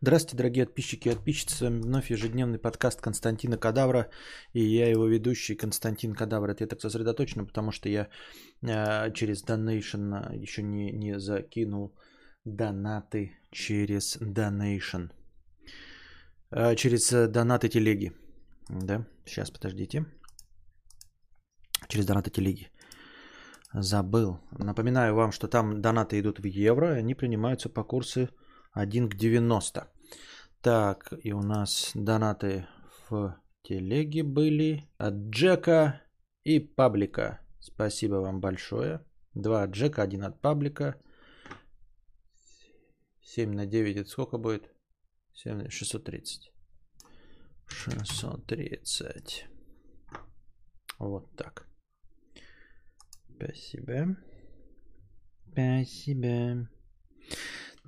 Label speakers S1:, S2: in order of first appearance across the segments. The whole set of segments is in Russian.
S1: Здравствуйте, дорогие подписчики и подписчицы. С вами вновь ежедневный подкаст Константина Кадавра. И я его ведущий Константин Кадавр. Это я так сосредоточен, потому что я э, через Donation еще не, не закинул донаты через Donation. Э, через донаты телеги. Да, сейчас, подождите. Через донаты телеги. Забыл. Напоминаю вам, что там донаты идут в евро, они принимаются по курсу 1 к 90. Так, и у нас донаты в телеге были от Джека и Паблика. Спасибо вам большое. Два от Джека, один от Паблика. 7 на 9 это сколько будет? 7, 630. 630. Вот так. Спасибо. Спасибо.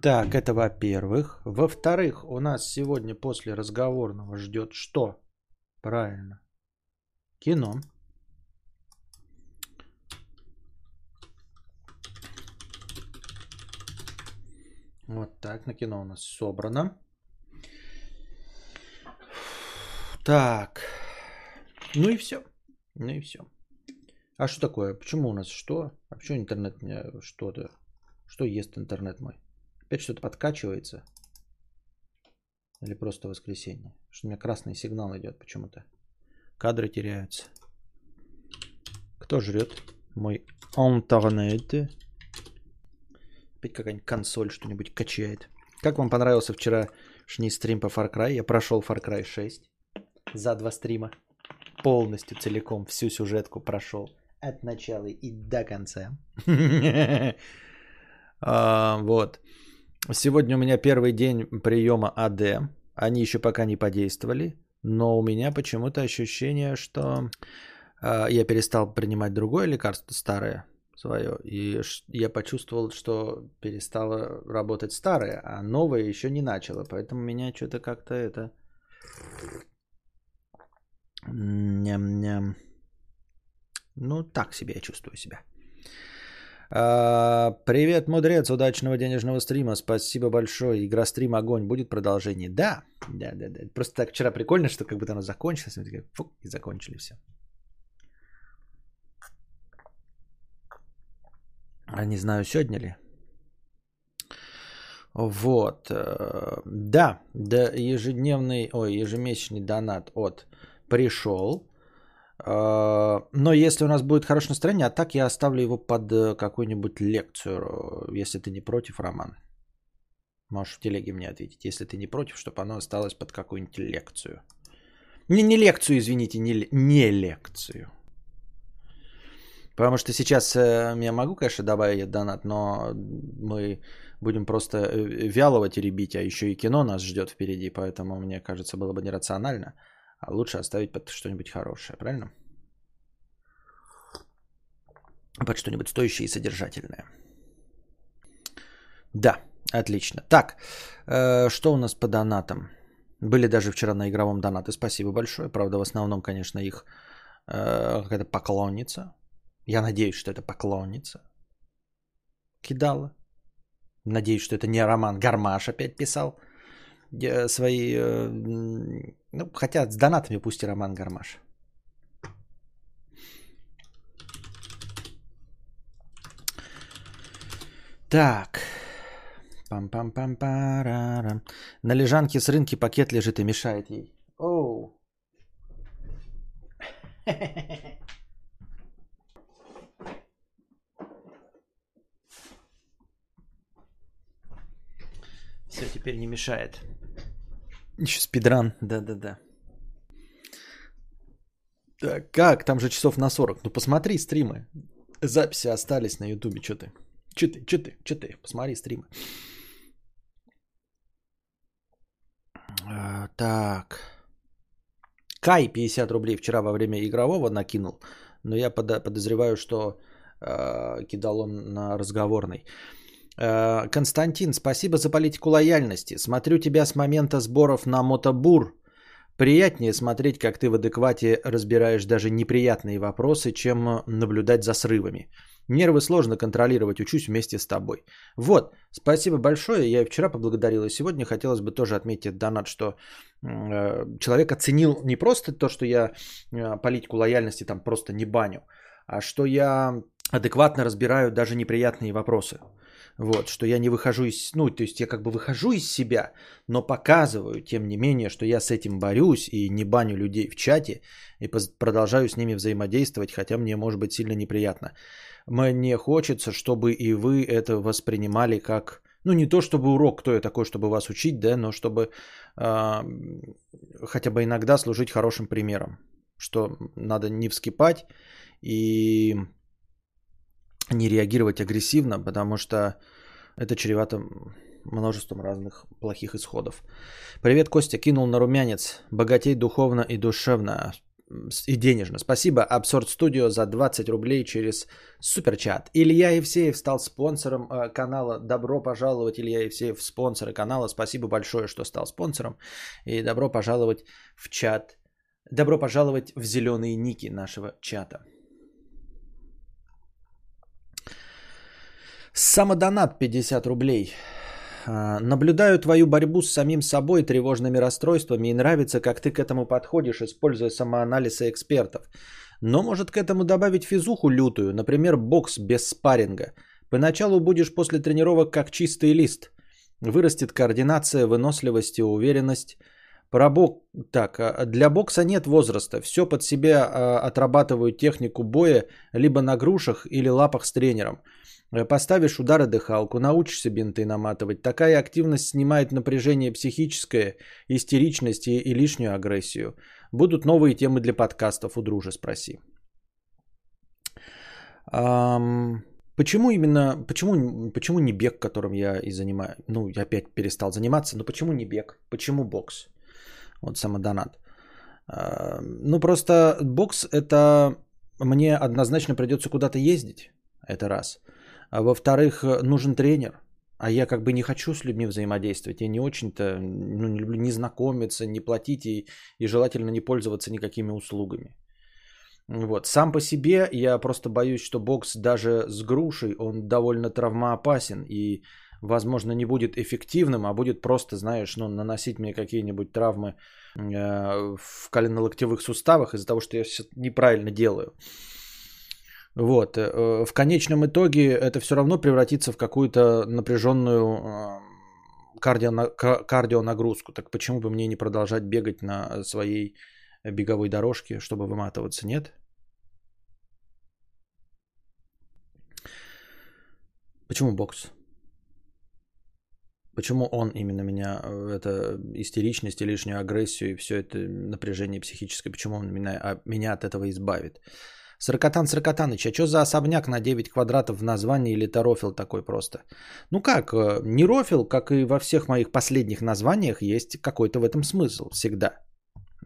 S1: Так, это во-первых. Во-вторых, у нас сегодня после разговорного ждет что? Правильно. Кино. Вот так, на кино у нас собрано. Так. Ну и все. Ну и все. А что такое? Почему у нас что? А почему интернет что-то? Что ест интернет мой? Опять что-то подкачивается? Или просто воскресенье? Что у меня красный сигнал идет почему-то. Кадры теряются. Кто жрет? Мой интернет. Опять какая-нибудь консоль что-нибудь качает. Как вам понравился вчерашний стрим по Far Cry? Я прошел Far Cry 6 за два стрима. Полностью, целиком, всю сюжетку прошел. От начала и до конца. А, вот. Сегодня у меня первый день приема АД. Они еще пока не подействовали, но у меня почему-то ощущение, что э, я перестал принимать другое лекарство, старое свое, и я почувствовал, что перестало работать старое, а новое еще не начало, поэтому меня что-то как-то это... Ням-ням. Ну, так себе я чувствую себя. А, привет, мудрец, удачного денежного стрима. Спасибо большое. Игра стрим огонь. Будет продолжение? Да, да, да, да. Просто так вчера прикольно, что как будто оно закончилось. Мы такие, фу, и закончили все. А не знаю, сегодня ли. Вот. Э, да, да, ежедневный, ой, ежемесячный донат от пришел. А, но если у нас будет хорошее настроение, а так я оставлю его под э, какую-нибудь лекцию, если ты не против, Роман. Можешь в телеге мне ответить, если ты не против, чтобы оно осталось под какую-нибудь лекцию. Не, не лекцию, извините, не, не лекцию. Потому что сейчас э, я могу, конечно, добавить донат, но мы будем просто э, вялого теребить, а еще и кино нас ждет впереди, поэтому мне кажется, было бы нерационально – а лучше оставить под что-нибудь хорошее, правильно? Под что-нибудь стоящее и содержательное. Да, отлично. Так, э, что у нас по донатам? Были даже вчера на игровом донаты. Спасибо большое. Правда, в основном, конечно, их э, какая-то поклонница. Я надеюсь, что это поклонница. Кидала. Надеюсь, что это не Роман Гармаш опять писал свои, э, ну, хотя с донатами пусть и Роман Гармаш. Так. Пам-пам-пам-парарам. На лежанке с рынки пакет лежит и мешает ей. Оу. Все, теперь не мешает. Еще спидран, да-да-да. Так, как? Там же часов на 40. Ну посмотри стримы. Записи остались на ютубе. Че ты? Че ты? Че ты? Че ты? Посмотри стримы. А, так. Кай 50 рублей вчера во время игрового накинул. Но я подозреваю, что э, кидал он на разговорный. Э, Константин, спасибо за политику лояльности. Смотрю тебя с момента сборов на Мотобур. Приятнее смотреть, как ты в адеквате разбираешь даже неприятные вопросы, чем наблюдать за срывами. Нервы сложно контролировать, учусь вместе с тобой. Вот, спасибо большое. Я и вчера поблагодарил, и сегодня хотелось бы тоже отметить донат, что э, человек оценил не просто то, что я э, политику лояльности там просто не баню, а что я адекватно разбираю даже неприятные вопросы. Вот, что я не выхожу из, ну, то есть я как бы выхожу из себя, но показываю, тем не менее, что я с этим борюсь и не баню людей в чате и продолжаю с ними взаимодействовать, хотя мне может быть сильно неприятно. Мне хочется, чтобы и вы это воспринимали как, ну, не то чтобы урок, кто я такой, чтобы вас учить, да, но чтобы э, хотя бы иногда служить хорошим примером, что надо не вскипать и не реагировать агрессивно, потому что это чревато множеством разных плохих исходов. Привет, Костя, кинул на румянец. Богатей духовно и душевно. И денежно. Спасибо Absurd Studio за 20 рублей через суперчат. Илья Евсеев стал спонсором э, канала. Добро пожаловать, Илья Евсеев, спонсоры канала. Спасибо большое, что стал спонсором. И добро пожаловать в чат. Добро пожаловать в зеленые ники нашего чата. Самодонат 50 рублей. А, наблюдаю твою борьбу с самим собой, тревожными расстройствами и нравится, как ты к этому подходишь, используя самоанализ и экспертов. Но может к этому добавить физуху лютую, например, бокс без спарринга. Поначалу будешь после тренировок как чистый лист. Вырастет координация, выносливость и уверенность. Про бок... Так, а, для бокса нет возраста. Все под себя а, отрабатывают технику боя либо на грушах или лапах с тренером. Э, поставишь удар и дыхалку, научишься бинты наматывать. Такая активность снимает напряжение психическое, истеричность и, лишнюю агрессию. Будут новые темы для подкастов у дружи, спроси. Um, почему именно, почему, почему не бег, которым я и занимаю, ну, я опять перестал заниматься, но почему не бег, почему бокс? Вот самодонат. Uh, ну, просто бокс это мне однозначно придется куда-то ездить, это раз. А во-вторых, э, нужен тренер. А я как бы не хочу с людьми взаимодействовать. Я не очень-то ну, не люблю не знакомиться, не платить и, и желательно не пользоваться никакими услугами. Вот. Сам по себе я просто боюсь, что бокс даже с грушей, он довольно травмоопасен и, возможно, не будет эффективным, а будет просто, знаешь, ну, наносить мне какие-нибудь травмы э, в колено-локтевых суставах из-за того, что я все неправильно делаю. Вот. Э, в конечном итоге это все равно превратится в какую-то напряженную э, кардио, кардионагрузку. Так почему бы мне не продолжать бегать на своей беговой дорожке, чтобы выматываться? Нет? Почему бокс? Почему он именно меня, э, это истеричность и лишнюю агрессию и все это напряжение психическое, почему он меня, а, меня от этого избавит? Саркатан Саркатаныч, а что за особняк на 9 квадратов в названии или тарофил такой просто? Ну как, э, не рофил, как и во всех моих последних названиях, есть какой-то в этом смысл всегда.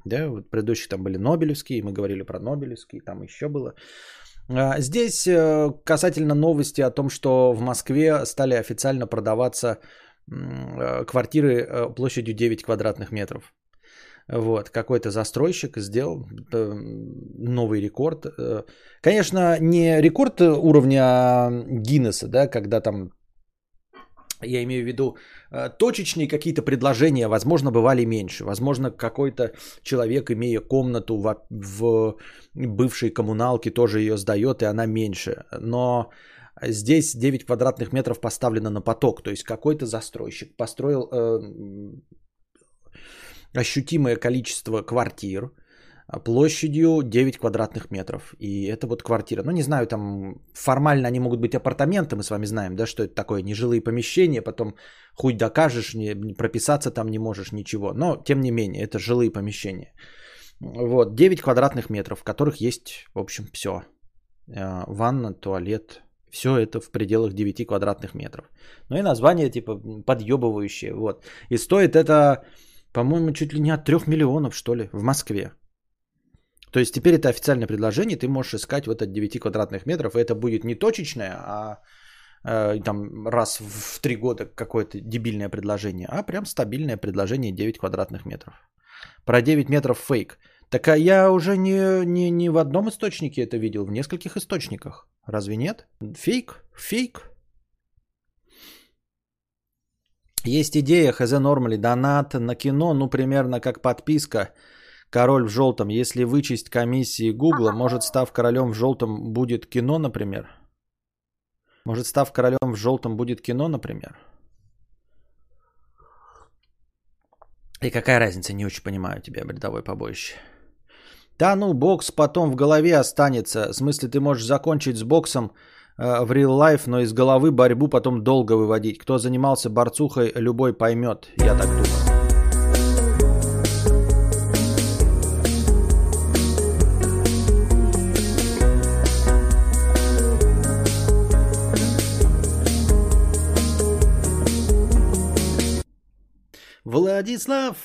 S1: Да, вот предыдущие там были Нобелевские, мы говорили про Нобелевские, там еще было. А здесь э, касательно новости о том, что в Москве стали официально продаваться э, квартиры площадью 9 квадратных метров. Вот, какой-то застройщик сделал э, новый рекорд. Э, конечно, не рекорд уровня Гиннесса, да, когда там, я имею в виду, э, точечные какие-то предложения, возможно, бывали меньше. Возможно, какой-то человек, имея комнату в, в бывшей коммуналке, тоже ее сдает, и она меньше. Но здесь 9 квадратных метров поставлено на поток. То есть какой-то застройщик построил ощутимое количество квартир а, площадью 9 квадратных метров. И это вот квартира. Ну, не знаю, там формально они могут быть апартаменты, мы с вами знаем, да, что это такое, нежилые помещения, потом хуй докажешь, не, прописаться там не можешь, ничего. Но, тем не менее, это жилые помещения. Вот, 9 квадратных метров, в которых есть, в общем, все. А, ванна, туалет, все это в пределах 9 квадратных метров. Ну и название типа подъебывающее, вот. И стоит это по-моему, чуть ли не от 3 миллионов, что ли, в Москве. То есть теперь это официальное предложение, ты можешь искать вот от 9 квадратных метров, и это будет не точечное, а э, там раз в 3 года какое-то дебильное предложение, а прям стабильное предложение 9 квадратных метров. Про 9 метров фейк. Так а я уже не, не, не в одном источнике это видел, в нескольких источниках. Разве нет? Фейк? Фейк? Есть идея, хз нормали, донат на кино, ну, примерно как подписка. Король в желтом. Если вычесть комиссии Гугла, может, став королем в желтом будет кино, например? Может, став королем в желтом будет кино, например? И какая разница, не очень понимаю тебя, бредовой побоище. Да ну, бокс потом в голове останется. В смысле, ты можешь закончить с боксом в real life, но из головы борьбу потом долго выводить. Кто занимался борцухой, любой поймет. Я так думаю. Владислав,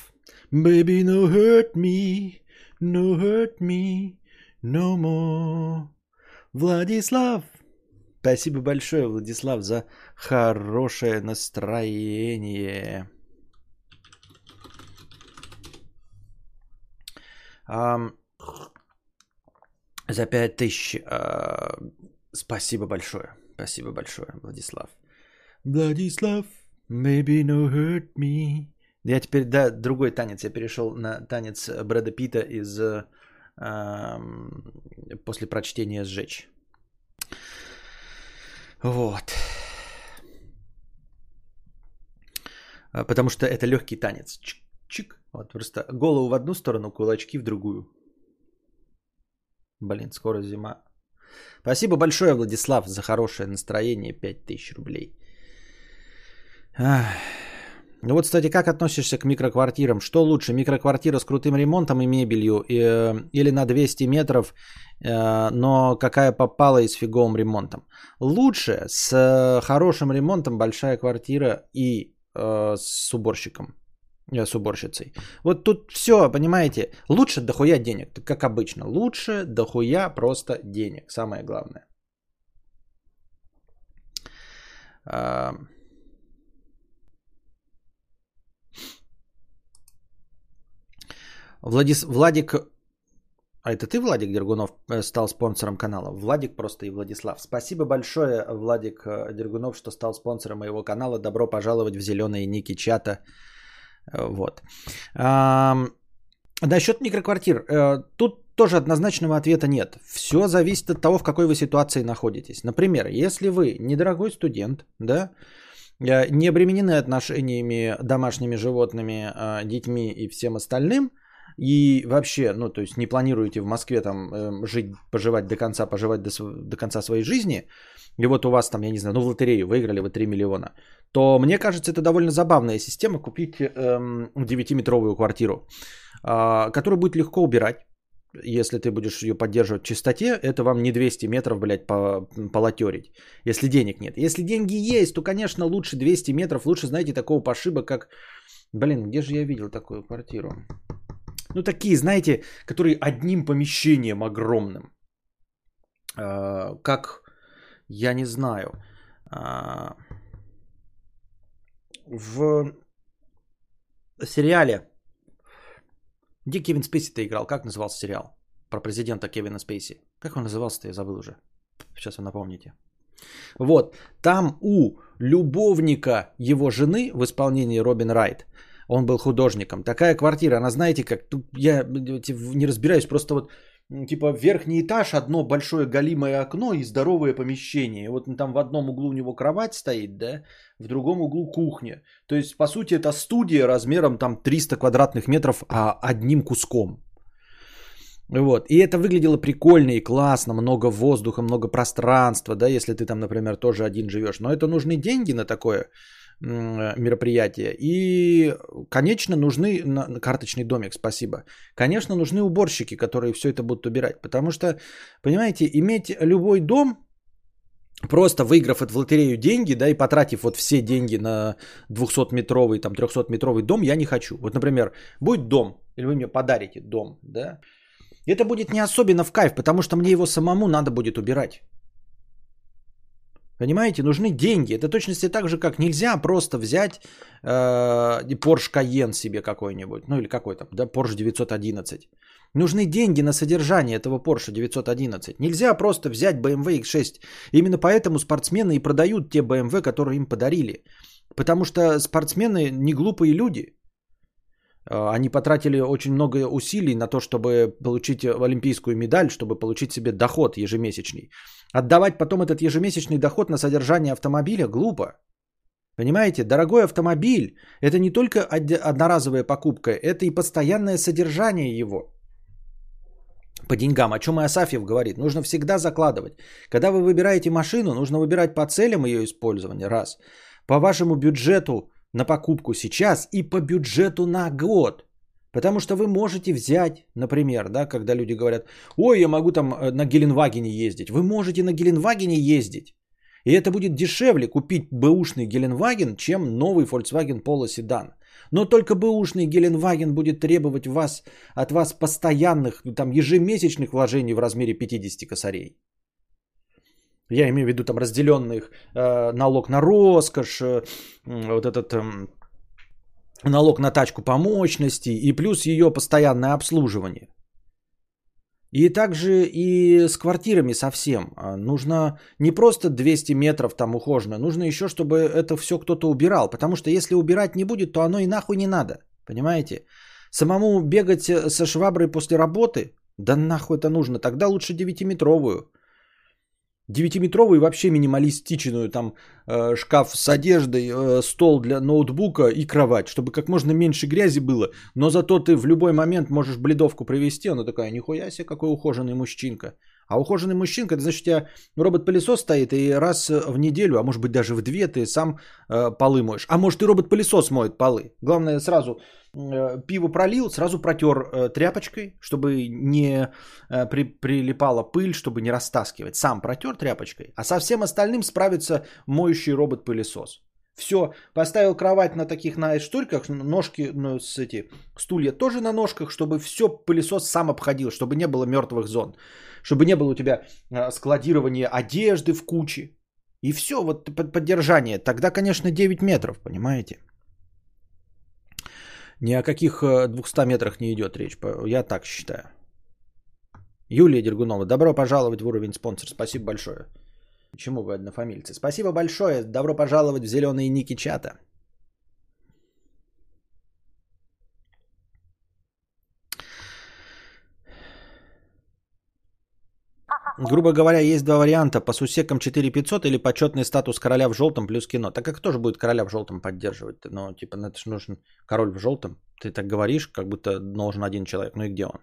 S1: baby, no hurt me, no hurt me, no more. Владислав, спасибо большое, Владислав, за хорошее настроение. Um, за пять тысяч. Uh, спасибо большое. Спасибо большое, Владислав. Владислав, maybe no hurt me. Я теперь, да, другой танец. Я перешел на танец Брэда Питта из э, после прочтения «Сжечь». Вот. А, потому что это легкий танец. Чик-чик. Вот просто голову в одну сторону, кулачки в другую. Блин, скоро зима. Спасибо большое, Владислав, за хорошее настроение. 5000 рублей. Ах. Ну вот, кстати, как относишься к микроквартирам? Что лучше, микроквартира с крутым ремонтом и мебелью э, или на 200 метров, э, но какая попала и с фиговым ремонтом? Лучше с хорошим ремонтом большая квартира и э, с уборщиком, с уборщицей. Вот тут все, понимаете, лучше дохуя денег, как обычно. Лучше дохуя просто денег, самое главное. Владис... Владик... А это ты, Владик Дергунов, э, стал спонсором канала? Владик просто и Владислав. Спасибо большое, Владик э, Дергунов, что стал спонсором моего канала. Добро пожаловать в зеленые ники чата. Э, вот. А, насчет микроквартир. Тут тоже однозначного ответа нет. Все зависит от того, в какой вы ситуации находитесь. Например, если вы недорогой студент, да, не обременены отношениями домашними животными, детьми и всем остальным – и вообще, ну, то есть не планируете в Москве там э, жить, поживать до конца, поживать до, до конца своей жизни, и вот у вас там, я не знаю, ну, в лотерею выиграли вы 3 миллиона, то мне кажется, это довольно забавная система купить эм, 9-метровую квартиру, э, которую будет легко убирать, если ты будешь ее поддерживать в чистоте, это вам не 200 метров, блядь, полотерить, если денег нет. Если деньги есть, то, конечно, лучше 200 метров, лучше, знаете, такого пошиба, как... Блин, где же я видел такую квартиру? Ну, такие, знаете, которые одним помещением огромным. А, как, я не знаю, а, в сериале, где Кевин Спейси-то играл, как назывался сериал про президента Кевина Спейси? Как он назывался-то, я забыл уже. Сейчас вы напомните. Вот, там у любовника его жены в исполнении Робин Райт – он был художником. Такая квартира, она знаете как, я не разбираюсь, просто вот типа верхний этаж, одно большое галимое окно и здоровое помещение. Вот там в одном углу у него кровать стоит, да, в другом углу кухня. То есть, по сути, это студия размером там 300 квадратных метров а одним куском. Вот. И это выглядело прикольно и классно, много воздуха, много пространства, да, если ты там, например, тоже один живешь. Но это нужны деньги на такое мероприятия. И, конечно, нужны карточный домик, спасибо. Конечно, нужны уборщики, которые все это будут убирать. Потому что, понимаете, иметь любой дом, просто выиграв от в лотерею деньги, да, и потратив вот все деньги на 200-метровый, там, 300-метровый дом, я не хочу. Вот, например, будет дом, или вы мне подарите дом, да, это будет не особенно в кайф, потому что мне его самому надо будет убирать. Понимаете, нужны деньги. Это точности так же, как нельзя просто взять э, Porsche Cayenne себе какой-нибудь, ну или какой-то, да, Porsche 911. Нужны деньги на содержание этого Porsche 911. Нельзя просто взять BMW X6. Именно поэтому спортсмены и продают те BMW, которые им подарили. Потому что спортсмены не глупые люди. Э, они потратили очень много усилий на то, чтобы получить олимпийскую медаль, чтобы получить себе доход ежемесячный. Отдавать потом этот ежемесячный доход на содержание автомобиля глупо. Понимаете, дорогой автомобиль – это не только одноразовая покупка, это и постоянное содержание его по деньгам. О чем и Асафьев говорит. Нужно всегда закладывать. Когда вы выбираете машину, нужно выбирать по целям ее использования. Раз. По вашему бюджету на покупку сейчас и по бюджету на год. Потому что вы можете взять, например, да, когда люди говорят, ой, я могу там э, на Геленвагене ездить. Вы можете на Геленвагене ездить. И это будет дешевле купить бэушный Геленваген, чем новый Volkswagen Polo седан. Но только бэушный Геленваген будет требовать вас, от вас постоянных, там, ежемесячных вложений в размере 50 косарей. Я имею в виду там разделенных э, налог на роскошь, э, вот этот э, налог на тачку по мощности и плюс ее постоянное обслуживание. И также и с квартирами совсем. А, нужно не просто 200 метров там ухожено, нужно еще, чтобы это все кто-то убирал. Потому что если убирать не будет, то оно и нахуй не надо. Понимаете? Самому бегать со шваброй после работы, да нахуй это нужно. Тогда лучше 9-метровую. 9-метровую вообще минималистичную, там э, шкаф с одеждой, э, стол для ноутбука и кровать, чтобы как можно меньше грязи было, но зато ты в любой момент можешь бледовку привести, она такая, нихуя себе, какой ухоженный мужчинка. А ухоженный мужчинка, это значит, у тебя робот-пылесос стоит, и раз в неделю, а может быть даже в две, ты сам э, полы моешь. А может и робот-пылесос моет полы. Главное сразу э, пиво пролил, сразу протер э, тряпочкой, чтобы не э, при, прилипала пыль, чтобы не растаскивать. Сам протер тряпочкой, а со всем остальным справится моющий робот-пылесос. Все, поставил кровать на таких на штульках, ножки, ну, с эти стулья тоже на ножках, чтобы все пылесос сам обходил, чтобы не было мертвых зон чтобы не было у тебя а, складирования одежды в куче. И все, вот поддержание. Тогда, конечно, 9 метров, понимаете? Ни о каких 200 э, метрах не идет речь. Я так считаю. Юлия Дергунова, добро пожаловать в уровень спонсор. Спасибо большое. Почему вы однофамильцы? Спасибо большое. Добро пожаловать в зеленые ники чата. Грубо говоря, есть два варианта. По сусекам 4500 или почетный статус короля в желтом плюс кино. Так как тоже будет короля в желтом поддерживать? Типа, ну, это же нужен король в желтом. Ты так говоришь, как будто нужен один человек. Ну и где он?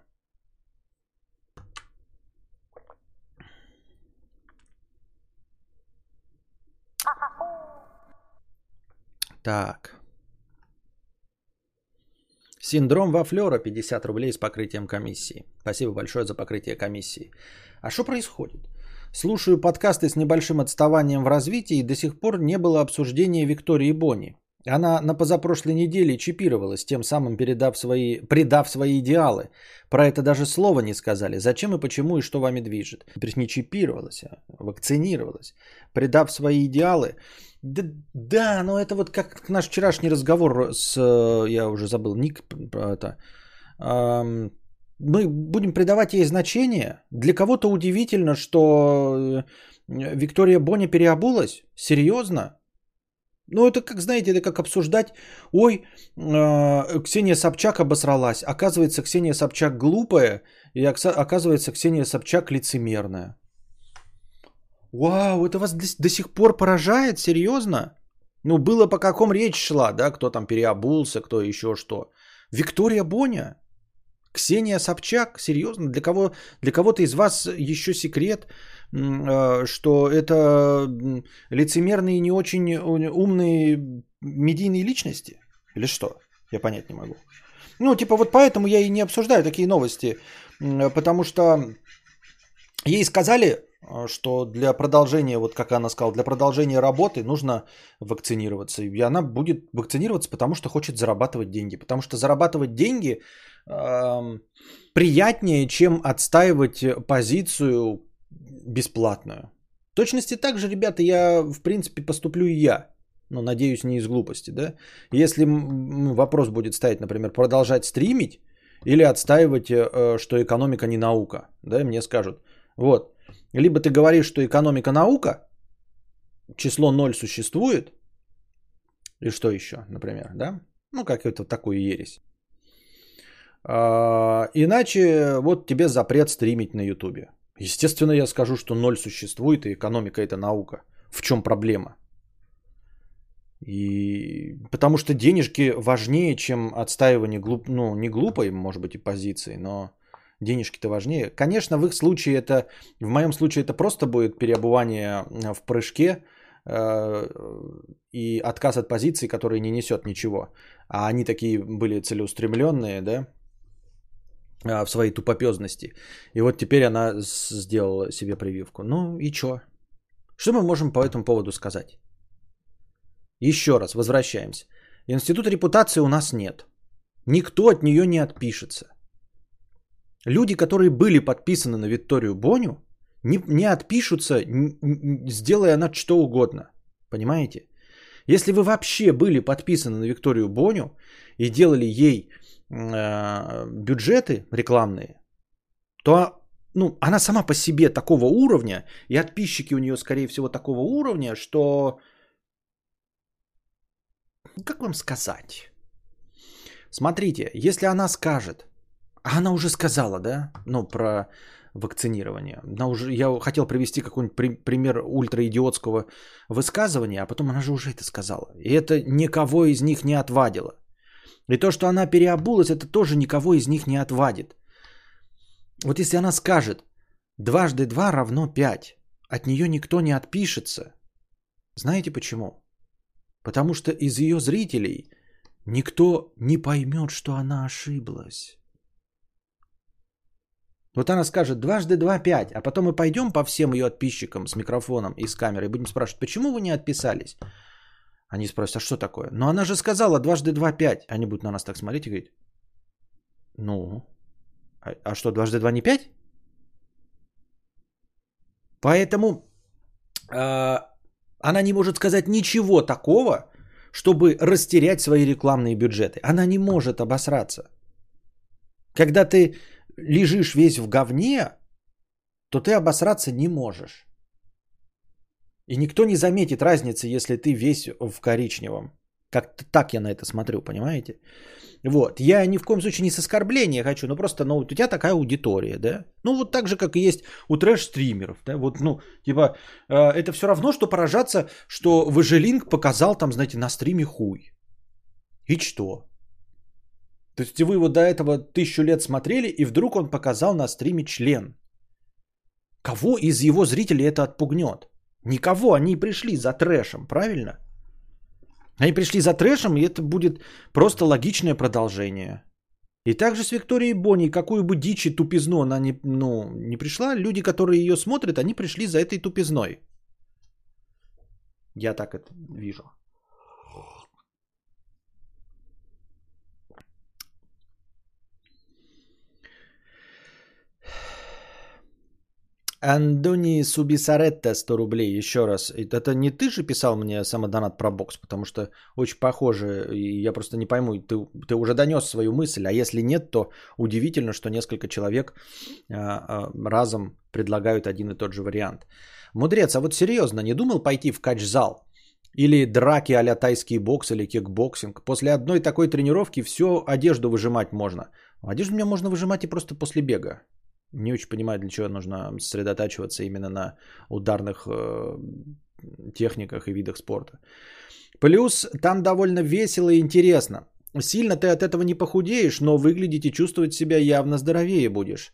S1: Так. Синдром Вафлера 50 рублей с покрытием комиссии. Спасибо большое за покрытие комиссии. А что происходит? Слушаю подкасты с небольшим отставанием в развитии и до сих пор не было обсуждения Виктории Бони. Она на позапрошлой неделе чипировалась, тем самым передав свои, предав свои идеалы. Про это даже слова не сказали. Зачем и почему и что вами движет. То есть не чипировалась, а вакцинировалась. Предав свои идеалы. Да, да, но это вот как наш вчерашний разговор с, я уже забыл, Ник, это, мы будем придавать ей значение. Для кого-то удивительно, что э, Виктория Боня переобулась. Серьезно? Ну, это как, знаете, это как обсуждать, ой, э, Ксения Собчак обосралась. Оказывается, Ксения Собчак глупая, и оказывается, Ксения Собчак лицемерная. Вау, это вас до, сих пор поражает? Серьезно? Ну, было по каком речь шла, да, кто там переобулся, кто еще что. Виктория Боня? Ксения Собчак? Серьезно? Для, кого, для кого-то из вас еще секрет, э, что это лицемерные, не очень умные медийные личности? Или что? Я понять не могу. Ну, типа вот поэтому я и не обсуждаю такие новости, потому что ей сказали, э, что для продолжения, вот как она сказала, для продолжения работы нужно вакцинироваться. И она будет вакцинироваться, потому что хочет зарабатывать деньги. Потому что зарабатывать деньги приятнее, чем отстаивать позицию бесплатную. точности так же, ребята, я, в принципе, поступлю и я. Ну, надеюсь, не из глупости, да? Если вопрос будет ставить, например, продолжать стримить или отстаивать, э, что экономика не наука, да, мне скажут. Вот, либо ты говоришь, что экономика наука, число 0 существует, и что еще, например, да? Ну, как это такую ересь. А, иначе вот тебе запрет стримить на Ютубе. Естественно, я скажу, что ноль существует, и экономика это наука. В чем проблема? И потому что денежки важнее, чем отстаивание глуп, ну, не глупой, может быть, и позиции, но денежки-то важнее. Конечно, в их случае это, в моем случае это просто будет переобувание в прыжке э, и отказ от позиции, который не несет ничего. А они такие были целеустремленные, да, а, в своей тупопезности. И вот теперь она сделала себе прививку. Ну и чё? Что мы можем по этому поводу сказать? Еще раз, возвращаемся. Институт репутации у нас нет. Никто от нее не отпишется. Люди, которые были подписаны на Викторию Боню, не, не отпишутся, сделая она что угодно. Понимаете? Если вы вообще были подписаны на Викторию Боню и делали ей Э, бюджеты рекламные, то ну, она сама по себе такого уровня, и подписчики у нее, скорее всего, такого уровня, что... Как вам сказать? Смотрите, если она скажет, а она уже сказала, да, ну, про вакцинирование. Она уже, я хотел привести какой-нибудь при, пример ультраидиотского высказывания, а потом она же уже это сказала. И это никого из них не отвадило. И то, что она переобулась, это тоже никого из них не отвадит. Вот если она скажет, дважды два равно пять, от нее никто не отпишется. Знаете почему? Потому что из ее зрителей никто не поймет, что она ошиблась. Вот она скажет дважды два пять, а потом мы пойдем по всем ее подписчикам с микрофоном и с камерой и будем спрашивать, почему вы не отписались? Они спросят, а что такое? Но она же сказала дважды два пять. Они будут на нас так смотреть и говорить, ну, а, а что, дважды два не пять? Поэтому э, она не может сказать ничего такого, чтобы растерять свои рекламные бюджеты. Она не может обосраться. Когда ты лежишь весь в говне, то ты обосраться не можешь. И никто не заметит разницы, если ты весь в коричневом. Как-то так я на это смотрю, понимаете? Вот. Я ни в коем случае не с оскорбления хочу, но просто, ну, у тебя такая аудитория, да? Ну, вот так же, как и есть у трэш-стримеров, да? Вот, ну, типа, э, это все равно, что поражаться, что Важелинг показал там, знаете, на стриме хуй. И что? То есть вы его до этого тысячу лет смотрели, и вдруг он показал на стриме член. Кого из его зрителей это отпугнет? Никого, они пришли за трэшем, правильно? Они пришли за трэшем, и это будет просто логичное продолжение. И также с Викторией Бонни, какую бы дичь и тупизну она не, ну, не пришла, люди, которые ее смотрят, они пришли за этой тупизной. Я так это вижу. Андони Субисаретта 100 рублей, еще раз. Это не ты же писал мне самодонат про бокс, потому что очень похоже, и я просто не пойму, ты, ты уже донес свою мысль, а если нет, то удивительно, что несколько человек а, а, разом предлагают один и тот же вариант. Мудрец, а вот серьезно, не думал пойти в кач-зал? Или драки а тайский бокс или кикбоксинг? После одной такой тренировки все одежду выжимать можно. Одежду мне можно выжимать и просто после бега. Не очень понимаю, для чего нужно сосредотачиваться именно на ударных э, техниках и видах спорта. Плюс там довольно весело и интересно. Сильно ты от этого не похудеешь, но выглядеть и чувствовать себя явно здоровее будешь.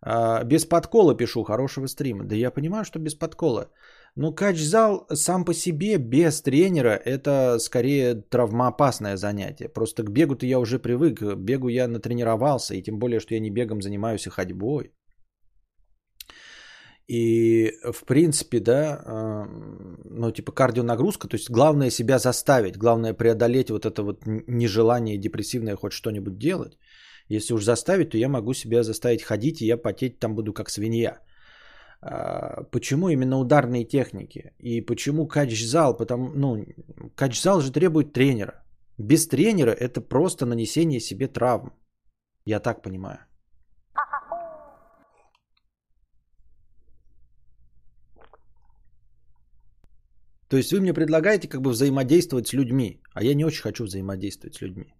S1: А, без подкола пишу, хорошего стрима. Да я понимаю, что без подкола. Но кач-зал сам по себе без тренера это скорее травмоопасное занятие. Просто к бегу-то я уже привык, к бегу я натренировался, и тем более, что я не бегом занимаюсь, а ходьбой. И в принципе, да, ну типа кардионагрузка, то есть главное себя заставить, главное преодолеть вот это вот нежелание депрессивное хоть что-нибудь делать. Если уж заставить, то я могу себя заставить ходить, и я потеть там буду как свинья. А, почему именно ударные техники? И почему кач-зал? Потому, ну, кач-зал же требует тренера. Без тренера это просто нанесение себе травм. Я так понимаю. То есть вы мне предлагаете как бы взаимодействовать с людьми, а я не очень хочу взаимодействовать с людьми.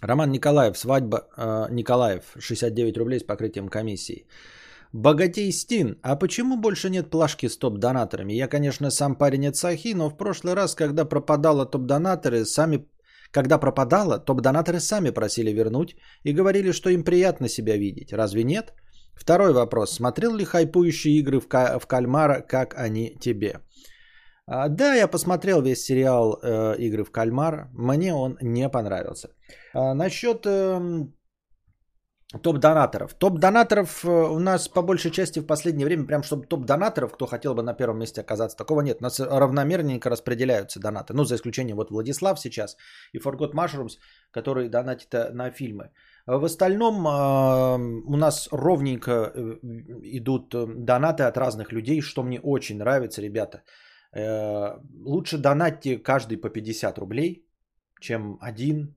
S1: Роман Николаев, свадьба э, Николаев, 69 рублей с покрытием комиссии. Богатей Стин, а почему больше нет плашки с топ-донаторами? Я, конечно, сам парень от Сахи, но в прошлый раз, когда пропадало топ-донаторы, сами... Когда пропадало, топ-донаторы сами просили вернуть и говорили, что им приятно себя видеть. Разве нет? Второй вопрос. Смотрел ли хайпующие игры в, ка- в кальмара, как они тебе? А, да, я посмотрел весь сериал э, «Игры в кальмар». Мне он не понравился. А, насчет э, топ-донаторов. Топ-донаторов э, у нас по большей части в последнее время, прям чтобы топ-донаторов, кто хотел бы на первом месте оказаться, такого нет. У нас равномерненько распределяются донаты. Ну, за исключением вот Владислав сейчас и Forgot Mushrooms, которые донатят э, на фильмы. В остальном э, у нас ровненько идут донаты от разных людей, что мне очень нравится, ребята. Лучше донатьте каждый по 50 рублей, чем один.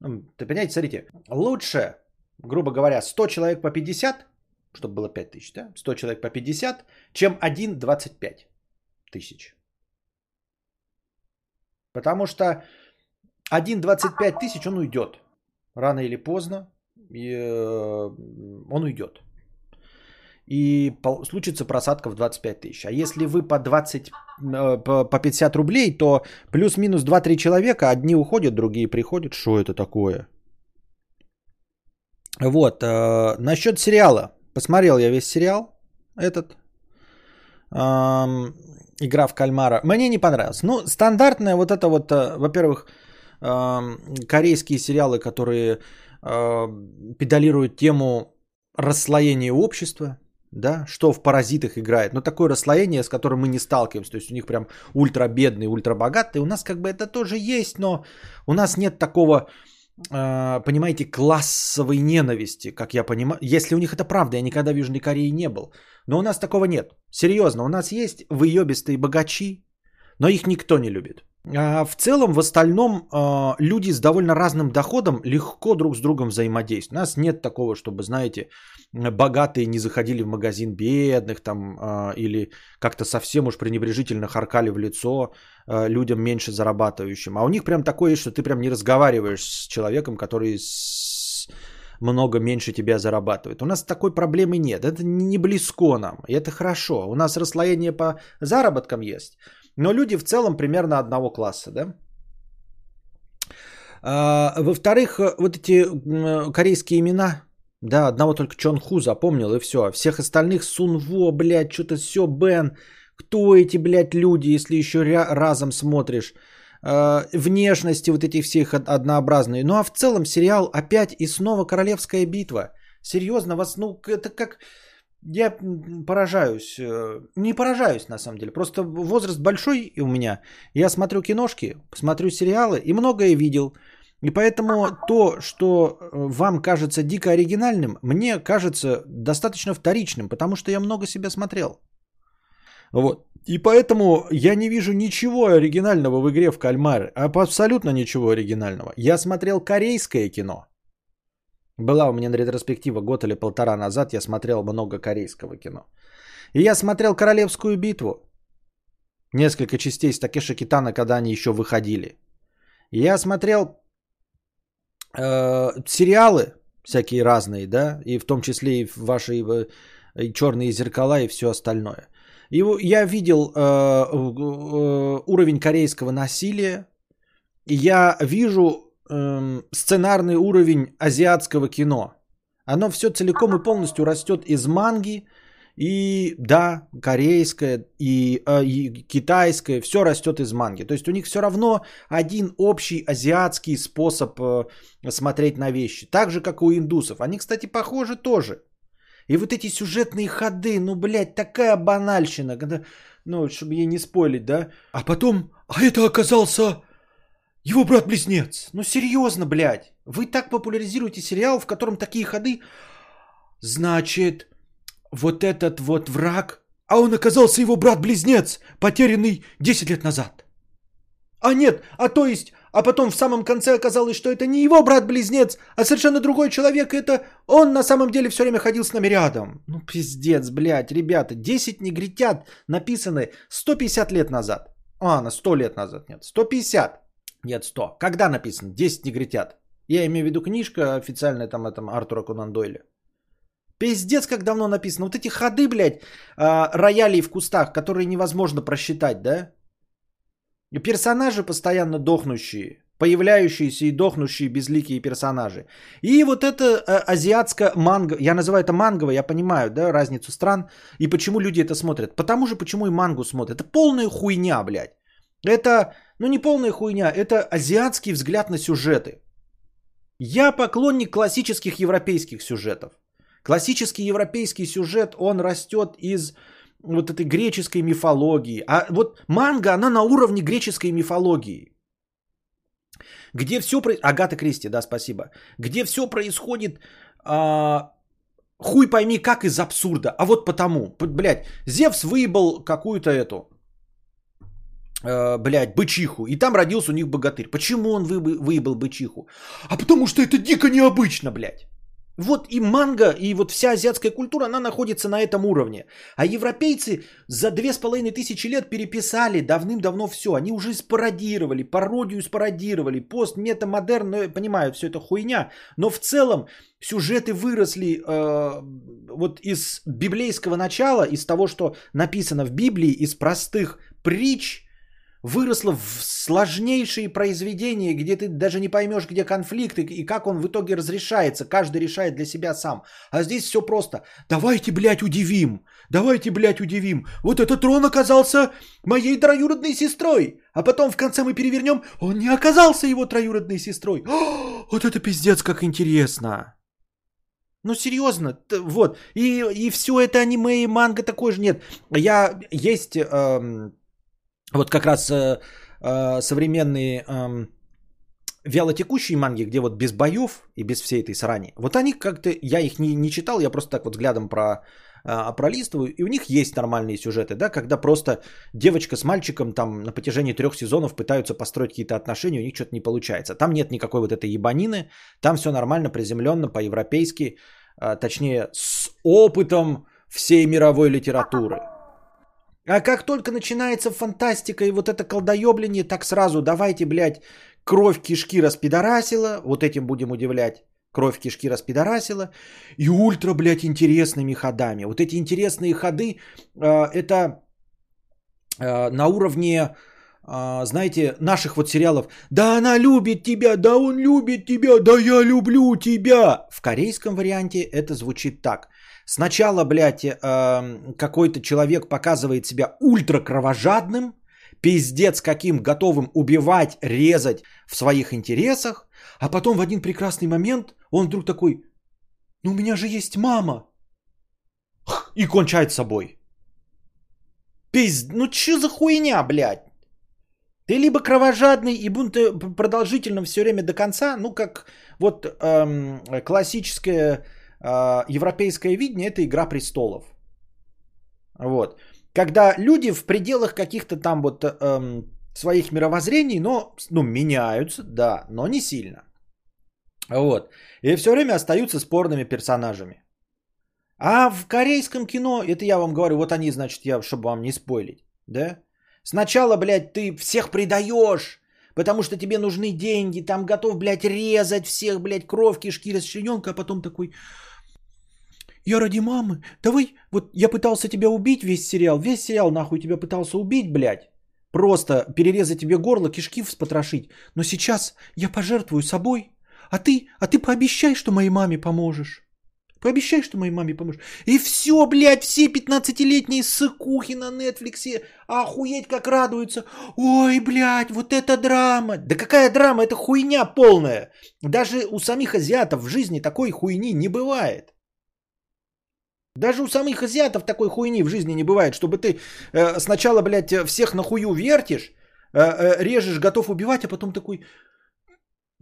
S1: Ну, ты понимаете, смотрите, лучше, грубо говоря, 100 человек по 50, чтобы было 5 тысяч, да? 100 человек по 50, чем один 25 тысяч. Потому что один 25 тысяч, он уйдет. Рано или поздно и, э, он уйдет и случится просадка в 25 тысяч. А если вы по 20, э, по 50 рублей, то плюс-минус 2-3 человека, одни уходят, другие приходят. Что это такое? Вот, э, насчет сериала. Посмотрел я весь сериал этот. Игра в кальмара. Мне не понравилось. Ну, стандартная вот это вот, э, во-первых, корейские сериалы, которые э, педалируют тему расслоения общества, да, что в паразитах играет, но такое расслоение, с которым мы не сталкиваемся, то есть у них прям ультра бедные, ультра богатые, у нас как бы это тоже есть, но у нас нет такого, э, понимаете, классовой ненависти, как я понимаю, если у них это правда, я никогда в Южной Корее не был, но у нас такого нет, серьезно, у нас есть выебистые богачи, но их никто не любит. А в целом, в остальном, а, люди с довольно разным доходом легко друг с другом взаимодействуют. У нас нет такого, чтобы, знаете, богатые не заходили в магазин бедных там а, или как-то совсем уж пренебрежительно харкали в лицо людям меньше зарабатывающим. А у них прям такое, что ты прям не разговариваешь с человеком, который много меньше тебя зарабатывает. У нас такой проблемы нет. Это не близко нам. И это хорошо. У нас расслоение по заработкам есть. Но люди в целом примерно одного класса, да? А, во-вторых, э, вот эти корейские имена, да, одного только Чон Ху запомнил и все. Всех остальных Сунво, блядь, что-то все, Бен. Кто эти, блядь, люди, если еще разом смотришь? Э, внешности вот этих всех однообразные. Ну а в целом сериал опять и снова Королевская битва. Серьезно, вас, ну это как я поражаюсь. Э, не поражаюсь, на самом деле. Просто возраст большой у меня. Я смотрю киношки, смотрю сериалы и многое видел. И поэтому то, что э, вам кажется дико оригинальным, мне кажется достаточно вторичным, потому что я много себя смотрел. Вот. И поэтому я не вижу ничего оригинального в игре в кальмар. Абсолютно ничего оригинального. Я смотрел корейское кино. Была у меня ретроспектива год или полтора назад, я смотрел много корейского кино. И я смотрел «Королевскую битву». Несколько частей с Такеши Китана, когда они еще выходили. Я смотрел э, сериалы всякие разные, да, и в том числе и ваши и, и черные зеркала и все остальное. И я видел э, э, уровень корейского насилия, и я вижу эм, сценарный уровень азиатского кино. Оно все целиком и полностью растет из манги, и да, корейское, и, э, и китайское, все растет из манги. То есть у них все равно один общий азиатский способ э, смотреть на вещи. Так же, как у индусов. Они, кстати, похожи тоже. И вот эти сюжетные ходы, ну, блядь, такая банальщина, когда, ну, чтобы ей не спойлить, да. А потом, а это оказался Его брат-близнец. Ну серьезно, блядь. Вы так популяризируете сериал, в котором такие ходы. Значит, вот этот вот враг, а он оказался его брат-близнец, потерянный 10 лет назад. А нет, а то есть, а потом в самом конце оказалось, что это не его брат-близнец, а совершенно другой человек, и это он на самом деле все время ходил с нами рядом. Ну пиздец, блядь, ребята, 10 негритят написаны 150 лет назад. А, на 100 лет назад, нет, 150. Нет, 100. Когда написано? 10 негритят. Я имею в виду книжка официальная там этом Артура Конан Дойля. Пиздец, как давно написано. Вот эти ходы, блядь, а, роялей в кустах, которые невозможно просчитать, да? Персонажи постоянно дохнущие, появляющиеся и дохнущие безликие персонажи. И вот это а, азиатская манго, я называю это мангово, я понимаю, да, разницу стран, и почему люди это смотрят. Потому же, почему и мангу смотрят. Это полная хуйня, блядь. Это, ну не полная хуйня, это азиатский взгляд на сюжеты. Я поклонник классических европейских сюжетов. Классический европейский сюжет, он растет из вот этой греческой мифологии. А вот манга, она на уровне греческой мифологии. Где все... Про... Агата Кристи, да, спасибо. Где все происходит... А... Хуй пойми, как из абсурда. А вот потому. Блядь, Зевс выебал какую-то эту... Э, блядь, бычиху. И там родился у них богатырь. Почему он вы, выебал бычиху? А потому что это дико необычно, блядь. Вот и манга, и вот вся азиатская культура, она находится на этом уровне. А европейцы за две с половиной тысячи лет переписали давным-давно все. Они уже спародировали, пародию спародировали, пост, метамодерн, ну, понимаю, все это хуйня. Но в целом сюжеты выросли э, вот из библейского начала, из того, что написано в Библии, из простых притч, выросло в сложнейшие произведения, где ты даже не поймешь, где конфликт и как он в итоге разрешается. Каждый решает для себя сам. А здесь все просто. Давайте, блядь, удивим. Давайте, блядь, удивим. Вот этот трон оказался моей троюродной сестрой. А потом в конце мы перевернем, он не оказался его троюродной сестрой. О, вот это пиздец, как интересно. Ну, серьезно, вот. И, и все это аниме и манга такой же нет. Я есть... Эм, вот как раз э, э, современные э, вялотекущие манги, где вот без боев и без всей этой срани, вот они как-то, я их не, не читал, я просто так вот взглядом про, э, пролистываю, и у них есть нормальные сюжеты, да, когда просто девочка с мальчиком там на протяжении трех сезонов пытаются построить какие-то отношения, у них что-то не получается. Там нет никакой вот этой ебанины, там все нормально, приземленно, по-европейски, э, точнее, с опытом всей мировой литературы. А как только начинается фантастика и вот это колдоебление, так сразу давайте, блядь, кровь кишки распидорасила, вот этим будем удивлять. Кровь кишки распидорасила. И ультра, блядь, интересными ходами. Вот эти интересные ходы, э, это э, на уровне, э, знаете, наших вот сериалов. Да она любит тебя, да он любит тебя, да я люблю тебя. В корейском варианте это звучит так – Сначала, блядь, э, какой-то человек показывает себя ультра кровожадным, пиздец каким готовым убивать, резать в своих интересах, а потом в один прекрасный момент он вдруг такой, ну у меня же есть мама. И кончает собой. Пизд... Ну что за хуйня, блядь? Ты либо кровожадный и будто продолжительным все время до конца, ну как вот эм, классическая европейское видение это игра престолов. Вот. Когда люди в пределах каких-то там вот эм, своих мировоззрений, но ну, меняются, да, но не сильно. Вот. И все время остаются спорными персонажами. А в корейском кино, это я вам говорю, вот они, значит, я, чтобы вам не спойлить, да? Сначала, блядь, ты всех предаешь, потому что тебе нужны деньги, там готов, блядь, резать всех, блядь, кровь, кишки, расчлененка, а потом такой, я ради мамы. Давай, вот я пытался тебя убить весь сериал. Весь сериал нахуй тебя пытался убить, блядь. Просто перерезать тебе горло, кишки вспотрошить. Но сейчас я пожертвую собой. А ты, а ты пообещай, что моей маме поможешь. Пообещай, что моей маме поможешь. И все, блядь, все 15-летние сыкухи на Нетфликсе охуеть как радуются. Ой, блядь, вот это драма. Да какая драма, это хуйня полная. Даже у самих азиатов в жизни такой хуйни не бывает. Даже у самих азиатов такой хуйни в жизни не бывает, чтобы ты э, сначала, блядь, всех нахую вертишь, э, э, режешь, готов убивать, а потом такой,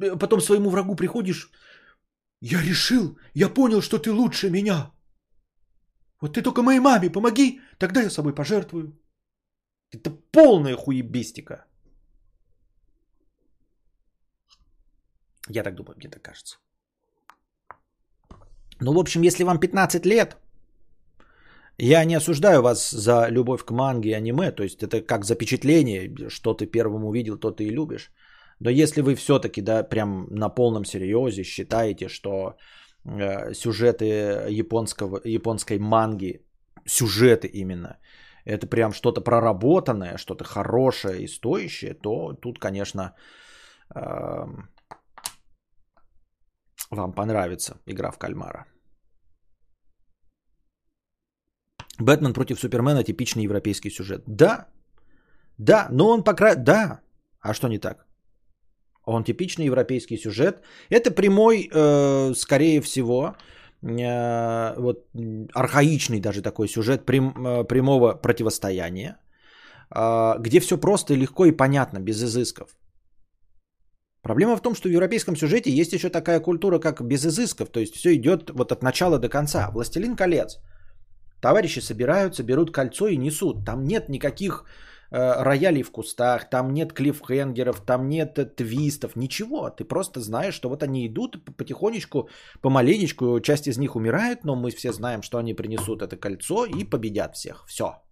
S1: э, потом своему врагу приходишь, я решил, я понял, что ты лучше меня. Вот ты только моей маме помоги, тогда я собой пожертвую. Это полная хуебестика. Я так думаю, мне так кажется. Ну, в общем, если вам 15 лет, я не осуждаю вас за любовь к манге и аниме, то есть это как запечатление, что ты первым увидел, то ты и любишь. Но если вы все-таки, да, прям на полном серьезе считаете, что э, сюжеты японского, японской манги, сюжеты именно, это прям что-то проработанное, что-то хорошее и стоящее, то тут, конечно, э, вам понравится игра в кальмара. Бэтмен против Супермена типичный европейский сюжет. Да, да, но он пока... Да, а что не так? Он типичный европейский сюжет. Это прямой, э, скорее всего, э, вот архаичный даже такой сюжет прям, э, прямого противостояния, э, где все просто легко и понятно, без изысков. Проблема в том, что в европейском сюжете есть еще такая культура, как без изысков, то есть все идет вот от начала до конца. Властелин колец. Товарищи собираются, берут кольцо и несут. Там нет никаких э, роялей в кустах, там нет клиффхенгеров, там нет э, твистов, ничего. Ты просто знаешь, что вот они идут потихонечку, помаленечку, часть из них умирает, но мы все знаем, что они принесут это кольцо и победят всех. Все.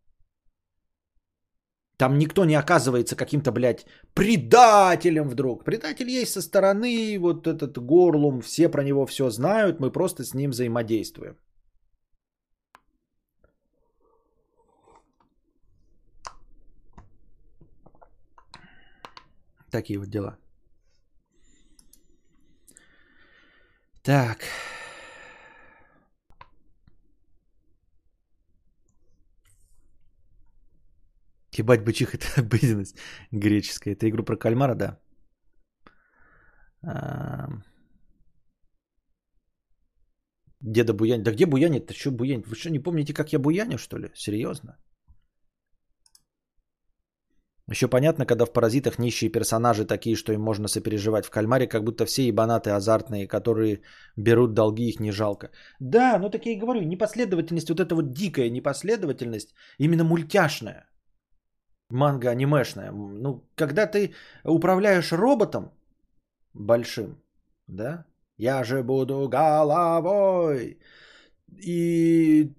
S1: Там никто не оказывается каким-то, блядь, предателем вдруг. Предатель есть со стороны, вот этот горлум, все про него все знают, мы просто с ним взаимодействуем. Такие вот дела. Так. Ебать бычих это обыденность греческая. Это игру про кальмара, да. Деда Буянь. Да где буянит? Ты что буянит? Вы что, не помните, как я буяню, что ли? Серьезно? Еще понятно, когда в «Паразитах» нищие персонажи такие, что им можно сопереживать. В «Кальмаре» как будто все ебанаты азартные, которые берут долги, их не жалко. Да, ну так я и говорю, непоследовательность, вот эта вот дикая непоследовательность, именно мультяшная манга анимешная. Ну, когда ты управляешь роботом большим, да, я же буду головой, и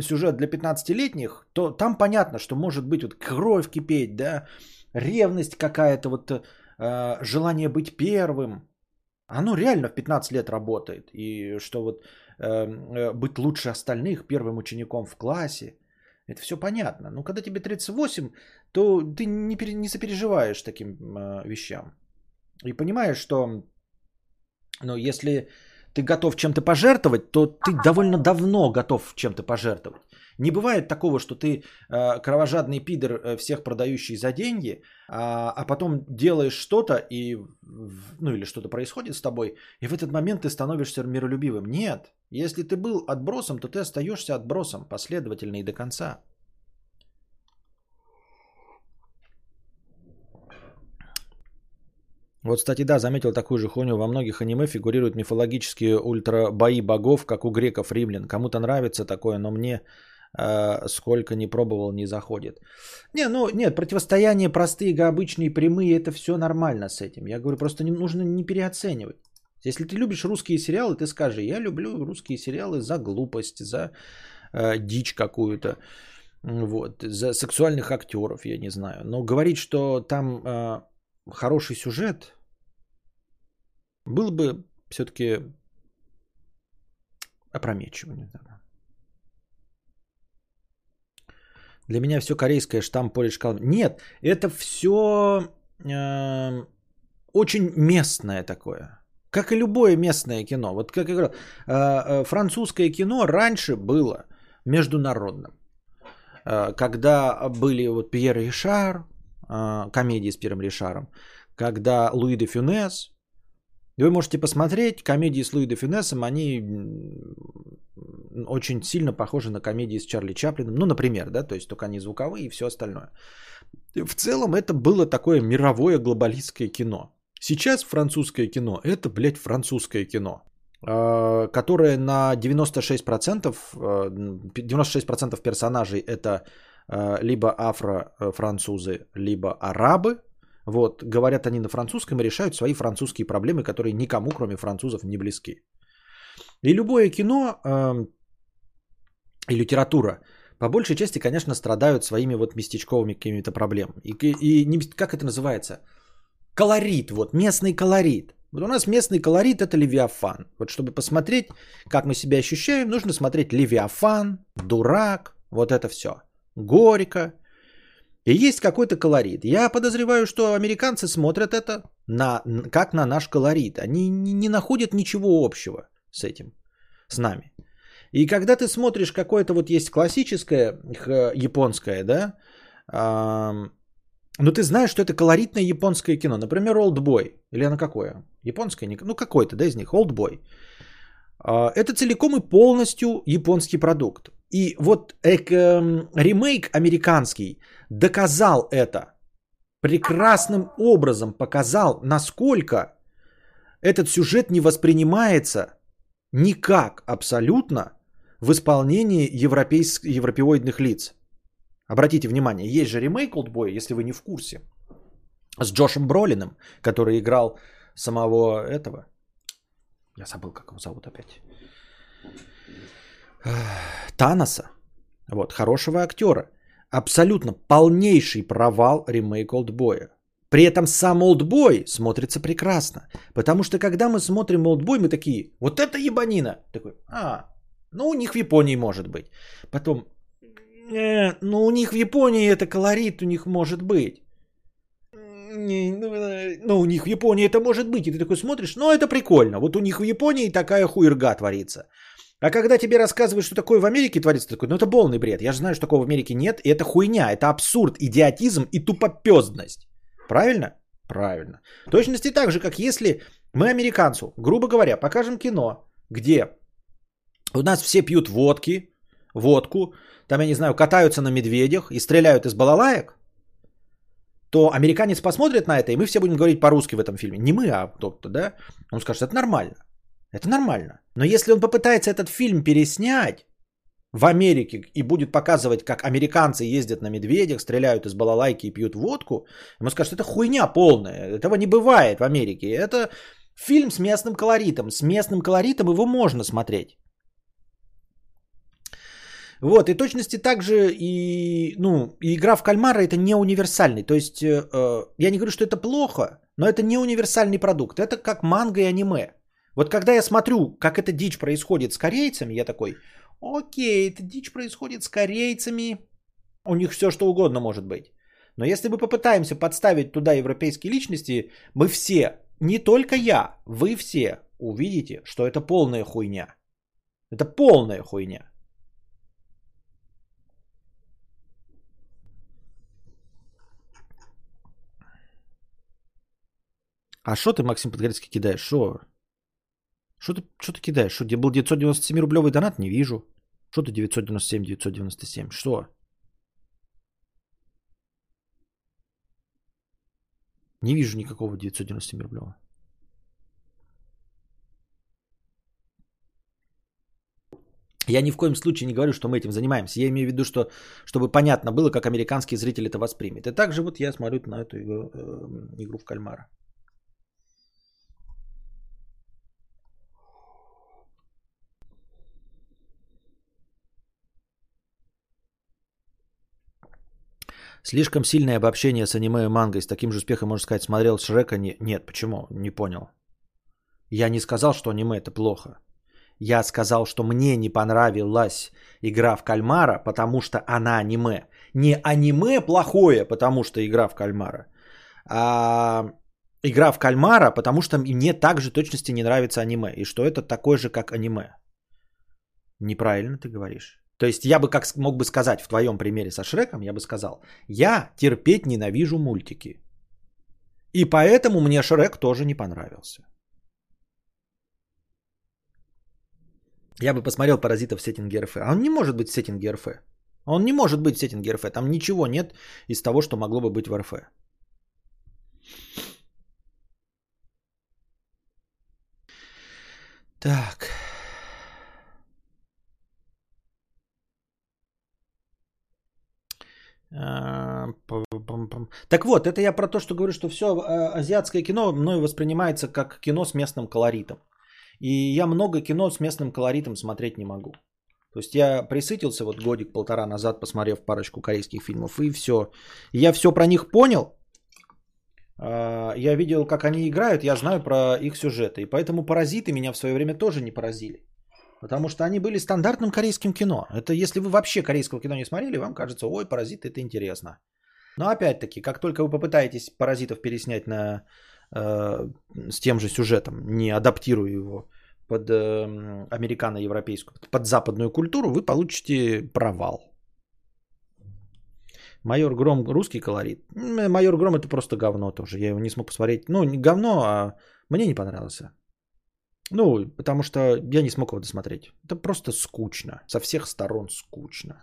S1: сюжет для 15-летних, то там понятно, что может быть вот кровь кипеть, да, ревность какая-то, вот э, желание быть первым. Оно реально в 15 лет работает. И что вот э, э быть лучше остальных, первым учеником в классе – это все понятно. Но когда тебе 38, то ты не, пере, не сопереживаешь таким э, вещам. И понимаешь, что ну, если ты готов чем-то пожертвовать, то ты довольно давно готов чем-то пожертвовать. Не бывает такого, что ты э, кровожадный пидор, э, всех продающий за деньги, а, а потом делаешь что-то, и, ну или что-то происходит с тобой, и в этот момент ты становишься миролюбивым. Нет, если ты был отбросом, то ты остаешься отбросом последовательно и до конца. Вот, кстати, да, заметил такую же хуйню. Во многих аниме фигурируют мифологические ультрабои богов, как у греков, римлян. Кому-то нравится такое, но мне э, сколько не пробовал, не заходит. Не, ну нет, противостояние простые, обычные, прямые, это все нормально с этим. Я говорю, просто не нужно не переоценивать. Если ты любишь русские сериалы, ты скажи, я люблю русские сериалы за глупость, за э, дичь какую-то, вот, за сексуальных актеров, я не знаю. Но говорить, что там э, хороший сюжет, было бы все-таки опрометчиво. Не знаю. Для меня все корейское, штамп поридж Нет, это все э, очень местное такое. Как и любое местное кино. Вот как я говорил, э, э, французское кино раньше было международным. Э, когда были вот Пьер Ришар, комедии с Пьером Ришаром, когда Луи де Фюнес, вы можете посмотреть комедии с Луи де Фюнесом, они очень сильно похожи на комедии с Чарли Чаплином, ну, например, да, то есть только они звуковые и все остальное. в целом это было такое мировое глобалистское кино. Сейчас французское кино – это, блядь, французское кино, а, которое на 96%, 96% персонажей – это а, либо афро-французы, либо арабы. Вот, говорят они на французском и решают свои французские проблемы, которые никому, кроме французов, не близки. И любое кино и литература по большей части, конечно, страдают своими вот местечковыми какими-то проблемами. И, и не, как это называется? Колорит, вот, местный колорит. Вот у нас местный колорит это Левиафан. Вот чтобы посмотреть, как мы себя ощущаем, нужно смотреть Левиафан, Дурак, вот это все. Горько. И есть какой-то колорит. Я подозреваю, что американцы смотрят это на, как на наш колорит. Они не, находят ничего общего с этим, с нами. И когда ты смотришь какое-то вот есть классическое японское, да, э, но ты знаешь, что это колоритное японское кино. Например, Oldboy. Или оно какое? Японское? Ну, какой-то, да, из них. Oldboy. Э, это целиком и полностью японский продукт. И вот э, э, ремейк американский доказал это. Прекрасным образом показал, насколько этот сюжет не воспринимается никак абсолютно в исполнении европейск... европеоидных лиц. Обратите внимание, есть же ремейк Олдбоя, если вы не в курсе, с Джошем Бролиным, который играл самого этого. Я забыл, как его зовут опять. Таноса. Вот, хорошего актера. Абсолютно полнейший провал ремейк Олдбоя. При этом сам Олдбой смотрится прекрасно. Потому что когда мы смотрим Олдбой, мы такие, вот это ебанина. Такой, а, ну, у них в Японии может быть. Потом, э, ну, у них в Японии это колорит, у них может быть. Ну, э, ну, у них в Японии это может быть. И ты такой смотришь, ну, это прикольно. Вот у них в Японии такая хуерга творится. А когда тебе рассказывают, что такое в Америке творится, такой, ну это полный бред. Я же знаю, что такого в Америке нет. И это хуйня, это абсурд, идиотизм и тупопездность. Правильно? Правильно. В точности так же, как если мы американцу, грубо говоря, покажем кино, где у нас все пьют водки, водку, там, я не знаю, катаются на медведях и стреляют из балалаек, то американец посмотрит на это, и мы все будем говорить по-русски в этом фильме. Не мы, а кто-то, да? Он скажет, это нормально. Это нормально. Но если он попытается этот фильм переснять в Америке и будет показывать, как американцы ездят на медведях, стреляют из балалайки и пьют водку, ему скажут, это хуйня полная. Этого не бывает в Америке. Это фильм с местным колоритом. С местным колоритом его можно смотреть. Вот, и точности также и, ну, и игра в кальмара это не универсальный. То есть, э, э, я не говорю, что это плохо, но это не универсальный продукт. Это как манго и аниме. Вот когда я смотрю, как эта дичь происходит с корейцами, я такой, окей, эта дичь происходит с корейцами, у них все что угодно может быть. Но если мы попытаемся подставить туда европейские личности, мы все, не только я, вы все увидите, что это полная хуйня. Это полная хуйня. А что ты, Максим Подгорецкий, кидаешь? Что? Что ты, что ты кидаешь? Что, где был 997 рублевый донат? Не вижу. Что ты 997, 997? Что? Не вижу никакого 997 рублевого. Я ни в коем случае не говорю, что мы этим занимаемся. Я имею в виду, что чтобы понятно было, как американский зритель это воспримет. И также вот я смотрю на эту игру, э, игру в кальмара. Слишком сильное обобщение с аниме и мангой. С таким же успехом, можно сказать, смотрел Шрека. Не... Нет, почему? Не понял. Я не сказал, что аниме это плохо. Я сказал, что мне не понравилась игра в кальмара, потому что она аниме. Не аниме плохое, потому что игра в кальмара, а игра в кальмара, потому что мне также точности не нравится аниме. И что это такое же, как аниме. Неправильно ты говоришь. То есть я бы как мог бы сказать в твоем примере со Шреком, я бы сказал, я терпеть ненавижу мультики. И поэтому мне Шрек тоже не понравился. Я бы посмотрел «Паразитов» в сеттинге РФ. А он не может быть в сеттинге РФ. Он не может быть в сеттинге РФ. Там ничего нет из того, что могло бы быть в РФ. Так. Так вот, это я про то, что говорю, что все а, азиатское кино мною воспринимается как кино с местным колоритом. И я много кино с местным колоритом смотреть не могу. То есть я присытился вот годик-полтора назад, посмотрев парочку корейских фильмов, и все. Я все про них понял. А, я видел, как они играют, я знаю про их сюжеты. И поэтому «Паразиты» меня в свое время тоже не поразили. Потому что они были стандартным корейским кино. Это если вы вообще корейского кино не смотрели, вам кажется, ой, паразиты это интересно. Но опять-таки, как только вы попытаетесь паразитов переснять на, э, с тем же сюжетом, не адаптируя его под э, американо-европейскую, под западную культуру, вы получите провал. Майор Гром русский колорит. Майор Гром это просто говно тоже. Я его не смог посмотреть. Ну, не говно, а мне не понравился. Ну, потому что я не смог его досмотреть. Это просто скучно. Со всех сторон скучно.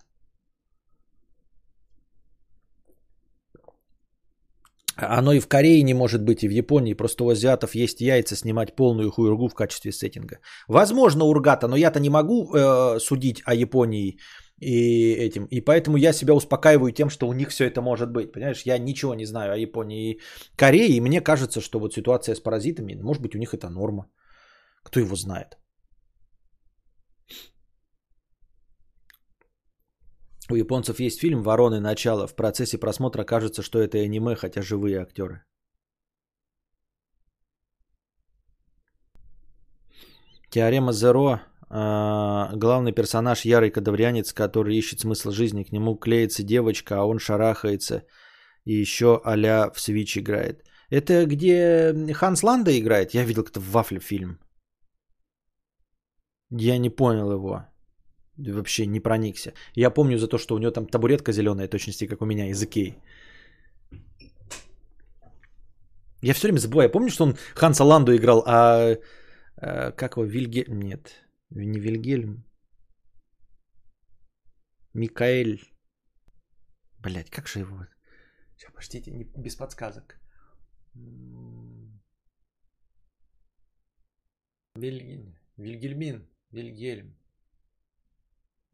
S1: Оно и в Корее не может быть, и в Японии. Просто у азиатов есть яйца снимать полную хуйргу в качестве сеттинга. Возможно, Ургата, но я-то не могу э, судить о Японии и этим. И поэтому я себя успокаиваю тем, что у них все это может быть. Понимаешь, я ничего не знаю о Японии и Корее, и мне кажется, что вот ситуация с паразитами, может быть, у них это норма. Кто его знает? У японцев есть фильм «Вороны. Начало». В процессе просмотра кажется, что это аниме, хотя живые актеры. Теорема Зеро. А, главный персонаж ярый кадаврианец, который ищет смысл жизни. К нему клеится девочка, а он шарахается. И еще а в Свич играет. Это где Ханс Ланда играет? Я видел как-то в Вафле фильм. Я не понял его. Вообще не проникся. Я помню за то, что у него там табуретка зеленая, точности, как у меня, из Икеи. Я все время забываю. Я помню, что он Ханса Ланду играл, а, а как его, Вильгельм? Нет, не Вильгельм. Микаэль. Блять, как же его? Сейчас, подождите, не, без подсказок. Вильгельм. Вильгельмин. Вильгельм.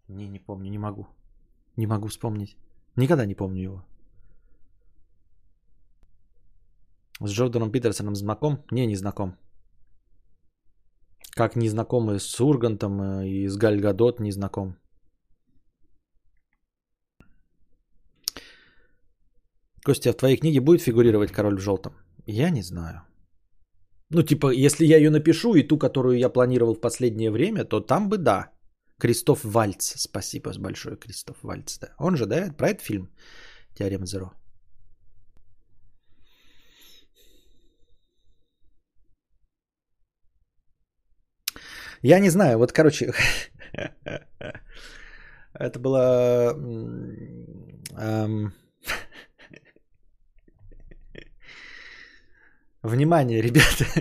S1: Не, не помню, не могу. Не могу вспомнить. Никогда не помню его. С Джорданом Питерсоном знаком? Не, не знаком. Как не знаком и с Ургантом, э, и с Галь Гадот не знаком. Костя, в твоей книге будет фигурировать король в желтом? Я не знаю. Ну, типа, если я ее напишу, и ту, которую я планировал в последнее время, то там бы да. Кристоф Вальц. Спасибо большое, Кристоф Вальц. Да. Он же, да, про этот фильм Теорема Зеро. Я не знаю, вот, короче, это было... Внимание, ребята.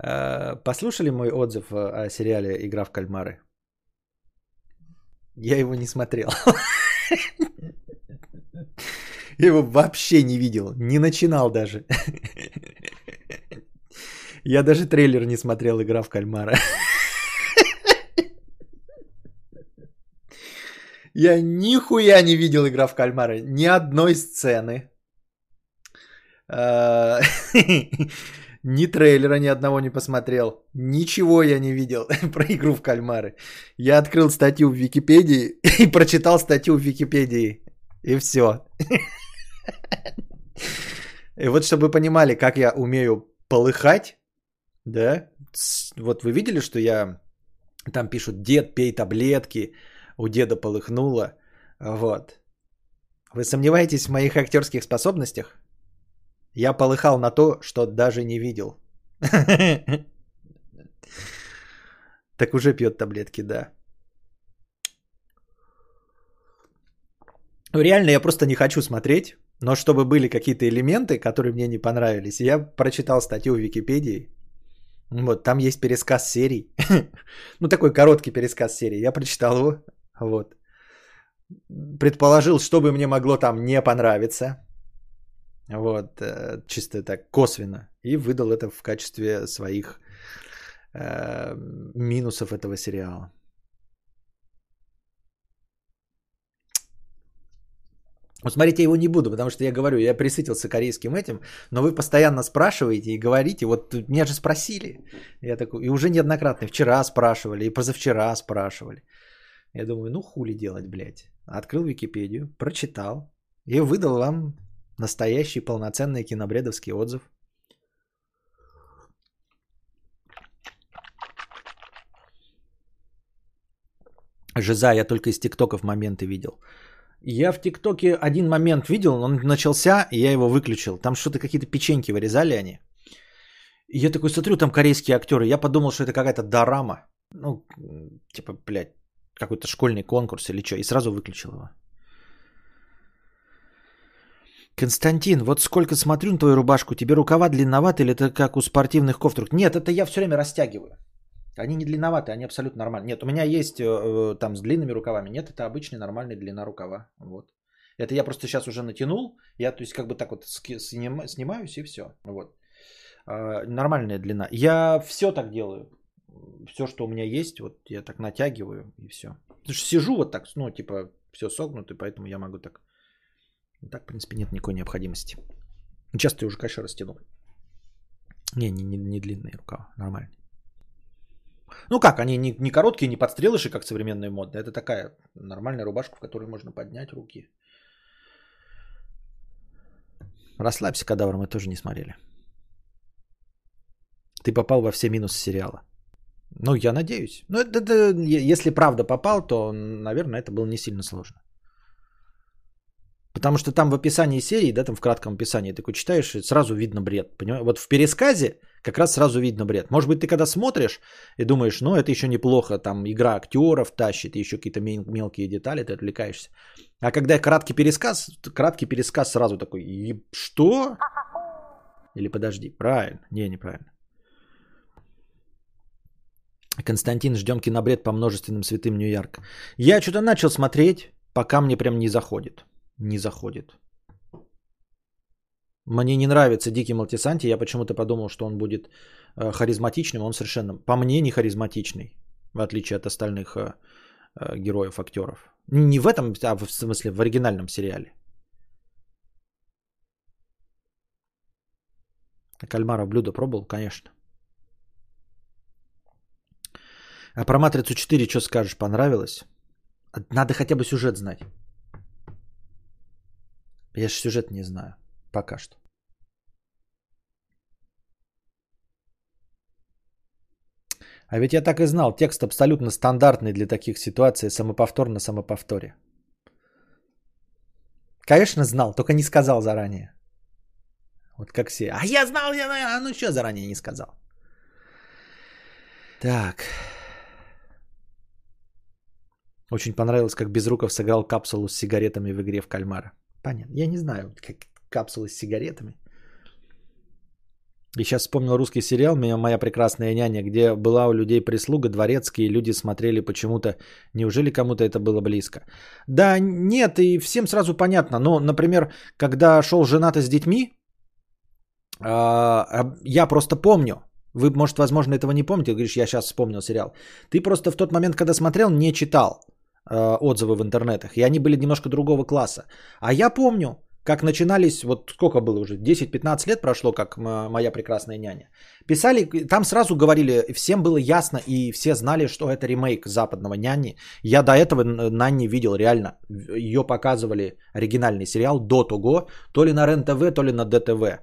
S1: А, послушали мой отзыв о сериале «Игра в кальмары»? Я его не смотрел. Я его вообще не видел, не начинал даже. Я даже трейлер не смотрел «Игра в кальмара». Я нихуя не видел «Игра в кальмара», ни одной сцены. Э, ни трейлера ни одного не посмотрел. Ничего я не видел про игру в кальмары. Я открыл статью в Википедии и прочитал статью в Википедии. И все. И вот чтобы вы понимали, как я умею полыхать, да, вот вы видели, что я, там пишут, дед, пей таблетки, у деда полыхнуло, вот. Вы сомневаетесь в моих актерских способностях? Я полыхал на то, что даже не видел. Так уже пьет таблетки, да. Реально, я просто не хочу смотреть, но чтобы были какие-то элементы, которые мне не понравились, я прочитал статью в Википедии. Вот, там есть пересказ серий. ну, такой короткий пересказ серии. Я прочитал его, вот. Предположил, что бы мне могло там не понравиться. Вот, э, чисто так косвенно. И выдал это в качестве своих э, минусов этого сериала. Вот смотрите, я его не буду, потому что я говорю, я присытился корейским этим, но вы постоянно спрашиваете и говорите, вот меня же спросили. Я такой, и уже неоднократно, вчера спрашивали, и позавчера спрашивали. Я думаю, ну хули делать, блядь. Открыл Википедию, прочитал и выдал вам настоящий полноценный кинобредовский отзыв. Жиза я только из тиктоков моменты видел. Я в ТикТоке один момент видел, он начался, и я его выключил. Там что-то какие-то печеньки вырезали они. Я такой смотрю, там корейские актеры. Я подумал, что это какая-то дорама. Ну, типа, блядь, какой-то школьный конкурс или что. И сразу выключил его. Константин, вот сколько смотрю на твою рубашку, тебе рукава длинноваты или это как у спортивных кофтрук? Нет, это я все время растягиваю. Они не длинноваты, они абсолютно нормальные. Нет, у меня есть э, э, там с длинными рукавами. Нет, это обычная нормальная длина рукава. Вот. Это я просто сейчас уже натянул. Я, то есть, как бы так вот снимаюсь и все. Вот. А, нормальная длина. Я все так делаю. Все, что у меня есть, вот я так натягиваю и все. Потому что сижу вот так, ну, типа, все согнуто, поэтому я могу так. Так, в принципе, нет никакой необходимости. Сейчас ты уже, конечно, растянул. Не, не, не, не длинные рукава, нормально. Ну как, они не, не короткие, не подстрелыши, как современные модные. Это такая нормальная рубашка, в которой можно поднять руки. Расслабься, кадавр, мы тоже не смотрели. Ты попал во все минусы сериала. Ну, я надеюсь. Ну, это, это, если правда попал, то, наверное, это было не сильно сложно. Потому что там в описании серии, да, там в кратком описании, такой читаешь, и сразу видно бред. Понимаешь? Вот в пересказе как раз сразу видно бред. Может быть, ты когда смотришь и думаешь, ну, это еще неплохо, там игра актеров тащит, еще какие-то мелкие детали, ты отвлекаешься. А когда краткий пересказ, краткий пересказ сразу такой, и что? Или подожди, правильно? Не, неправильно. Константин, ждем кинобред по множественным святым Нью-Йорк. Я что-то начал смотреть, пока мне прям не заходит. Не заходит. Мне не нравится Дикий Малтисанти. Я почему-то подумал, что он будет э, харизматичным. Он совершенно, по мне, не харизматичный. В отличие от остальных э, э, героев, актеров. Не в этом, а в смысле в оригинальном сериале. Кальмара блюдо пробовал? Конечно. А про Матрицу 4 что скажешь? Понравилось? Надо хотя бы сюжет знать. Я же сюжет не знаю. Пока что. А ведь я так и знал, текст абсолютно стандартный для таких ситуаций, самоповтор на самоповторе. Конечно, знал, только не сказал заранее. Вот как все. А я знал, я, а ну что заранее не сказал. Так. Очень понравилось, как Безруков сыграл капсулу с сигаретами в игре в кальмара. Понятно. Я не знаю, как капсулы с сигаретами. И сейчас вспомнил русский сериал «Моя прекрасная няня», где была у людей прислуга дворецкие, люди смотрели почему-то. Неужели кому-то это было близко? Да нет, и всем сразу понятно. Но, например, когда шел «Женаты с детьми», а, я просто помню, вы, может, возможно, этого не помните, говоришь, я сейчас вспомнил сериал. Ты просто в тот момент, когда смотрел, не читал а, отзывы в интернетах, и они были немножко другого класса. А я помню, как начинались, вот сколько было уже, 10-15 лет прошло, как моя прекрасная няня. Писали, там сразу говорили, всем было ясно и все знали, что это ремейк западного няни. Я до этого Нанни видел реально, ее показывали оригинальный сериал до того, то ли на РЕН-ТВ, то ли на ДТВ.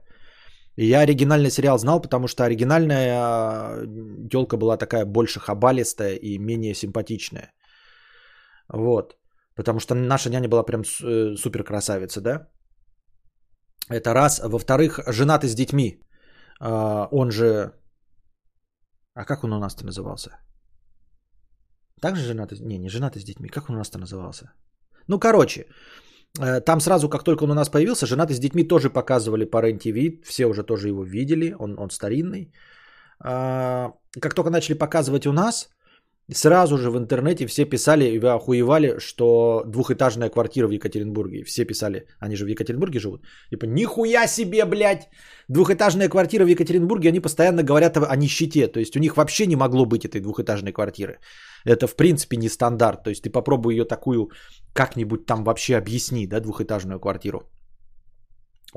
S1: Я оригинальный сериал знал, потому что оригинальная телка была такая больше хабалистая и менее симпатичная. Вот. Потому что наша няня была прям э, супер красавица, да? Это раз. Во-вторых, женатый с детьми. А, он же... А как он у нас-то назывался? Также женатый... Не, не женатый с детьми. Как он у нас-то назывался? Ну, короче, э, там сразу, как только он у нас появился, женатый с детьми тоже показывали по рен Все уже тоже его видели. Он, он старинный. а, как только начали показывать у нас, сразу же в интернете все писали и охуевали, что двухэтажная квартира в Екатеринбурге. Все писали, они же в Екатеринбурге живут. Типа, нихуя себе, блядь! Двухэтажная квартира в Екатеринбурге, они постоянно говорят о нищете. То есть у них вообще не могло быть этой двухэтажной квартиры. Это в принципе не стандарт. То есть ты попробуй ее такую как-нибудь там вообще объясни, да, двухэтажную квартиру.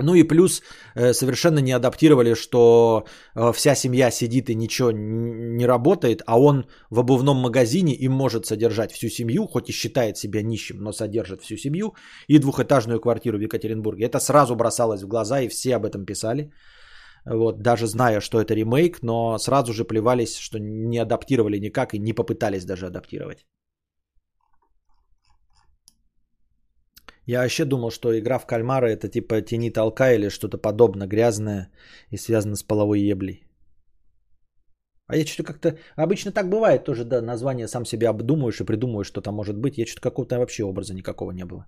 S1: Ну и плюс э, совершенно не адаптировали, что э, вся семья сидит и ничего не работает, а он в обувном магазине и может содержать всю семью, хоть и считает себя нищим, но содержит всю семью и двухэтажную квартиру в Екатеринбурге. Это сразу бросалось в глаза, и все об этом писали. Вот, даже зная, что это ремейк, но сразу же плевались, что не адаптировали никак и не попытались даже адаптировать. Я вообще думал, что игра в кальмара это типа тени толка или что-то подобное, грязное и связано с половой еблей. А я что-то как-то... Обычно так бывает тоже, да, название сам себе обдумываешь и придумываешь, что там может быть. Я что-то какого-то вообще образа никакого не было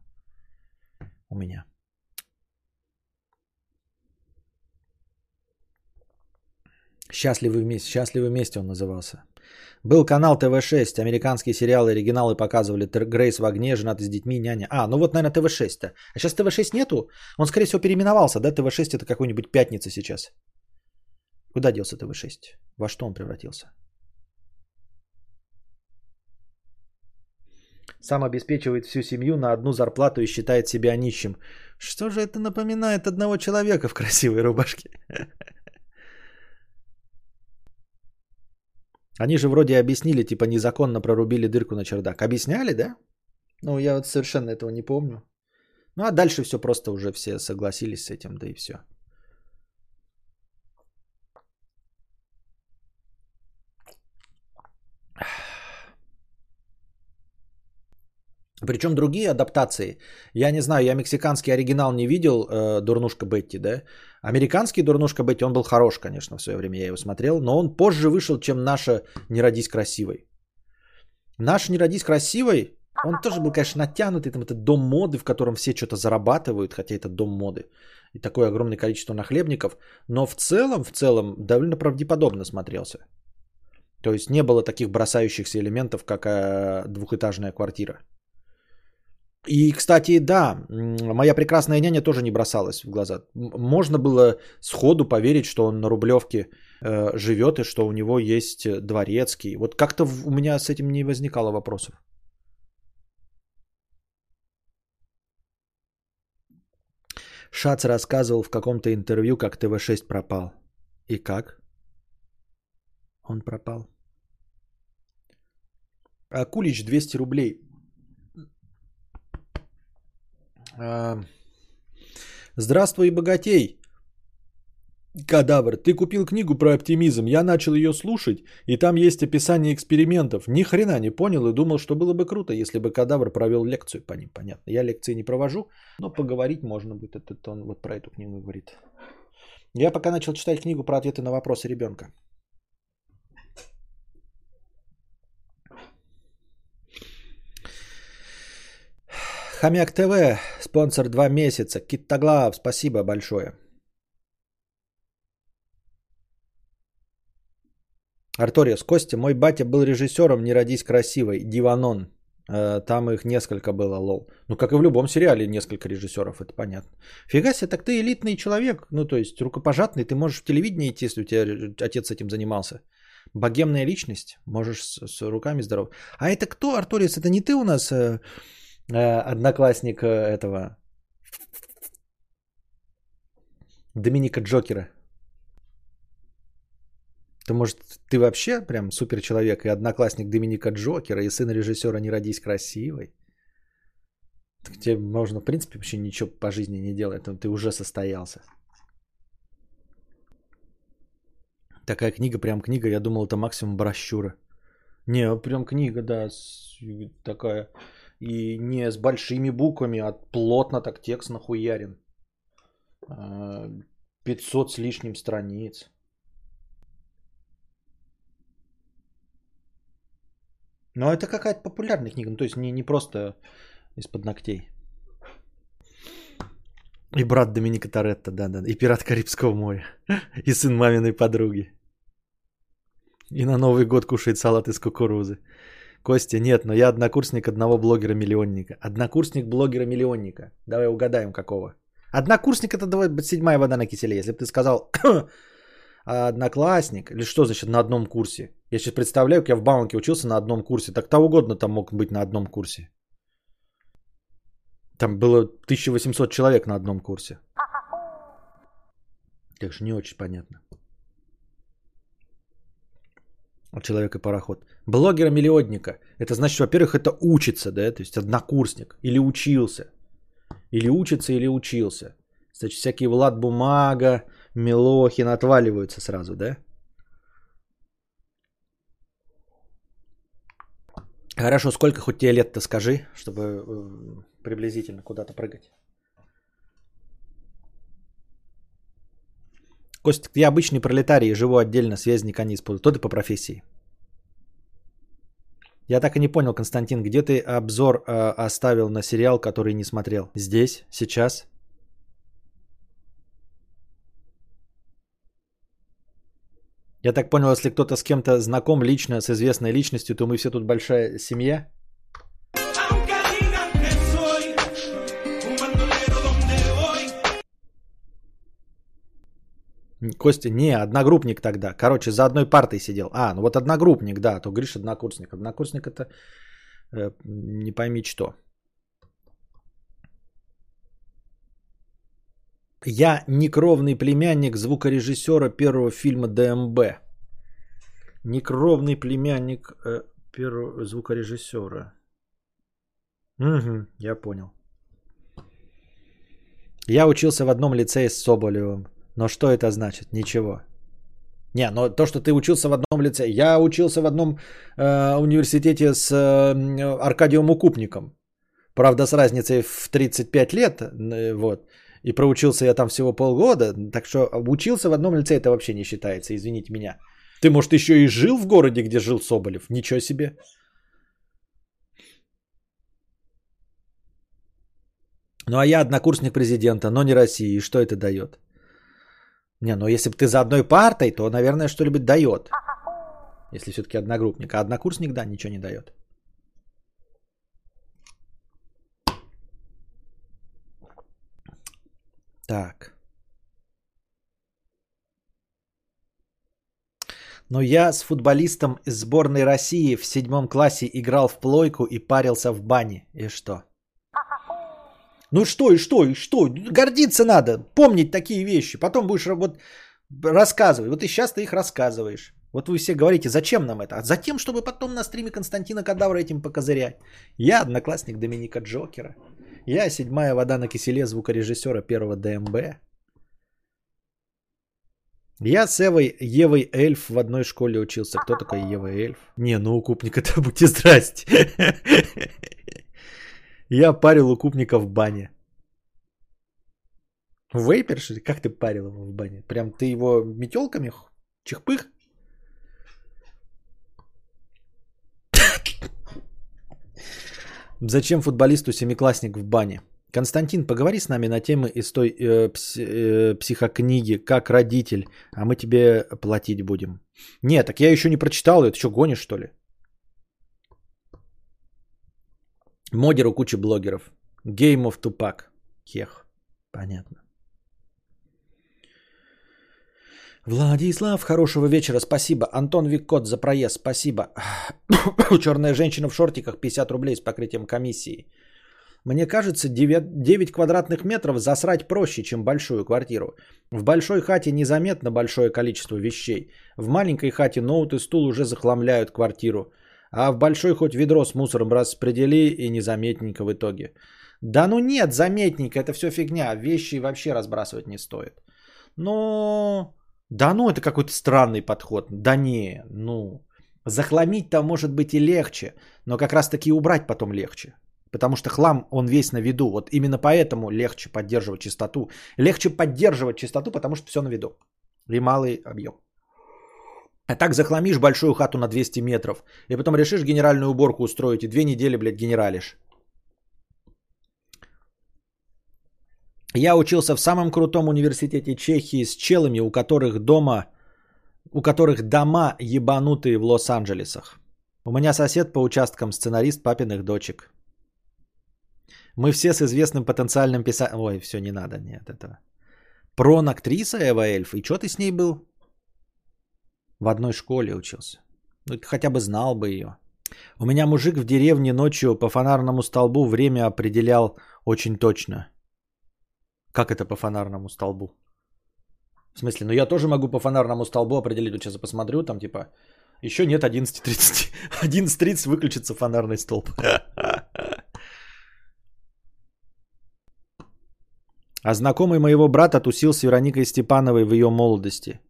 S1: у меня. Счастливы вместе. Счастливы вместе он назывался. Был канал ТВ-6, американские сериалы, оригиналы показывали. Грейс в огне, женаты с детьми, няня. А, ну вот, наверное, ТВ-6-то. А сейчас ТВ-6 нету? Он, скорее всего, переименовался, да? ТВ-6 это какой-нибудь пятница сейчас. Куда делся ТВ-6? Во что он превратился? Сам обеспечивает всю семью на одну зарплату и считает себя нищим. Что же это напоминает одного человека в красивой рубашке? Они же вроде объяснили, типа незаконно прорубили дырку на чердак. Объясняли, да? Ну, я вот совершенно этого не помню. Ну, а дальше все просто уже все согласились с этим, да и все. Причем другие адаптации, я не знаю, я мексиканский оригинал не видел, э, Дурнушка Бетти, да? Американский Дурнушка Бетти, он был хорош, конечно, в свое время я его смотрел, но он позже вышел, чем наша «Не родись красивой». Наш «Не родись красивой», он тоже был, конечно, натянутый, там это дом моды, в котором все что-то зарабатывают, хотя это дом моды. И такое огромное количество нахлебников. Но в целом, в целом, довольно правдеподобно смотрелся. То есть не было таких бросающихся элементов, как э, двухэтажная квартира. И, кстати, да, моя прекрасная няня тоже не бросалась в глаза. Можно было сходу поверить, что он на Рублевке э, живет и что у него есть дворецкий. Вот как-то у меня с этим не возникало вопросов. Шац рассказывал в каком-то интервью, как ТВ-6 пропал. И как? Он пропал. А Кулич 200 рублей. А, здравствуй, богатей. Кадавр, ты купил книгу про оптимизм, я начал ее слушать, и там есть описание экспериментов. Ни хрена не понял и думал, что было бы круто, если бы Кадавр провел лекцию по ним. Понятно, я лекции не провожу, но поговорить можно будет. Это он вот про эту книгу говорит. Я пока начал читать книгу про ответы на вопросы ребенка. Хомяк ТВ, спонсор 2 месяца. Киттоглав, спасибо большое. Арториус, Костя, мой батя был режиссером «Не родись красивой», Диванон. Э, там их несколько было, лол. Ну, как и в любом сериале, несколько режиссеров, это понятно. Фига себе, так ты элитный человек, ну, то есть рукопожатный, ты можешь в телевидении идти, если у тебя отец этим занимался. Богемная личность, можешь с, с руками здоров. А это кто, Арториус, это не ты у нас э, одноклассник э, этого Доминика Джокера. То может ты вообще прям супер человек и одноклассник Доминика Джокера и сын режиссера «Не родись красивой». Так тебе можно, в принципе, вообще ничего по жизни не делать, ты уже состоялся. Такая книга, прям книга, я думал, это максимум брошюра. Не, прям книга, да, такая и не с большими буквами, а плотно так текст нахуярен. 500 а, с лишним страниц. Но это какая-то популярная книга, ну, то есть не, не просто из-под ногтей. И брат Доминика Торетто, да-да, и пират Карибского моря, и сын маминой подруги. И на Новый год кушает салат из кукурузы. Костя, нет, но я однокурсник одного блогера-миллионника. Однокурсник блогера-миллионника. Давай угадаем, какого. Однокурсник это седьмая вода на киселе. Если бы ты сказал одноклассник, или что значит на одном курсе? Я сейчас представляю, как я в банке учился на одном курсе. Так того угодно там мог быть на одном курсе. Там было 1800 человек на одном курсе. Так что не очень понятно. Человек и пароход. Блогера-миллионника. Это значит, во-первых, это учится, да, то есть однокурсник. Или учился. Или учится, или учился. Значит, всякие Влад Бумага, Милохин отваливаются сразу, да? Хорошо, сколько хоть тебе лет-то скажи, чтобы э, приблизительно куда-то прыгать. Костик, я обычный пролетарий, живу отдельно, связника не использую. Кто ты по профессии? Я так и не понял, Константин, где ты обзор э, оставил на сериал, который не смотрел? Здесь, сейчас? Я так понял, если кто-то с кем-то знаком лично, с известной личностью, то мы все тут большая семья. Костя, не, одногруппник тогда. Короче, за одной партой сидел. А, ну вот одногруппник, да, то говоришь однокурсник. Однокурсник это э, не пойми что. Я некровный племянник звукорежиссера первого фильма ДМБ. Некровный племянник э, первого звукорежиссера. Угу, я понял. Я учился в одном лицее с Соболевым. Но что это значит? Ничего. Не, но то, что ты учился в одном лице. Я учился в одном э, университете с э, Аркадием Укупником. Правда, с разницей в 35 лет. Э, вот. И проучился я там всего полгода. Так что учился в одном лице это вообще не считается, извините меня. Ты, может, еще и жил в городе, где жил Соболев? Ничего себе. Ну а я однокурсник президента, но не России. И что это дает? Не, ну если бы ты за одной партой, то, наверное, что-нибудь дает. Если все-таки одногруппник. А однокурсник, да, ничего не дает. Так. Но я с футболистом из сборной России в седьмом классе играл в плойку и парился в бане. И что? Ну что и что и что? Гордиться надо, помнить такие вещи. Потом будешь вот рассказывать. Вот и сейчас ты их рассказываешь. Вот вы все говорите, зачем нам это? А затем, чтобы потом на стриме Константина Кадавра этим покозырять. Я одноклассник Доминика Джокера. Я седьмая вода на киселе звукорежиссера первого ДМБ. Я с Эвой, Евой Эльф в одной школе учился. Кто такой Ева Эльф? Не, ну укупник это будьте здрасте. Я парил укупника в бане. Вейпер, что ли? Как ты парил его в бане? Прям ты его метелками чихпых? Зачем футболисту семиклассник в бане? Константин, поговори с нами на темы из той э, пс, э, психокниги «Как родитель», а мы тебе платить будем. Нет, так я еще не прочитал ее. Ты что, гонишь, что ли? Модеру куча блогеров. Game of Tupac. Хех. Понятно. Владислав, хорошего вечера, спасибо. Антон Виккот за проезд, спасибо. Черная женщина в шортиках, 50 рублей с покрытием комиссии. Мне кажется, 9, 9 квадратных метров засрать проще, чем большую квартиру. В большой хате незаметно большое количество вещей. В маленькой хате ноут и стул уже захламляют квартиру. А в большой хоть ведро с мусором распредели и незаметненько в итоге. Да ну нет, заметненько, это все фигня. Вещи вообще разбрасывать не стоит. Но... Да ну, это какой-то странный подход. Да не, ну... Захламить-то может быть и легче, но как раз таки убрать потом легче. Потому что хлам, он весь на виду. Вот именно поэтому легче поддерживать чистоту. Легче поддерживать чистоту, потому что все на виду. И малый объем. А так захламишь большую хату на 200 метров. И потом решишь генеральную уборку устроить. И две недели, блядь, генералишь. Я учился в самом крутом университете Чехии с челами, у которых дома у которых дома ебанутые в Лос-Анджелесах. У меня сосед по участкам сценарист папиных дочек. Мы все с известным потенциальным писателем... Ой, все, не надо, нет этого. Прон-актриса Эва Эльф. И что ты с ней был? В одной школе учился. Ну, хотя бы знал бы ее. У меня мужик в деревне ночью по фонарному столбу время определял очень точно. Как это по фонарному столбу? В смысле, ну я тоже могу по фонарному столбу определить. Вот сейчас посмотрю, там типа, еще нет 11.30. 11.30 выключится фонарный столб. А знакомый моего брата тусил с Вероникой Степановой в ее молодости.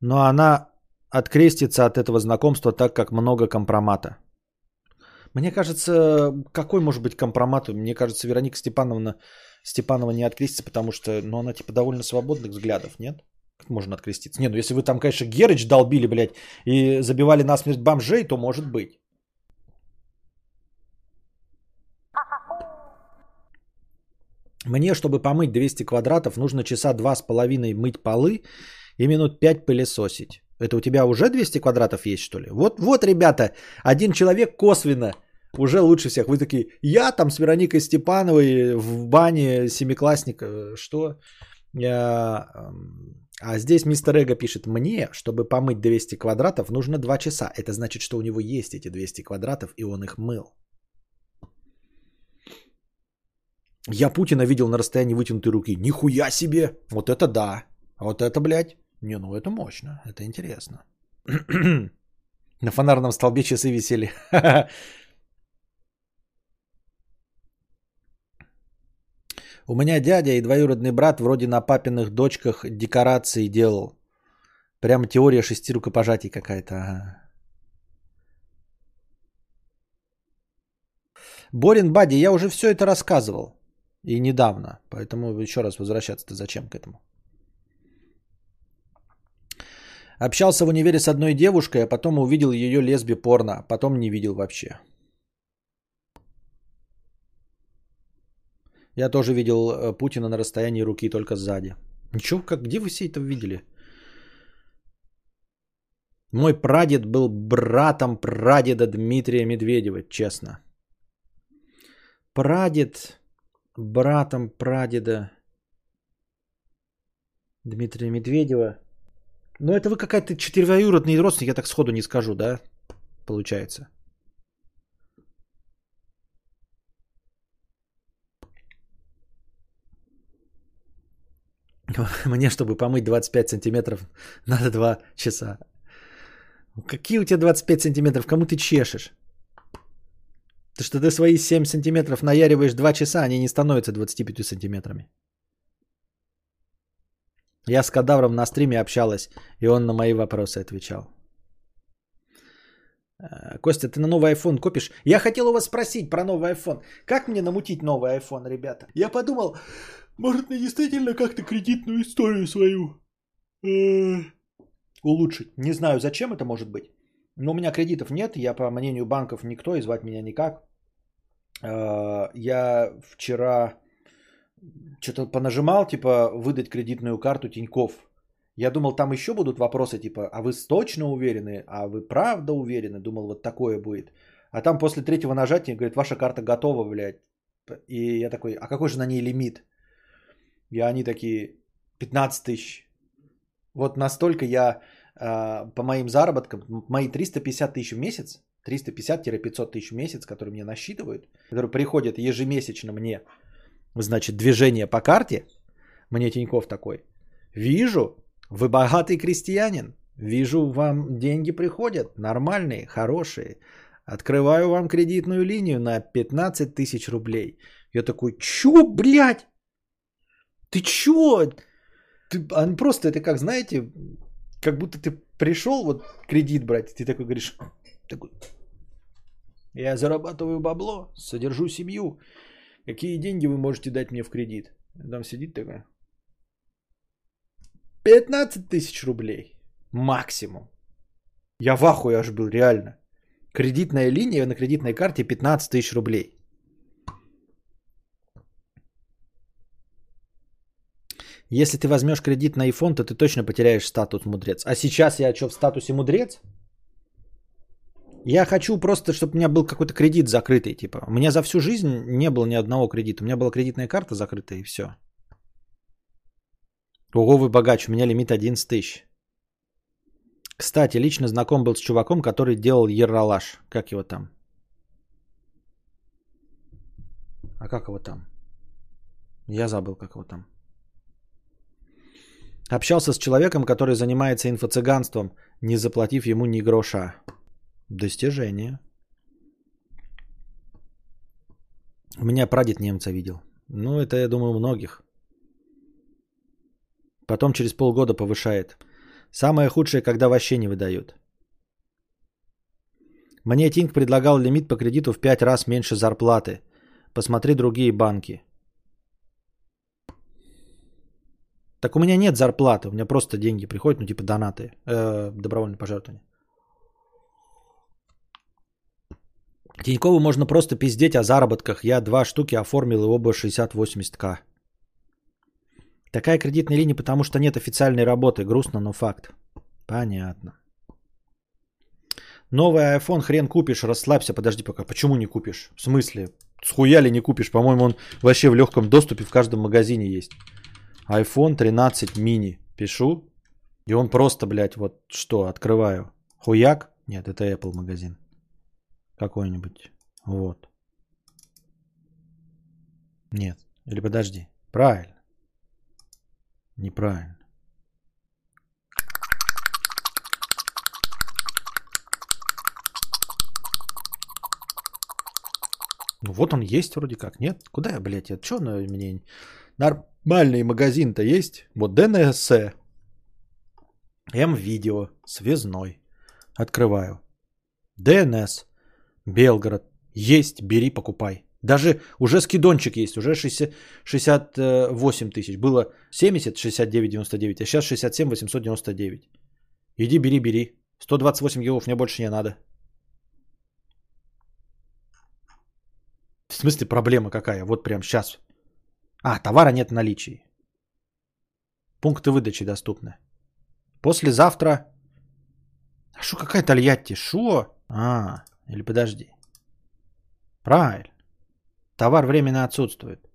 S1: Но она открестится от этого знакомства так, как много компромата. Мне кажется, какой может быть компромат? Мне кажется, Вероника Степановна Степанова не открестится, потому что ну, она типа довольно свободных взглядов, нет? Как можно откреститься? Не, ну если вы там, конечно, Герыч долбили, блядь, и забивали насмерть бомжей, то может быть. Мне, чтобы помыть 200 квадратов, нужно часа два с половиной мыть полы и минут пять пылесосить. Это у тебя уже 200 квадратов есть, что ли? Вот, вот, ребята, один человек косвенно уже лучше всех. Вы такие, я там с Вероникой Степановой в бане семиклассника. Что? Я... А здесь мистер Эго пишет, мне, чтобы помыть 200 квадратов, нужно 2 часа. Это значит, что у него есть эти 200 квадратов, и он их мыл. Я Путина видел на расстоянии вытянутой руки. Нихуя себе! Вот это да! Вот это, блядь, не, ну это мощно, это интересно. На фонарном столбе часы висели. У меня дядя и двоюродный брат вроде на папиных дочках декорации делал. Прямо теория шести рукопожатий какая-то. Ага. Борин Бади, я уже все это рассказывал. И недавно. Поэтому еще раз возвращаться-то зачем к этому? Общался в универе с одной девушкой, а потом увидел ее лесби порно, а потом не видел вообще. Я тоже видел э, Путина на расстоянии руки только сзади. Ничего, как, где вы все это видели? Мой прадед был братом прадеда Дмитрия Медведева, честно. Прадед братом прадеда Дмитрия Медведева. Ну, это вы какая-то четвероюродный родственник, я так сходу не скажу, да? Получается. Мне, чтобы помыть 25 сантиметров, надо 2 часа. Какие у тебя 25 сантиметров? Кому ты чешешь? Ты что ты свои 7 сантиметров наяриваешь 2 часа, они не становятся 25 сантиметрами. Я с кадавром на стриме общалась, и он на мои вопросы отвечал. Э, Костя, ты на новый iPhone купишь? Я хотел у вас спросить про новый iPhone. Как мне намутить новый iPhone, ребята? Я подумал, может мне действительно как-то кредитную историю свою э, улучшить. Не знаю, зачем это может быть. Но у меня кредитов нет. Я, по мнению банков, никто, и звать меня никак. Э, я вчера что-то понажимал, типа, выдать кредитную карту Тиньков. Я думал, там еще будут вопросы, типа, а вы точно уверены, а вы правда уверены? Думал, вот такое будет. А там после третьего нажатия говорит, ваша карта готова, блядь. И я такой, а какой же на ней лимит? И они такие, 15 тысяч. Вот настолько я э, по моим заработкам, мои 350 тысяч в месяц, 350-500 тысяч в месяц, которые мне насчитывают, которые приходят ежемесячно мне значит, движение по карте, мне Тиньков такой, вижу, вы богатый крестьянин, вижу, вам деньги приходят, нормальные, хорошие, открываю вам кредитную линию на 15 тысяч рублей. Я такой, чё, блядь? Ты чё? Ты, а просто это как, знаете, как будто ты пришел вот кредит брать, ты такой говоришь, такой, я зарабатываю бабло, содержу семью, Какие деньги вы можете дать мне в кредит? Там сидит такая. 15 тысяч рублей. Максимум. Я в ахуе аж был, реально. Кредитная линия на кредитной карте 15 тысяч рублей. Если ты возьмешь кредит на iPhone, то ты точно потеряешь статус мудрец. А сейчас я что, в статусе мудрец? Я хочу просто, чтобы у меня был какой-то кредит закрытый. Типа, у меня за всю жизнь не было ни одного кредита. У меня была кредитная карта закрытая и все. Ого, вы богач, у меня лимит 11 тысяч. Кстати, лично знаком был с чуваком, который делал ералаш. Как его там? А как его там? Я забыл, как его там. Общался с человеком, который занимается инфо-цыганством, не заплатив ему ни гроша. Достижение. У меня прадед немца видел. Ну, это, я думаю, многих. Потом через полгода повышает. Самое худшее, когда вообще не выдают. Мне Тинг предлагал лимит по кредиту в 5 раз меньше зарплаты. Посмотри другие банки. Так у меня нет зарплаты, у меня просто деньги приходят, ну типа донаты, э, добровольные пожертвования. Тинькову можно просто пиздеть о заработках. Я два штуки оформил и оба 60-80к. Такая кредитная линия, потому что нет официальной работы. Грустно, но факт. Понятно. Новый iPhone хрен купишь, расслабься, подожди пока. Почему не купишь? В смысле? Схуяли не купишь? По-моему, он вообще в легком доступе в каждом магазине есть. iPhone 13 mini. Пишу. И он просто, блядь, вот что, открываю. Хуяк? Нет, это Apple магазин. Какой-нибудь. Вот. Нет. Или подожди. Правильно. Неправильно. Ну вот он есть вроде как, нет? Куда я, блядь, это что на мне... Нормальный магазин-то есть. Вот ДНС. М-видео. Связной. Открываю. ДНС. Белгород. Есть, бери, покупай. Даже уже скидончик есть, уже 60, 68 тысяч. Было 70, 69, 99, а сейчас 67, 899. Иди, бери, бери. 128 гигов мне больше не надо. В смысле проблема какая? Вот прям сейчас. А, товара нет в наличии. Пункты выдачи доступны. Послезавтра. А что какая Тольятти? Шо? А, или подожди. Правильно. Товар временно отсутствует.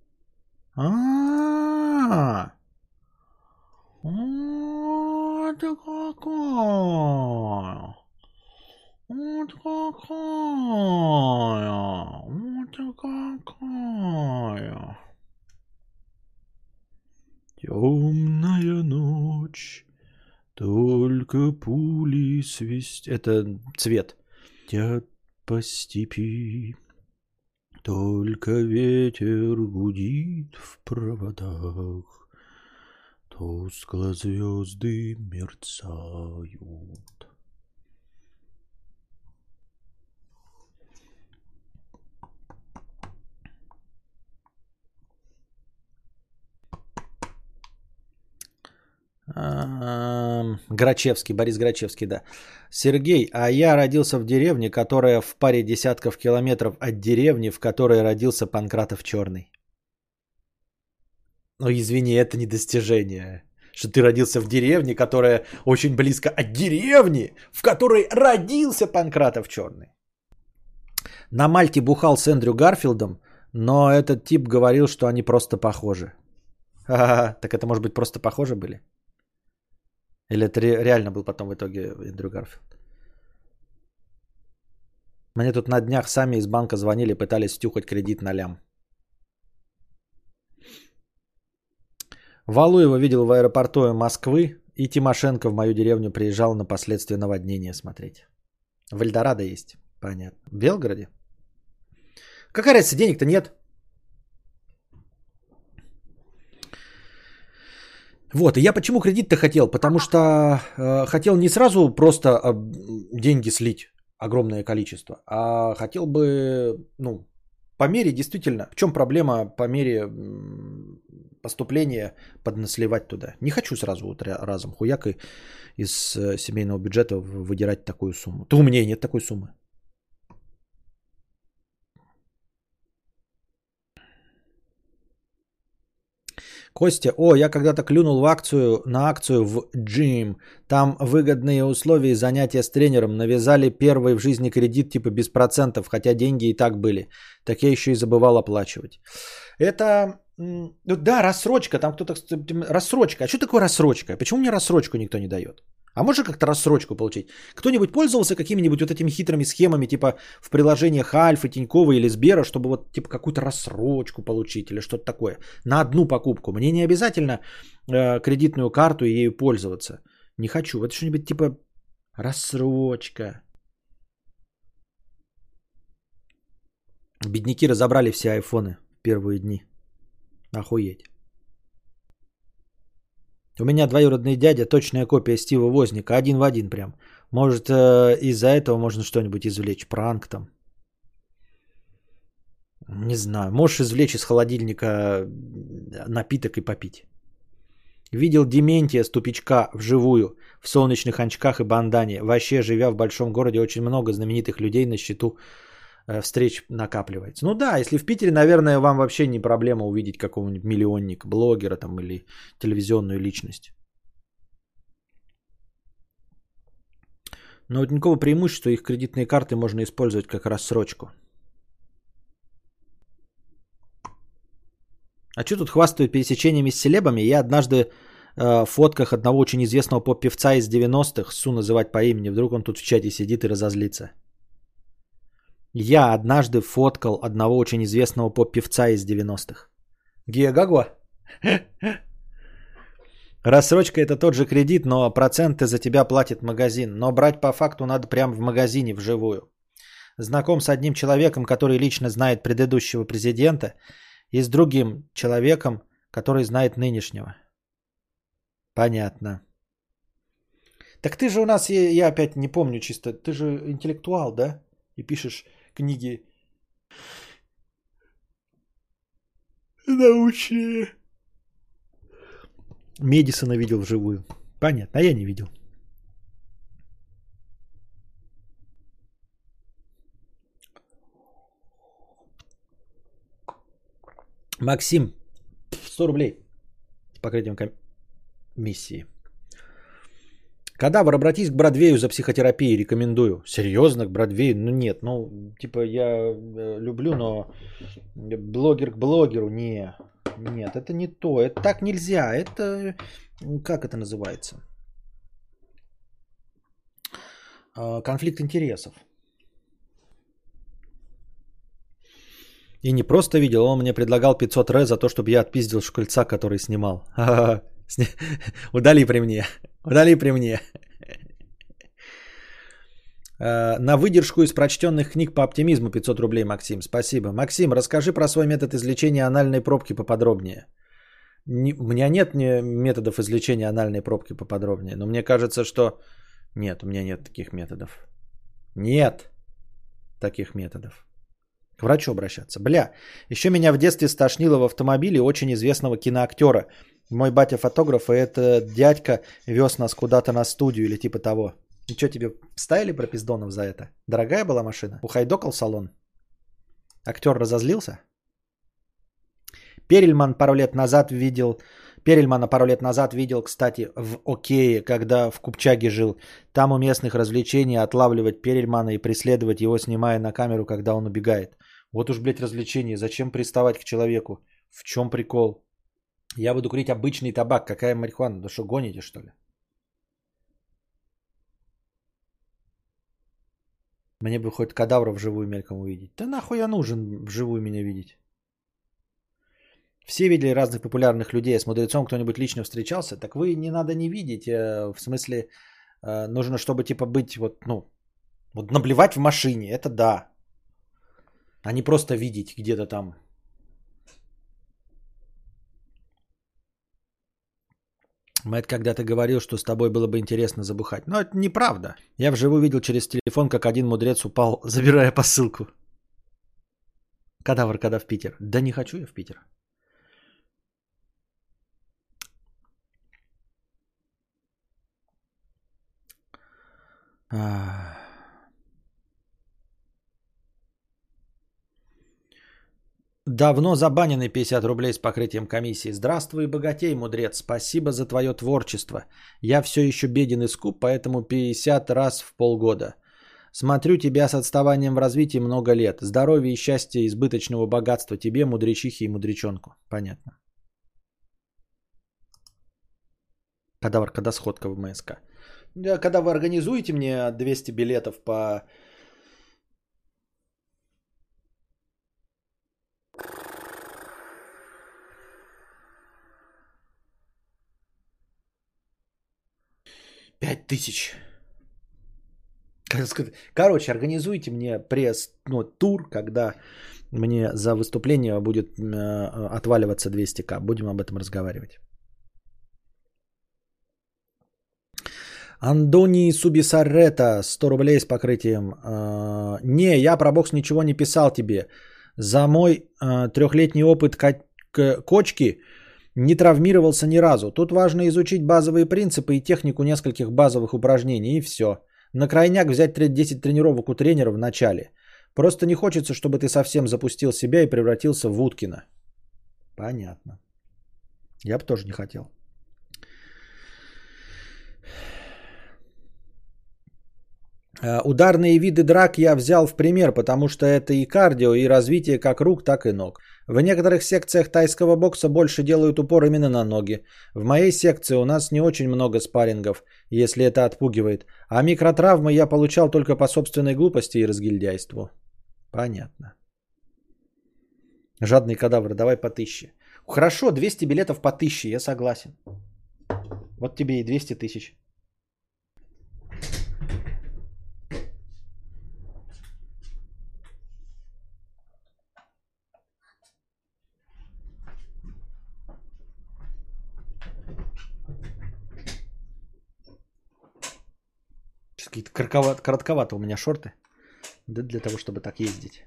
S1: А-а-а. Вот какая. Вот какая. Вот какая. Темная ночь, только пули свист... Это цвет. Тят по степи, только ветер гудит в проводах, Тускло звезды мерцают. Грачевский, Борис Грачевский, да. Сергей, а я родился в деревне, которая в паре десятков километров от деревни, в которой родился Панкратов Черный. Ну, извини, это не достижение. Что ты родился в деревне, которая очень близко от деревни, в которой родился Панкратов Черный. На Мальте бухал с Эндрю Гарфилдом, но этот тип говорил, что они просто похожи. Ха-ха, так это может быть просто похожи были? Или это реально был потом в итоге Эндрю Гарфилд? Мне тут на днях сами из банка звонили, пытались втюхать кредит на лям. Валуева видел в аэропорту Москвы, и Тимошенко в мою деревню приезжал на последствия наводнения смотреть. В Эльдорадо есть, понятно. В Белгороде? Какая разница, денег-то нет. Вот, и я почему кредит-то хотел? Потому что э, хотел не сразу просто э, деньги слить, огромное количество, а хотел бы, ну, по мере действительно, в чем проблема по мере поступления поднасливать туда. Не хочу сразу вот разом хуяк и из э, семейного бюджета выдирать такую сумму. То у меня нет такой суммы. Костя, о, я когда-то клюнул в акцию, на акцию в Джим. Там выгодные условия занятия с тренером. Навязали первый в жизни кредит типа без процентов, хотя деньги и так были. Так я еще и забывал оплачивать. Это, ну да, рассрочка. Там кто-то... Рассрочка. А что такое рассрочка? Почему мне рассрочку никто не дает? А можно как-то рассрочку получить? Кто-нибудь пользовался какими-нибудь вот этими хитрыми схемами, типа в приложениях Альфа, Тинькова или Сбера, чтобы вот типа какую-то рассрочку получить или что-то такое на одну покупку? Мне не обязательно э, кредитную карту и ею пользоваться. Не хочу. Вот что-нибудь типа рассрочка. Бедняки разобрали все айфоны в первые дни. Охуеть. У меня двоюродный дядя, точная копия Стива Возника, один в один прям. Может, э, из-за этого можно что-нибудь извлечь, пранк там. Не знаю, можешь извлечь из холодильника э, напиток и попить. Видел Дементия с тупичка вживую, в солнечных очках и бандане. Вообще, живя в большом городе, очень много знаменитых людей на счету встреч накапливается. Ну да, если в Питере, наверное, вам вообще не проблема увидеть какого-нибудь миллионника, блогера там или телевизионную личность. Но вот никакого преимущества их кредитные карты можно использовать как рассрочку. А что тут хвастают пересечениями с селебами? Я однажды э, в фотках одного очень известного поп-певца из 90-х, Су называть по имени, вдруг он тут в чате сидит и разозлится. Я однажды фоткал одного очень известного поп-певца из 90-х. Гия Гагуа? Рассрочка это тот же кредит, но проценты за тебя платит магазин. Но брать по факту надо прямо в магазине вживую. Знаком с одним человеком, который лично знает предыдущего президента, и с другим человеком, который знает нынешнего. Понятно. Так ты же у нас, я опять не помню чисто, ты же интеллектуал, да? И пишешь книги научные. Медисона видел вживую. Понятно, а я не видел. Максим, 100 рублей с покрытием комиссии. Кадавр, обратись к Бродвею за психотерапией, рекомендую. Серьезно, к Бродвею? Ну нет, ну типа я э, люблю, но блогер к блогеру, не, нет, это не то, это так нельзя, это, как это называется? А, конфликт интересов. И не просто видел, он мне предлагал 500 ре за то, чтобы я отпиздил школьца, который снимал. Удали при мне. Удали при мне. Э, на выдержку из прочтенных книг по оптимизму 500 рублей, Максим. Спасибо. Максим, расскажи про свой метод излечения анальной пробки поподробнее. Не, у меня нет методов излечения анальной пробки поподробнее, но мне кажется, что нет, у меня нет таких методов. Нет таких методов. К врачу обращаться. Бля, еще меня в детстве стошнило в автомобиле очень известного киноактера – мой батя фотограф, и этот дядька вез нас куда-то на студию или типа того. И что, тебе ставили пропиздонов за это? Дорогая была машина? Ухайдокал салон? Актер разозлился? Перельман пару лет назад видел... Перельмана пару лет назад видел, кстати, в Окее, когда в Купчаге жил. Там у местных развлечений отлавливать Перельмана и преследовать его, снимая на камеру, когда он убегает. Вот уж, блядь, развлечение. Зачем приставать к человеку? В чем прикол? Я буду курить обычный табак. Какая марихуана? Да что, гоните, что ли? Мне бы хоть кадавра вживую мельком увидеть. Да нахуй я нужен вживую меня видеть? Все видели разных популярных людей. С мудрецом кто-нибудь лично встречался? Так вы не надо не видеть. Э, в смысле, э, нужно, чтобы типа быть вот, ну, вот наблевать в машине. Это да. А не просто видеть где-то там Мэтт когда-то говорил, что с тобой было бы интересно забухать. Но это неправда. Я вживую видел через телефон, как один мудрец упал, забирая посылку. Кадавр, когда в Питер. Да не хочу я в Питер. Давно забаненный 50 рублей с покрытием комиссии. Здравствуй, богатей, мудрец. Спасибо за твое творчество. Я все еще беден и скуп, поэтому 50 раз в полгода. Смотрю тебя с отставанием в развитии много лет. Здоровья и счастья, избыточного богатства тебе, мудречихе и мудречонку. Понятно. Кадавр, когда сходка в МСК? Когда вы организуете мне 200 билетов по Пять тысяч. Короче, организуйте мне пресс, ну, тур, когда мне за выступление будет э, отваливаться 200к. Будем об этом разговаривать. Андони Субисарета, 100 рублей с покрытием. Э, не, я про бокс ничего не писал тебе. За мой э, трехлетний опыт кочки не травмировался ни разу. Тут важно изучить базовые принципы и технику нескольких базовых упражнений, и все. На крайняк взять 10 тренировок у тренера в начале. Просто не хочется, чтобы ты совсем запустил себя и превратился в Уткина. Понятно. Я бы тоже не хотел. Э, ударные виды драк я взял в пример, потому что это и кардио, и развитие как рук, так и ног. В некоторых секциях тайского бокса больше делают упор именно на ноги. В моей секции у нас не очень много спаррингов, если это отпугивает. А микротравмы я получал только по собственной глупости и разгильдяйству. Понятно. Жадный кадавр, давай по тысяче. Хорошо, 200 билетов по тысяче, я согласен. Вот тебе и 200 тысяч. Какие-то коротковато, коротковато у меня шорты. Да, для того, чтобы так ездить.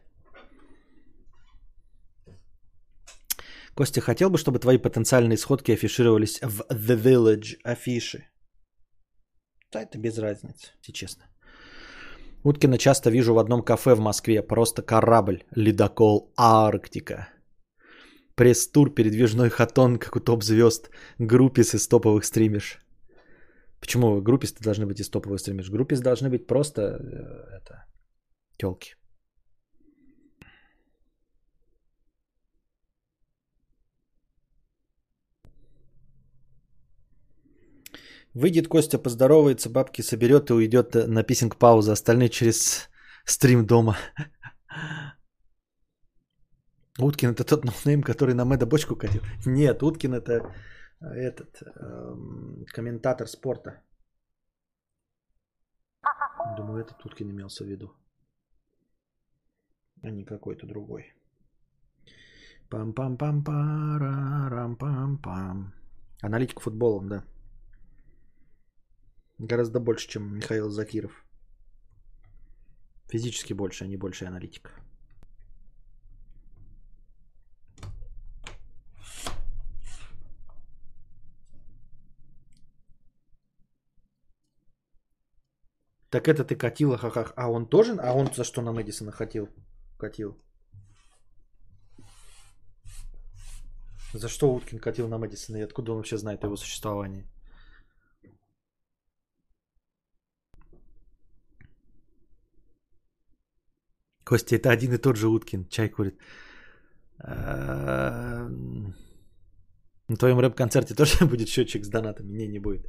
S1: Костя, хотел бы, чтобы твои потенциальные сходки афишировались в The Village афиши? Да, это без разницы, если честно. Уткина часто вижу в одном кафе в Москве. Просто корабль, ледокол Арктика. Пресс-тур, передвижной хатон, как у топ-звезд. Группис из топовых стримишь. Почему групписты должны быть из топовых стримишь? Групписты должны быть просто э, это, телки. Выйдет Костя, поздоровается, бабки соберет и уйдет на писинг паузу. Остальные через стрим дома. Уткин это тот no name, который на Мэда бочку катил? Нет, Уткин это этот эм, комментатор спорта. Думаю, этот Уткин имелся в виду. А не какой-то другой. Пам-пам-пам-парам-пам-пам. Аналитик футбола, да. Гораздо больше, чем Михаил Закиров. Физически больше, а не больше аналитик. Так это ты катила, ха-ха. А он тоже? А он за что на Мэдисона хотел? Катил. За что Уткин катил на Мэдисона и откуда он вообще знает о его существовании? Костя, это один и тот же Уткин. Чай курит. На твоем рэп-концерте тоже будет счетчик с донатами? Не, не будет.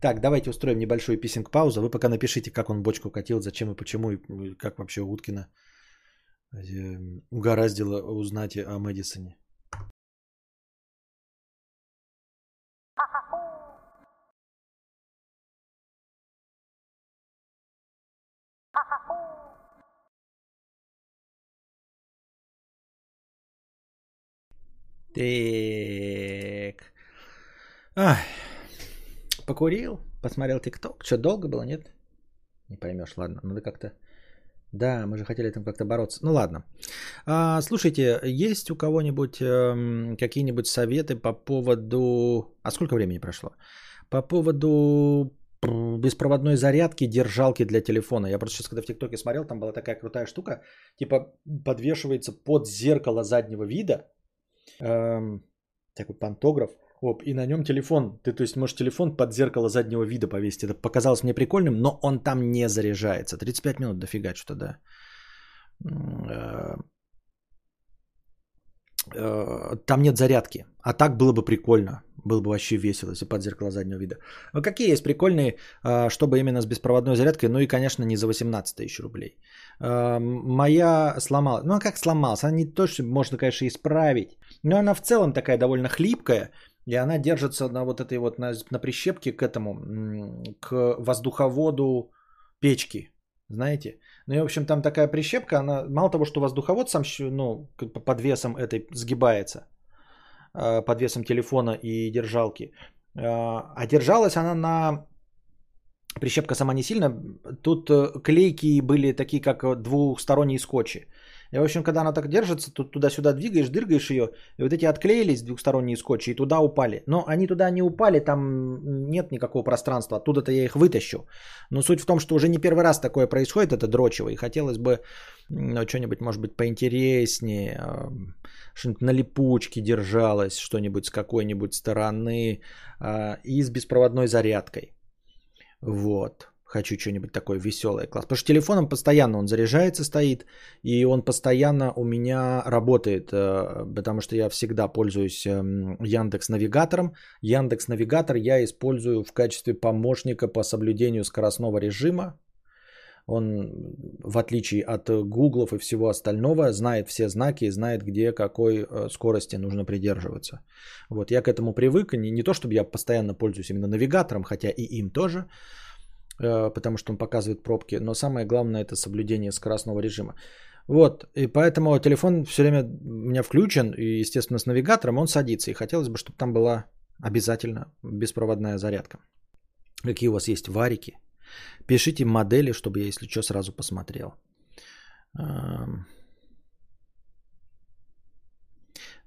S1: Так, давайте устроим небольшую писинг-паузу. Вы пока напишите, как он бочку катил, зачем и почему, и как вообще Уткина э, угораздило узнать о Мэдисоне. Так. Ах. Покурил, посмотрел ТикТок. Что, долго было, нет? Не поймешь, ладно. Надо как-то... Да, мы же хотели там как-то бороться. Ну ладно. А, слушайте, есть у кого-нибудь эм, какие-нибудь советы по поводу... А сколько времени прошло? По поводу беспроводной зарядки, держалки для телефона. Я просто сейчас, когда в ТикТоке смотрел, там была такая крутая штука, типа подвешивается под зеркало заднего вида, эм, такой пантограф, оп, и на нем телефон. Ты, то есть, можешь телефон под зеркало заднего вида повесить. Это показалось мне прикольным, но он там не заряжается. 35 минут дофига что-то, да. Э, э, там нет зарядки. А так было бы прикольно. Было бы вообще весело, если под зеркало заднего вида. Но какие есть прикольные, э, чтобы именно с беспроводной зарядкой, ну и, конечно, не за 18 тысяч рублей. Моя сломалась. Ну а как сломалась? Она не то, что можно, конечно, исправить. Но она в целом такая довольно хлипкая. И она держится на вот этой вот, на, на прищепке к этому, к воздуховоду печки. Знаете? Ну и, в общем, там такая прищепка, она мало того, что воздуховод сам, ну, под весом этой сгибается, а, под весом телефона и держалки, а, а держалась она на прищепка сама не сильно. Тут э, клейки были такие, как двухсторонние скотчи. И, в общем, когда она так держится, тут туда-сюда двигаешь, дыргаешь ее, и вот эти отклеились двухсторонние скотчи и туда упали. Но они туда не упали, там нет никакого пространства, оттуда-то я их вытащу. Но суть в том, что уже не первый раз такое происходит, это дрочево, и хотелось бы ну, что-нибудь, может быть, поинтереснее, что-нибудь на липучке держалось, что-нибудь с какой-нибудь стороны, а, и с беспроводной зарядкой. Вот хочу что-нибудь такое веселое, класс. Потому что телефоном постоянно он заряжается, стоит, и он постоянно у меня работает, э, потому что я всегда пользуюсь эм, Яндекс Навигатором. Яндекс Навигатор я использую в качестве помощника по соблюдению скоростного режима. Он, в отличие от гуглов и всего остального, знает все знаки и знает, где какой э, скорости нужно придерживаться. Вот я к этому привык. Не, не то, чтобы я постоянно пользуюсь именно навигатором, хотя и им тоже. Э, потому что он показывает пробки, но самое главное это соблюдение скоростного режима. Вот, и поэтому телефон все время у меня включен, и, естественно, с навигатором он садится, и хотелось бы, чтобы там была обязательно беспроводная зарядка. Какие у вас есть варики? Пишите модели, чтобы я, если что, сразу посмотрел.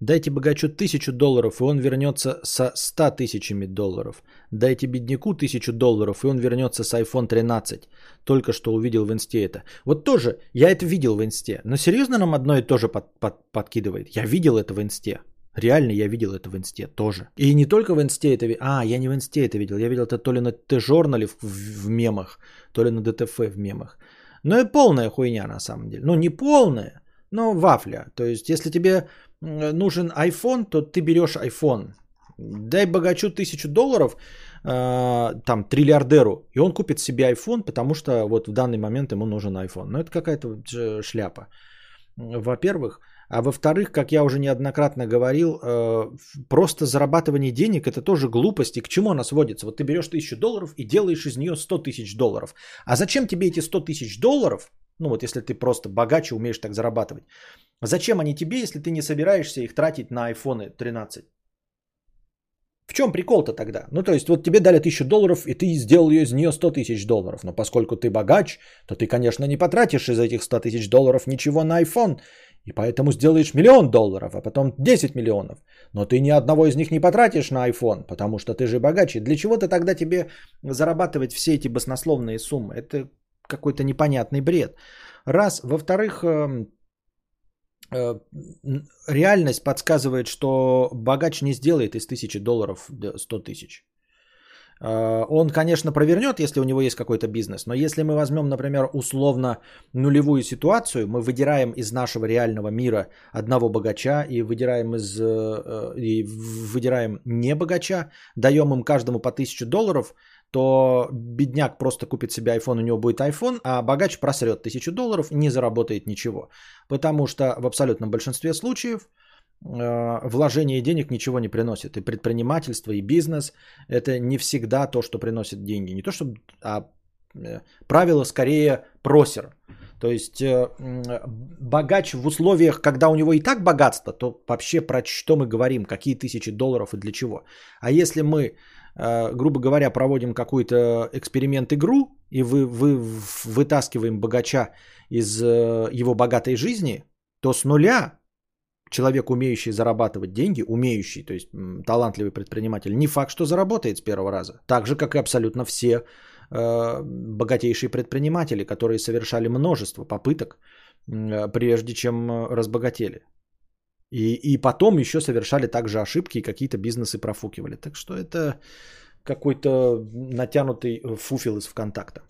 S1: Дайте богачу тысячу долларов, и он вернется со 100 тысячами долларов. Дайте бедняку тысячу долларов, и он вернется с iPhone 13. Только что увидел в инсте это. Вот тоже, я это видел в инсте. Но серьезно нам одно и то же под, под, подкидывает? Я видел это в инсте. Реально я видел это в инсте тоже. И не только в инсте это. А, я не в инсте это видел. Я видел это то ли на Т-журнале в, в, в мемах, то ли на ДТФ в мемах. Но и полная хуйня на самом деле. Ну, не полная, но вафля. То есть, если тебе нужен iPhone, то ты берешь iPhone. Дай богачу тысячу долларов, э, там, триллиардеру, и он купит себе iPhone, потому что вот в данный момент ему нужен iPhone. Но это какая-то шляпа, во-первых. А во-вторых, как я уже неоднократно говорил, э, просто зарабатывание денег это тоже глупость. И к чему она сводится? Вот ты берешь тысячу долларов и делаешь из нее 100 тысяч долларов. А зачем тебе эти 100 тысяч долларов? Ну вот если ты просто богаче умеешь так зарабатывать. Зачем они тебе, если ты не собираешься их тратить на iPhone 13? В чем прикол-то тогда? Ну, то есть, вот тебе дали тысячу долларов, и ты сделал из нее 100 тысяч долларов. Но поскольку ты богач, то ты, конечно, не потратишь из этих 100 тысяч долларов ничего на iPhone. И поэтому сделаешь миллион долларов, а потом 10 миллионов. Но ты ни одного из них не потратишь на iPhone, потому что ты же богач. И для чего-то тогда тебе зарабатывать все эти баснословные суммы? Это какой-то непонятный бред. Раз. Во-вторых, эм, Э, реальность подсказывает, что богач не сделает из тысячи долларов 100 тысяч. Э, он, конечно, провернет, если у него есть какой-то бизнес, но если мы возьмем, например, условно нулевую ситуацию, мы выдираем из нашего реального мира одного богача и выдираем из э, и выдираем не богача, даем им каждому по тысячу долларов, то бедняк просто купит себе iPhone, у него будет iPhone, а богач просрет тысячу долларов, не заработает ничего. Потому что в абсолютном большинстве случаев э, вложение денег ничего не приносит. И предпринимательство, и бизнес – это не всегда то, что приносит деньги. Не то, что, а э, правило скорее просер. То есть э, богач в условиях, когда у него и так богатство, то вообще про что мы говорим, какие тысячи долларов и для чего. А если мы грубо говоря, проводим какой-то эксперимент-игру, и вы, вы вытаскиваем богача из э, его богатой жизни, то с нуля человек, умеющий зарабатывать деньги, умеющий, то есть талантливый предприниматель, не факт, что заработает с первого раза. Так же, как и абсолютно все э, богатейшие предприниматели, которые совершали множество попыток, э, прежде чем э, разбогатели. И, и потом еще совершали также ошибки и какие-то бизнесы профукивали. Так что это какой-то натянутый фуфел из ВКонтакта.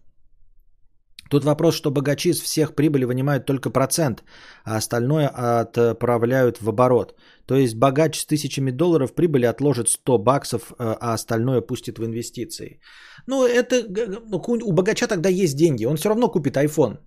S1: Тут вопрос, что богачи из всех прибыли вынимают только процент, а остальное отправляют в оборот. То есть богач с тысячами долларов прибыли отложит 100 баксов, э, а остальное пустит в инвестиции. Ну, это ну, у богача тогда есть деньги, он все равно купит iPhone,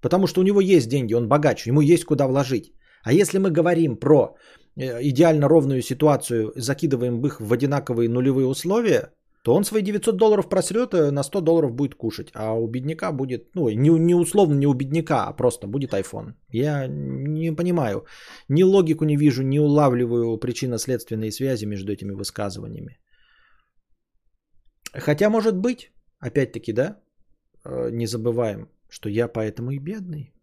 S1: потому что у него есть деньги, он богач, ему есть куда вложить. А если мы говорим про э, идеально ровную ситуацию, закидываем их в одинаковые нулевые условия, то он свои 900 долларов просрет, э, на 100 долларов будет кушать. А у бедняка будет, ну, не, не условно не у бедняка, а просто будет iPhone. Я не понимаю, ни логику не вижу, не улавливаю причинно-следственные связи между этими высказываниями. Хотя может быть, опять-таки, да, э, не забываем, что я поэтому и бедный.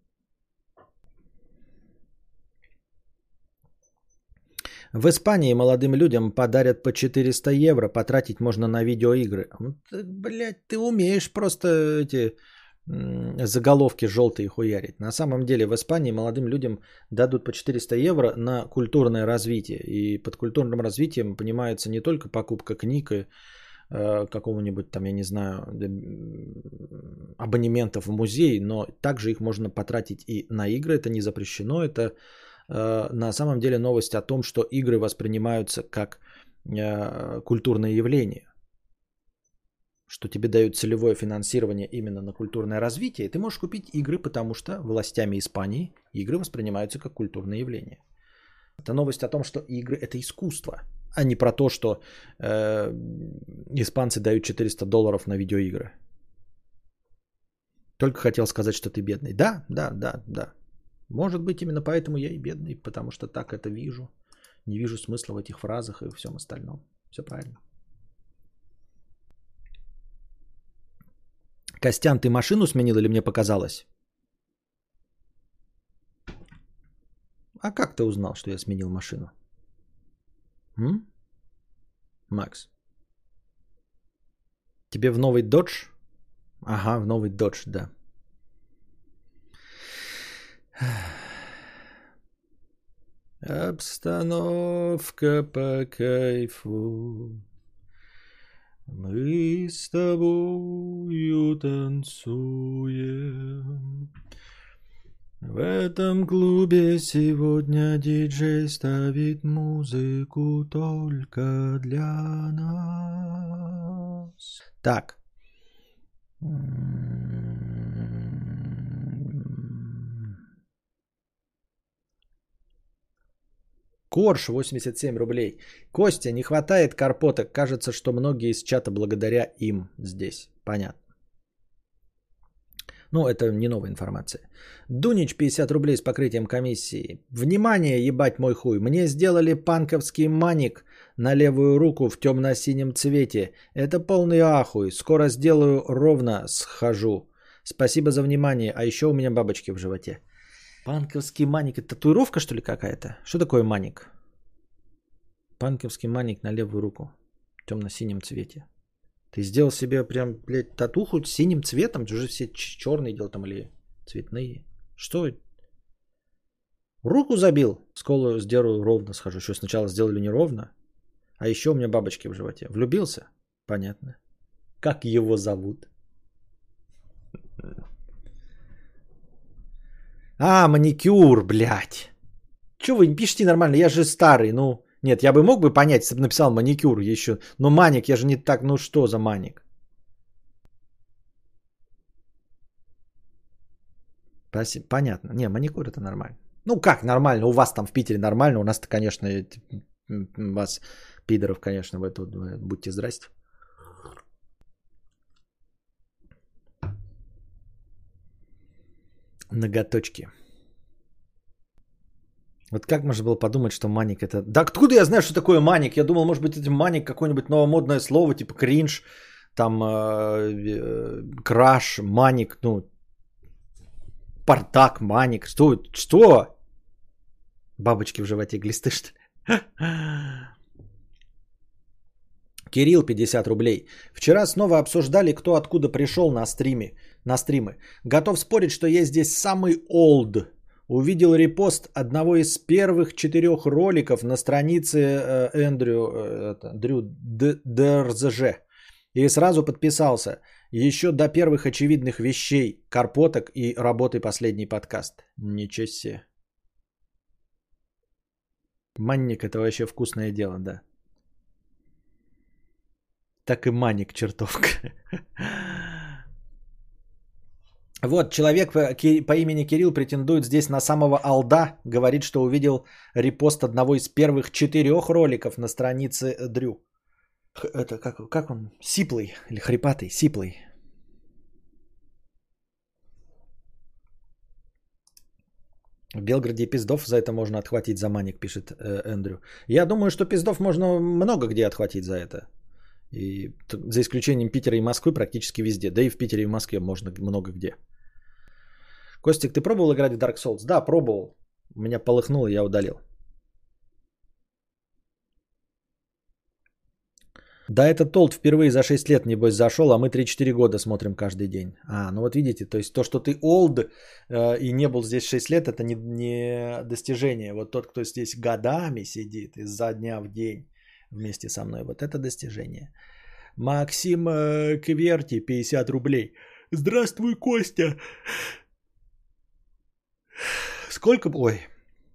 S1: В Испании молодым людям подарят по 400 евро, потратить можно на видеоигры. Блять, ты умеешь просто эти заголовки желтые хуярить. На самом деле в Испании молодым людям дадут по 400 евро на культурное развитие. И под культурным развитием понимается не только покупка книг и э, какого-нибудь там, я не знаю, абонементов в музей, но также их можно потратить и на игры, это не запрещено, это на самом деле новость о том, что игры воспринимаются как э, культурное явление. Что тебе дают целевое финансирование именно на культурное развитие. И ты можешь купить игры, потому что властями Испании игры воспринимаются как культурное явление. Это новость о том, что игры это искусство, а не про то, что э, испанцы дают 400 долларов на видеоигры. Только хотел сказать, что ты бедный. Да, да, да, да. Может быть, именно поэтому я и бедный, потому что так это вижу. Не вижу смысла в этих фразах и всем остальном. Все правильно. Костян, ты машину сменил или мне показалось? А как ты узнал, что я сменил машину? М? Макс. Тебе в новый додж? Ага, в новый додж, да. Обстановка по кайфу. Мы с тобою танцуем. В этом клубе сегодня диджей ставит музыку только для нас. Так. Корж 87 рублей. Костя, не хватает карпоток. Кажется, что многие из чата благодаря им здесь. Понятно. Ну, это не новая информация. Дунич 50 рублей с покрытием комиссии. Внимание, ебать мой хуй. Мне сделали панковский маник на левую руку в темно-синем цвете. Это полный ахуй. Скоро сделаю ровно, схожу. Спасибо за внимание. А еще у меня бабочки в животе. Панковский маник. Это татуировка, что ли, какая-то? Что такое маник? Панковский маник на левую руку. В темно-синем цвете. Ты сделал себе прям, блядь, татуху синим цветом? Ты уже все черные делал там или цветные. Что? Руку забил. Сколу сделаю ровно схожу. Что сначала сделали неровно. А еще у меня бабочки в животе. Влюбился? Понятно. Как его зовут? А, маникюр, блядь. Че вы не пишите нормально? Я же старый, ну. Нет, я бы мог бы понять, если бы написал маникюр еще. Но маник, я же не так, ну что за маник? Понятно. Не, маникюр это нормально. Ну как нормально? У вас там в Питере нормально, у нас-то, конечно, вас, пидоров, конечно, в эту, будьте здрасте. Ноготочки. Вот как можно было подумать, что маник это... Да откуда я знаю, что такое маник? Я думал, может быть, это маник какое-нибудь новомодное слово, типа кринж, там э, э, краш, маник, ну, портак, маник. Что? Что? Бабочки в животе, глисты, что ли? Кирилл, 50 рублей. Вчера снова обсуждали, кто откуда пришел на стриме, на стримы. Готов спорить, что я здесь самый old. Увидел репост одного из первых четырех роликов на странице э, Эндрю, э, ДРЗЖ. И сразу подписался. Еще до первых очевидных вещей, карпоток и работы последний подкаст. Ничего себе. Манник это вообще вкусное дело, да. Так и маник чертовка. Вот, человек по имени Кирилл претендует здесь на самого Алда. Говорит, что увидел репост одного из первых четырех роликов на странице Дрю. Это как, как он? Сиплый или хрипатый? Сиплый. В Белграде пиздов за это можно отхватить за маник, пишет э, Эндрю. Я думаю, что пиздов можно много где отхватить за это. И за исключением Питера и Москвы практически везде. Да и в Питере и в Москве можно много где. Костик, ты пробовал играть в Dark Souls? Да, пробовал. Меня полыхнуло, я удалил. Да, этот Толт впервые за 6 лет, небось, зашел, а мы 3-4 года смотрим каждый день. А, ну вот видите, то есть то, что ты old э, и не был здесь 6 лет, это не, не достижение. Вот тот, кто здесь годами сидит изо дня в день вместе со мной, вот это достижение. Максим э, Кверти, 50 рублей. Здравствуй, Костя. Сколько... Ой,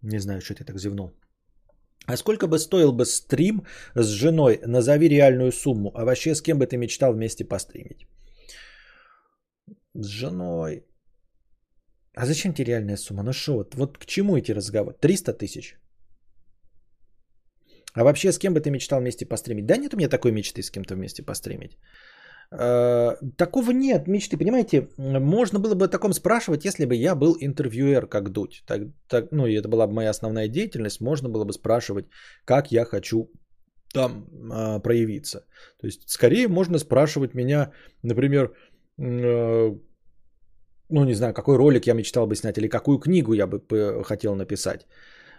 S1: не знаю, что ты так зевнул. А сколько бы стоил бы стрим с женой? Назови реальную сумму. А вообще с кем бы ты мечтал вместе постримить? С женой. А зачем тебе реальная сумма? Ну что, вот, вот к чему эти разговоры? 300 тысяч? А вообще с кем бы ты мечтал вместе постримить? Да нет у меня такой мечты с кем-то вместе постримить. Э, такого нет мечты, понимаете, можно было бы о таком спрашивать, если бы я был интервьюер, как Дудь. Так, так, ну, и это была бы моя основная деятельность, можно было бы спрашивать, как я хочу там э, проявиться. То есть, скорее можно спрашивать меня, например, э, ну, не знаю, какой ролик я мечтал бы снять, или какую книгу я бы хотел написать.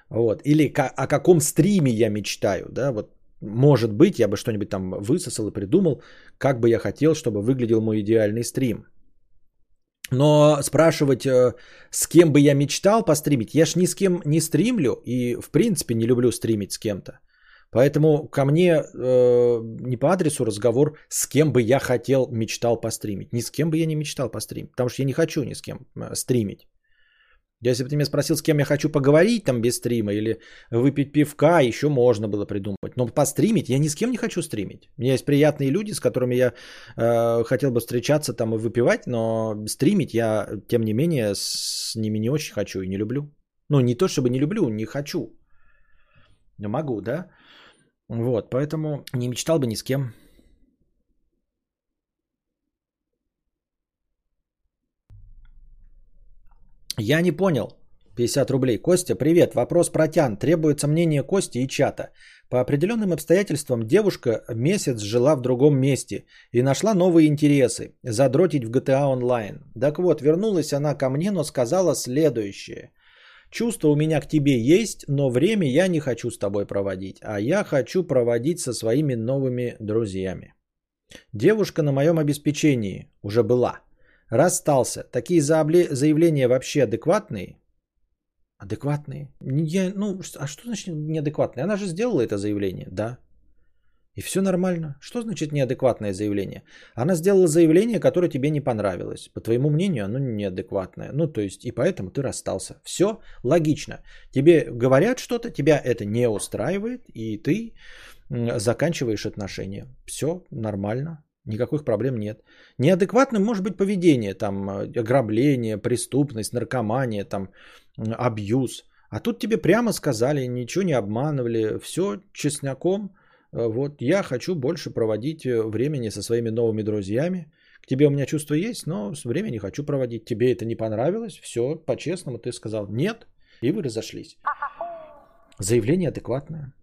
S1: Вот. Или о каком стриме я мечтаю, да, вот может быть, я бы что-нибудь там высосал и придумал, как бы я хотел, чтобы выглядел мой идеальный стрим. Но спрашивать, э, с кем бы я мечтал постримить, я ж ни с кем не стримлю и, в принципе, не люблю стримить с кем-то. Поэтому ко мне э, не по адресу разговор, с кем бы я хотел, мечтал постримить. Ни с кем бы я не мечтал постримить, потому что я не хочу ни с кем э, стримить. Если бы ты меня спросил, с кем я хочу поговорить там без стрима или выпить пивка, еще можно было придумать. Но постримить я ни с кем не хочу стримить. У меня есть приятные люди, с которыми я э, хотел бы встречаться там и выпивать, но стримить я, тем не менее, с ними не очень хочу и не люблю. Ну, не то чтобы не люблю, не хочу. Но могу, да? Вот, поэтому не мечтал бы ни с кем. Я не понял. 50 рублей. Костя, привет. Вопрос протян. Требуется мнение Кости и чата. По определенным обстоятельствам девушка месяц жила в другом месте и нашла новые интересы. Задротить в GTA Online. Так вот, вернулась она ко мне, но сказала следующее. Чувство у меня к тебе есть, но время я не хочу с тобой проводить, а я хочу проводить со своими новыми друзьями. Девушка на моем обеспечении уже была – Расстался. Такие заявления вообще адекватные? Адекватные? Я, ну, а что значит неадекватные? Она же сделала это заявление, да. И все нормально. Что значит неадекватное заявление? Она сделала заявление, которое тебе не понравилось. По твоему мнению, оно неадекватное. Ну, то есть, и поэтому ты расстался. Все логично. Тебе говорят что-то, тебя это не устраивает, и ты заканчиваешь отношения. Все нормально. Никаких проблем нет. Неадекватным может быть поведение, там, э, ограбление, преступность, наркомания, там, абьюз. А тут тебе прямо сказали, ничего не обманывали, все честняком. Э, вот я хочу больше проводить э, времени со своими новыми друзьями. К тебе у меня чувство есть, но время не хочу проводить. Тебе это не понравилось, все по-честному ты сказал нет, и вы разошлись. Заявление адекватное.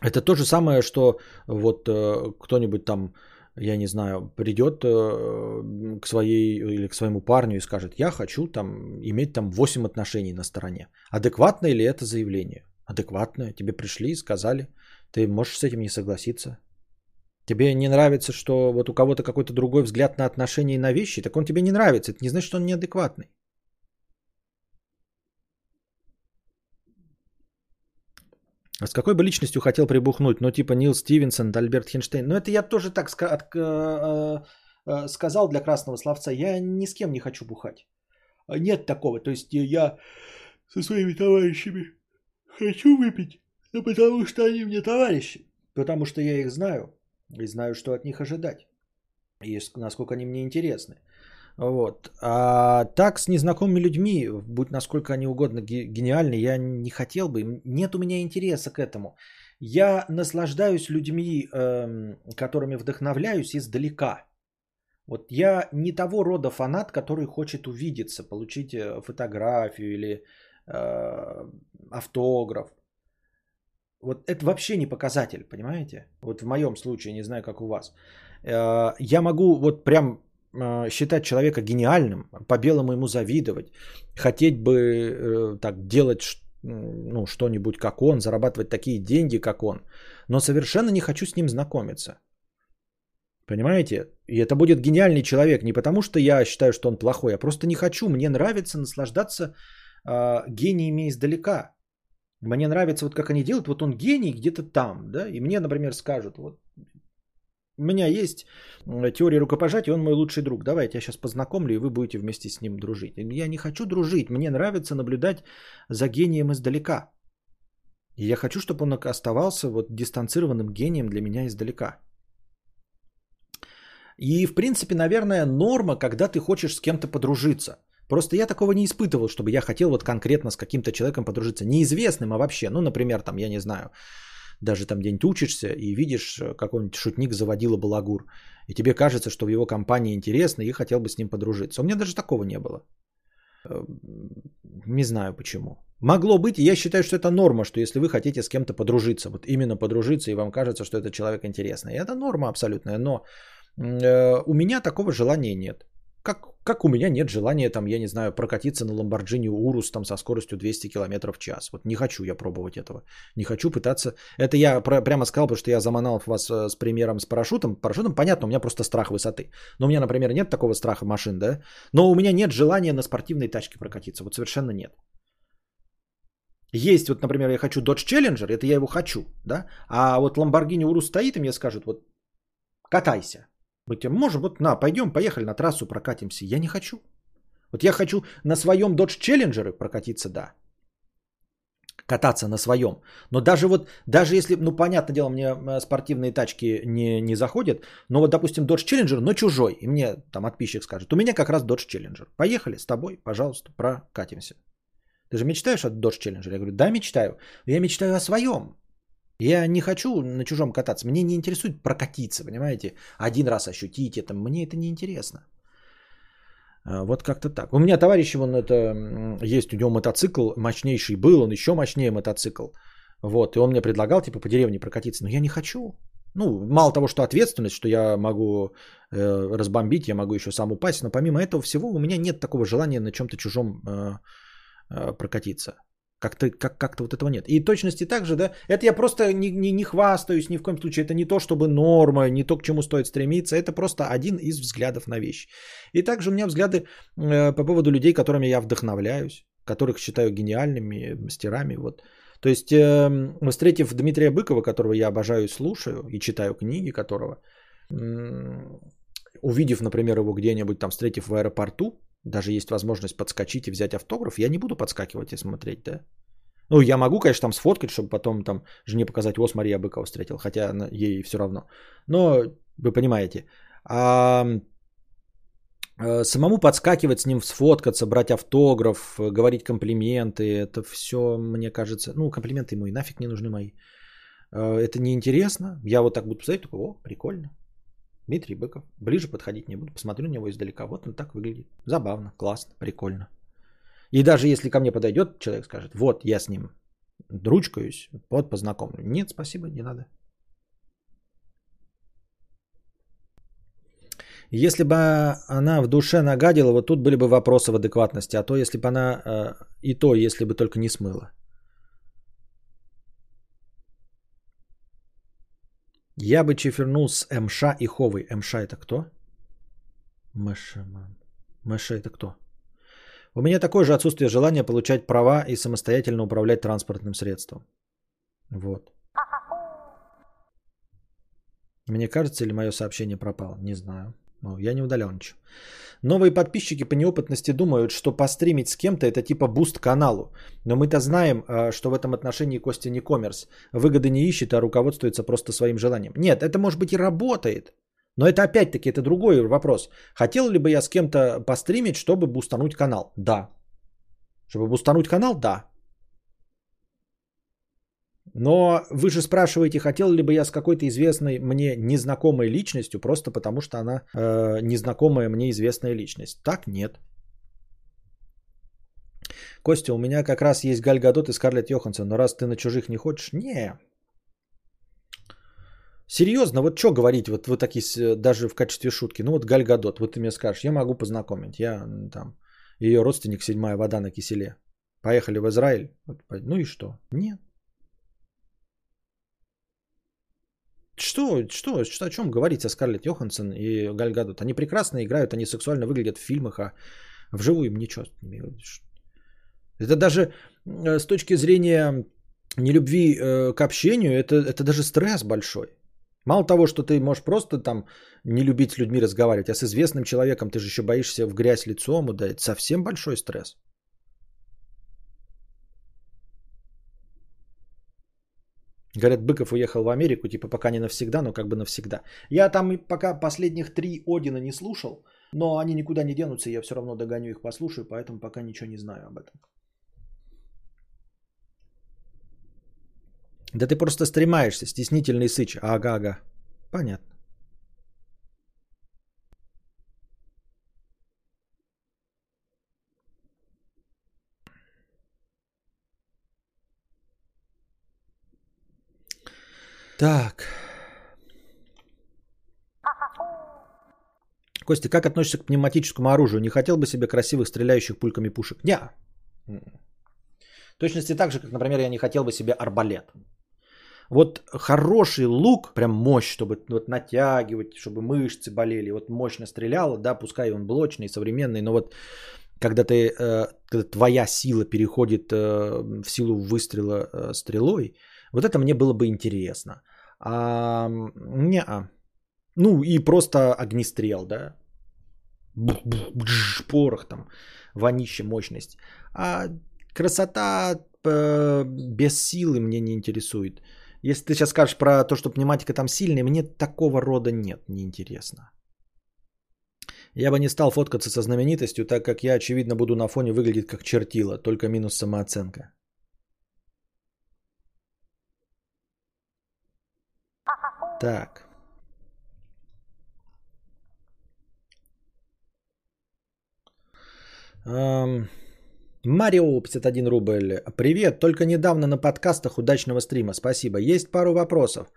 S1: Это то же самое, что вот э, кто-нибудь там я не знаю, придет э, к своей или к своему парню и скажет, я хочу там иметь там 8 отношений на стороне. Адекватное ли это заявление? Адекватное. Тебе пришли и сказали, ты можешь с этим не согласиться. Тебе не нравится, что вот у кого-то какой-то другой взгляд на отношения и на вещи, так он тебе не нравится. Это не значит, что он неадекватный. С какой бы личностью хотел прибухнуть? Ну, типа Нил Стивенсон, Альберт Хинштейн. Ну, это я тоже так ска- э, э, сказал для красного словца. Я ни с кем не хочу бухать. Нет такого. То есть я со своими товарищами хочу выпить, но потому что они мне товарищи. Потому что я их знаю и знаю, что от них ожидать. И насколько они мне интересны. Вот. А так с незнакомыми людьми, будь насколько они угодно гениальны, я не хотел бы. Нет у меня интереса к этому. Я наслаждаюсь людьми, эм, которыми вдохновляюсь издалека. Вот я не того рода фанат, который хочет увидеться, получить э, фотографию или э, автограф. Вот это вообще не показатель, понимаете? Вот в моем случае, не знаю, как у вас. Э, я могу вот прям считать человека гениальным, по-белому ему завидовать, хотеть бы э, так делать ну, что-нибудь как он, зарабатывать такие деньги, как он, но совершенно не хочу с ним знакомиться. Понимаете? И это будет гениальный человек не потому, что я считаю, что он плохой, а просто не хочу. Мне нравится наслаждаться э, гениями издалека. Мне нравится вот как они делают, вот он гений где-то там, да, и мне, например, скажут, вот у меня есть теория рукопожатия, он мой лучший друг. Давайте я сейчас познакомлю, и вы будете вместе с ним дружить. Я не хочу дружить, мне нравится наблюдать за гением издалека. И я хочу, чтобы он оставался вот дистанцированным гением для меня издалека. И, в принципе, наверное, норма, когда ты хочешь с кем-то подружиться. Просто я такого не испытывал, чтобы я хотел вот конкретно с каким-то человеком подружиться. Неизвестным, а вообще. Ну, например, там, я не знаю, даже там где-нибудь учишься и видишь э, какой-нибудь шутник заводила балагур. И тебе кажется, что в его компании интересно и хотел бы с ним подружиться. У меня даже такого не было. Э, не знаю почему. Могло быть, и я считаю, что это норма, что если вы хотите с кем-то подружиться, вот именно подружиться, и вам кажется, что этот человек интересный. Это норма абсолютная, но э, у меня такого желания нет. Как, как у меня нет желания, там, я не знаю, прокатиться на Lamborghini Урус там со скоростью 200 км в час. Вот не хочу я пробовать этого. Не хочу пытаться. Это я про, прямо сказал, потому что я заманал вас э, с примером с парашютом. Парашютом понятно, у меня просто страх высоты. Но у меня, например, нет такого страха машин, да? Но у меня нет желания на спортивной тачке прокатиться. Вот совершенно нет. Есть, вот, например, я хочу Dodge Challenger, это я его хочу, да? А вот Lamborghini Urus стоит и мне скажут, вот, катайся. Мы тебе можем, вот на, пойдем, поехали на трассу, прокатимся. Я не хочу. Вот я хочу на своем Dodge Challenger прокатиться, да. Кататься на своем. Но даже вот, даже если, ну, понятное дело, мне э, спортивные тачки не, не заходят, но вот, допустим, Dodge Challenger, но чужой, и мне там подписчик скажет, у меня как раз Dodge Challenger. Поехали с тобой, пожалуйста, прокатимся. Ты же мечтаешь о Dodge Challenger? Я говорю, да, мечтаю. Я мечтаю о своем. Я не хочу на чужом кататься. Мне не интересует прокатиться, понимаете? Один раз ощутить это. Мне это не интересно. А, вот как-то так. У меня товарищ, он это, есть у него мотоцикл, мощнейший был, он еще мощнее мотоцикл. Вот, и он мне предлагал, типа, по деревне прокатиться, но я не хочу. Ну, мало того, что ответственность, что я могу э, разбомбить, я могу еще сам упасть, но помимо этого всего у меня нет такого желания на чем-то чужом э, э, прокатиться. Как-то, как, как-то вот этого нет. И точности также, да, это я просто не, не, не хвастаюсь ни в коем случае. Это не то, чтобы норма, не то, к чему стоит стремиться. Это просто один из взглядов на вещи. И также у меня взгляды э, по поводу людей, которыми я вдохновляюсь, которых считаю гениальными мастерами. Вот. То есть, э, встретив Дмитрия Быкова, которого я обожаю и слушаю, и читаю книги которого, э, увидев, например, его где-нибудь там, встретив в аэропорту, даже есть возможность подскочить и взять автограф, я не буду подскакивать и смотреть, да. Ну, я могу, конечно, там сфоткать, чтобы потом там жене показать, вот, Мария Быкова встретил, хотя ей все равно. Но вы понимаете. А, самому подскакивать с ним, сфоткаться, брать автограф, говорить комплименты, это все, мне кажется, ну, комплименты ему и нафиг не нужны мои. А, это неинтересно. Я вот так буду посмотреть, такой, о, прикольно. Дмитрий Быков. Ближе подходить не буду, посмотрю на него издалека. Вот он так выглядит. Забавно, классно, прикольно. И даже если ко мне подойдет человек, скажет, вот я с ним ручкаюсь, вот познакомлю. Нет, спасибо, не надо. Если бы она в душе нагадила, вот тут были бы вопросы в адекватности. А то, если бы она... Э, и то, если бы только не смыла. Я бы чефернул с МШ и Ховой. МШ это кто? МШ, МШ это кто? У меня такое же отсутствие желания получать права и самостоятельно управлять транспортным средством. Вот. Мне кажется, или мое сообщение пропало? Не знаю. Ну, я не удалял ничего. Новые подписчики по неопытности думают, что постримить с кем-то это типа boost каналу. Но мы-то знаем, а, что в этом отношении Костя не коммерс. Выгоды не ищет, а руководствуется просто своим желанием. Нет, это может быть и работает. Но это опять-таки, это другой вопрос. Хотел ли бы я с кем-то постримить, чтобы бустануть канал? Да. Чтобы бустануть канал? Да. Но вы же спрашиваете, хотел ли бы я с какой-то известной мне незнакомой личностью, просто потому что она э, незнакомая мне известная личность. Так нет. Костя, у меня как раз есть Галь Гадот и Скарлетт Йоханссон, но раз ты на чужих не хочешь, не. Серьезно, вот что говорить, вот вы такие, даже в качестве шутки, ну вот Галь Гадот, вот ты мне скажешь, я могу познакомить, я там, ее родственник, седьмая вода на киселе. Поехали в Израиль, ну и что? Нет. Что, что, что, о чем говорить о Скарлетт Йоханссон и Галь Гадот? Они прекрасно играют, они сексуально выглядят в фильмах, а вживую им ничего Это даже э, с точки зрения нелюбви э, к общению, это, это даже стресс большой. Мало того, что ты можешь просто там не любить с людьми разговаривать, а с известным человеком ты же еще боишься в грязь лицом ударить. Совсем большой стресс. Говорят, Быков уехал в Америку, типа пока не навсегда, но как бы навсегда. Я там пока последних три Одина не слушал, но они никуда не денутся, я все равно догоню их послушаю, поэтому пока ничего не знаю об этом. Да ты просто стремаешься, стеснительный сыч. Ага, ага. Понятно. Так. Костя, как относишься к пневматическому оружию? Не хотел бы себе красивых стреляющих пульками пушек? Не. точности так же, как, например, я не хотел бы себе арбалет. Вот хороший лук, прям мощь, чтобы вот натягивать, чтобы мышцы болели, вот мощно стреляло, да, пускай он блочный, современный, но вот когда ты, э, когда твоя сила переходит э, в силу выстрела э, стрелой, вот это мне было бы интересно. А, не -а. Ну и просто огнестрел, да. Порох там, вонище, мощность. А красота э, без силы мне не интересует. Если ты сейчас скажешь про то, что пневматика там сильная, мне такого рода нет, неинтересно. Я бы не стал фоткаться со знаменитостью, так как я, очевидно, буду на фоне выглядеть как чертила, только минус самооценка. Так. Марио, 51 рубль. Привет, только недавно на подкастах удачного стрима. Спасибо. Есть пару вопросов.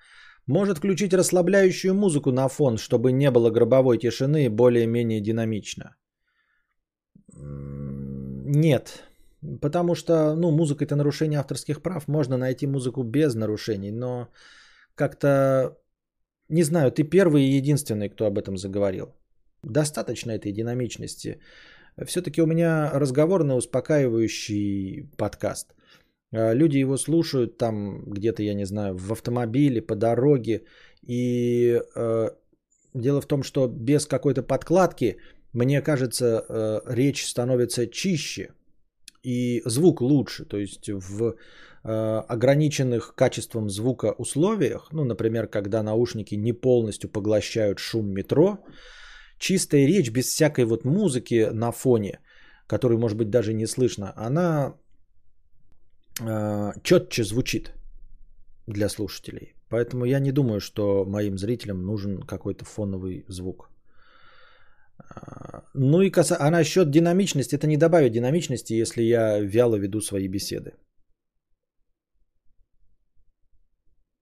S1: Может включить расслабляющую музыку на фон, чтобы не было гробовой тишины и более-менее динамично? Нет. Потому что, ну, музыка это нарушение авторских прав. Можно найти музыку без нарушений, но как-то не знаю, ты первый и единственный, кто об этом заговорил. Достаточно этой динамичности. Все-таки у меня разговорно успокаивающий подкаст. А, люди его слушают там где-то, я не знаю, в автомобиле, по дороге. И э, дело в том, что без какой-то подкладки, мне кажется, э, речь становится чище и звук лучше. То есть в Э, ограниченных качеством звука условиях, ну, например, когда наушники не полностью поглощают шум метро, чистая речь без всякой вот музыки на фоне, которую, может быть, даже не слышно, она э, четче звучит для слушателей. Поэтому я не думаю, что моим зрителям нужен какой-то фоновый звук. Э, ну и каса... а насчет динамичности, это не добавит динамичности, если я вяло веду свои беседы.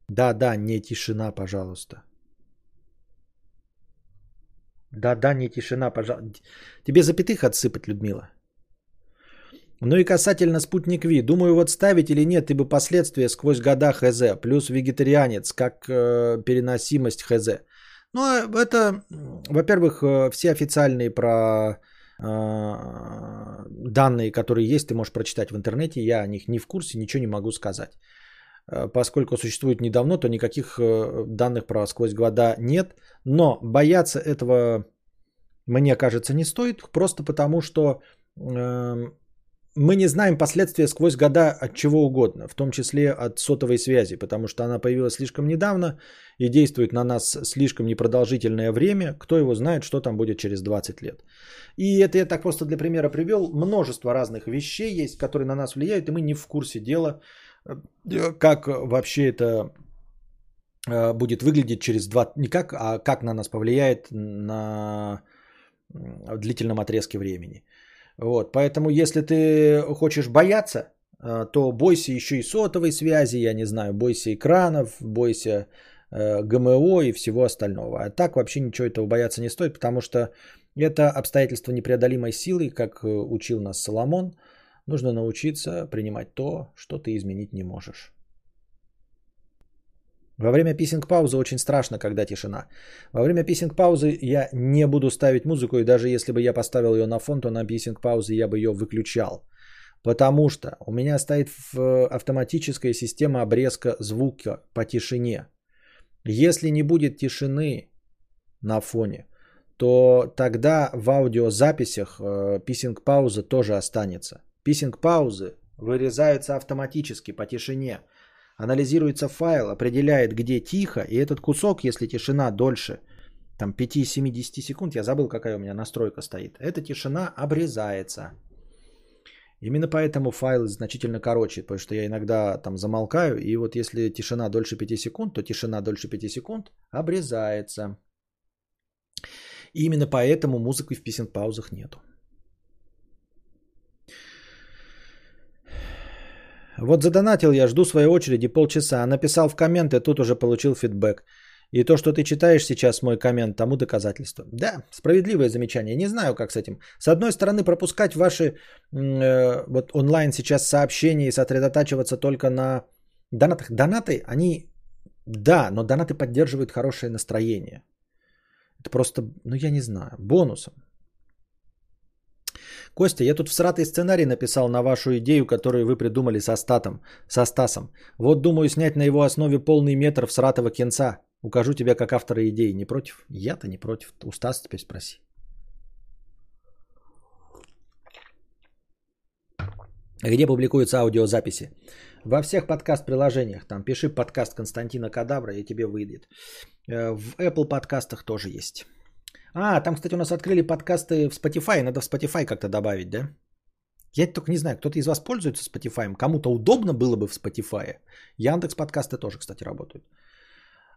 S1: Да, да, не тишина, пожалуйста. Да-да, не тишина, пожалуйста. Тебе запятых отсыпать, Людмила. Ну и касательно спутник Ви. Думаю, вот ставить или нет, ибо последствия сквозь года ХЗ. Плюс вегетарианец, как э, переносимость ХЗ. Ну, а это, во-первых, э, все официальные про э, данные, которые есть, ты можешь прочитать в интернете. Я о них не в курсе, ничего не могу сказать. Э, поскольку существует недавно, то никаких данных про сквозь года нет. Но бояться этого, мне кажется, не стоит. Просто потому, что эм, мы не знаем последствия сквозь года от чего угодно, в том числе от сотовой связи, потому что она появилась слишком недавно и действует на нас слишком непродолжительное время. Кто его знает, что там будет через 20 лет. И это я так просто для примера привел. Множество разных вещей есть, которые на нас влияют, и мы не в курсе дела, э, как вообще это э, будет выглядеть через два, не как, а как на нас повлияет на длительном отрезке времени. Вот, поэтому если ты хочешь бояться, э, то бойся еще и сотовой связи, я не знаю, бойся экранов, бойся э, ГМО и всего остального. А так вообще ничего этого бояться не стоит, потому что это обстоятельство непреодолимой силы, как э, учил нас Соломон. Нужно научиться принимать то, что ты изменить не можешь. Во время писинг-паузы очень страшно, когда тишина. Во время писинг-паузы я не буду ставить музыку, и даже если бы я поставил ее на фон, то на писинг-паузе я бы ее выключал. Потому что у меня стоит э, автоматическая система обрезка звука по тишине. Если не будет тишины на фоне, то тогда в аудиозаписях э, писинг-пауза тоже останется. Писинг-паузы вырезаются автоматически по тишине – анализируется файл, определяет, где тихо, и этот кусок, если тишина дольше там 5-70 секунд, я забыл, какая у меня настройка стоит, эта тишина обрезается. Именно поэтому файл значительно короче, потому что я иногда там замолкаю, и вот если тишина дольше 5 секунд, то тишина дольше 5 секунд обрезается. И именно поэтому музыки в писинг паузах нету. Вот задонатил я, жду своей очереди полчаса. Написал в комменты, тут уже получил фидбэк. И то, что ты читаешь сейчас мой коммент, тому доказательство. Да, справедливое замечание. Не знаю, как с этим. С одной стороны, пропускать ваши э, вот онлайн сейчас сообщения и сосредотачиваться только на донатах. Донаты, они, да, но донаты поддерживают хорошее настроение. Это просто, ну я не знаю, бонусом. Костя, я тут в сратый сценарий написал на вашу идею, которую вы придумали со, статом, со Стасом. Вот думаю снять на его основе полный метр в сратого кинца. Укажу тебя как автора идеи. Не против? Я-то не против. У Стаса теперь спроси. Где публикуются аудиозаписи? Во всех подкаст-приложениях. Там пиши подкаст Константина Кадавра, и тебе выйдет. Э, в Apple подкастах тоже есть. А, там, кстати, у нас открыли подкасты в Spotify. Надо в Spotify как-то добавить, да? Я только не знаю, кто-то из вас пользуется Spotify. Кому-то удобно было бы в Spotify. Яндекс подкасты тоже, кстати, работают.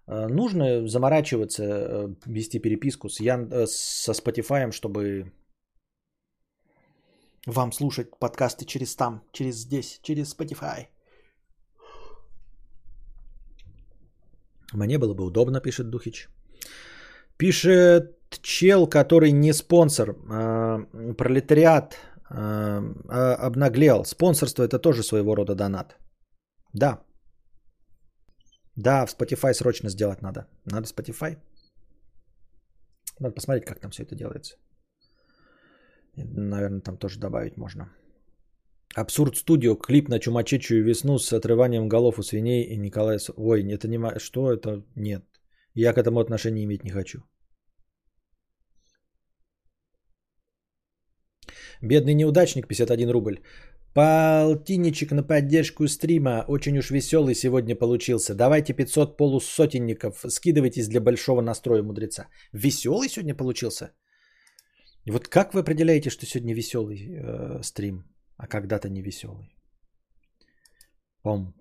S1: Э, нужно заморачиваться, э, вести переписку с Ян... Э, со Spotify, чтобы вам слушать подкасты через там, через здесь, через Spotify. Мне было бы удобно, пишет Духич. Пишет чел, который не спонсор, а, пролетариат а, обнаглел. Спонсорство это тоже своего рода донат. Да. Да, в Spotify срочно сделать надо. Надо Spotify. Надо посмотреть, как там все это делается. Наверное, там тоже добавить можно. Абсурд Студио, клип на чумачечую весну с отрыванием голов у свиней и Николая... Ой, это не... Что это? Нет. Я к этому отношения иметь не хочу. Бедный неудачник, 51 рубль. Полтинничек на поддержку стрима. Очень уж веселый сегодня получился. Давайте 500 полусотенников. Скидывайтесь для большого настроя мудреца. Веселый сегодня получился? Вот как вы определяете, что сегодня веселый э, стрим, а когда-то не веселый? Пом,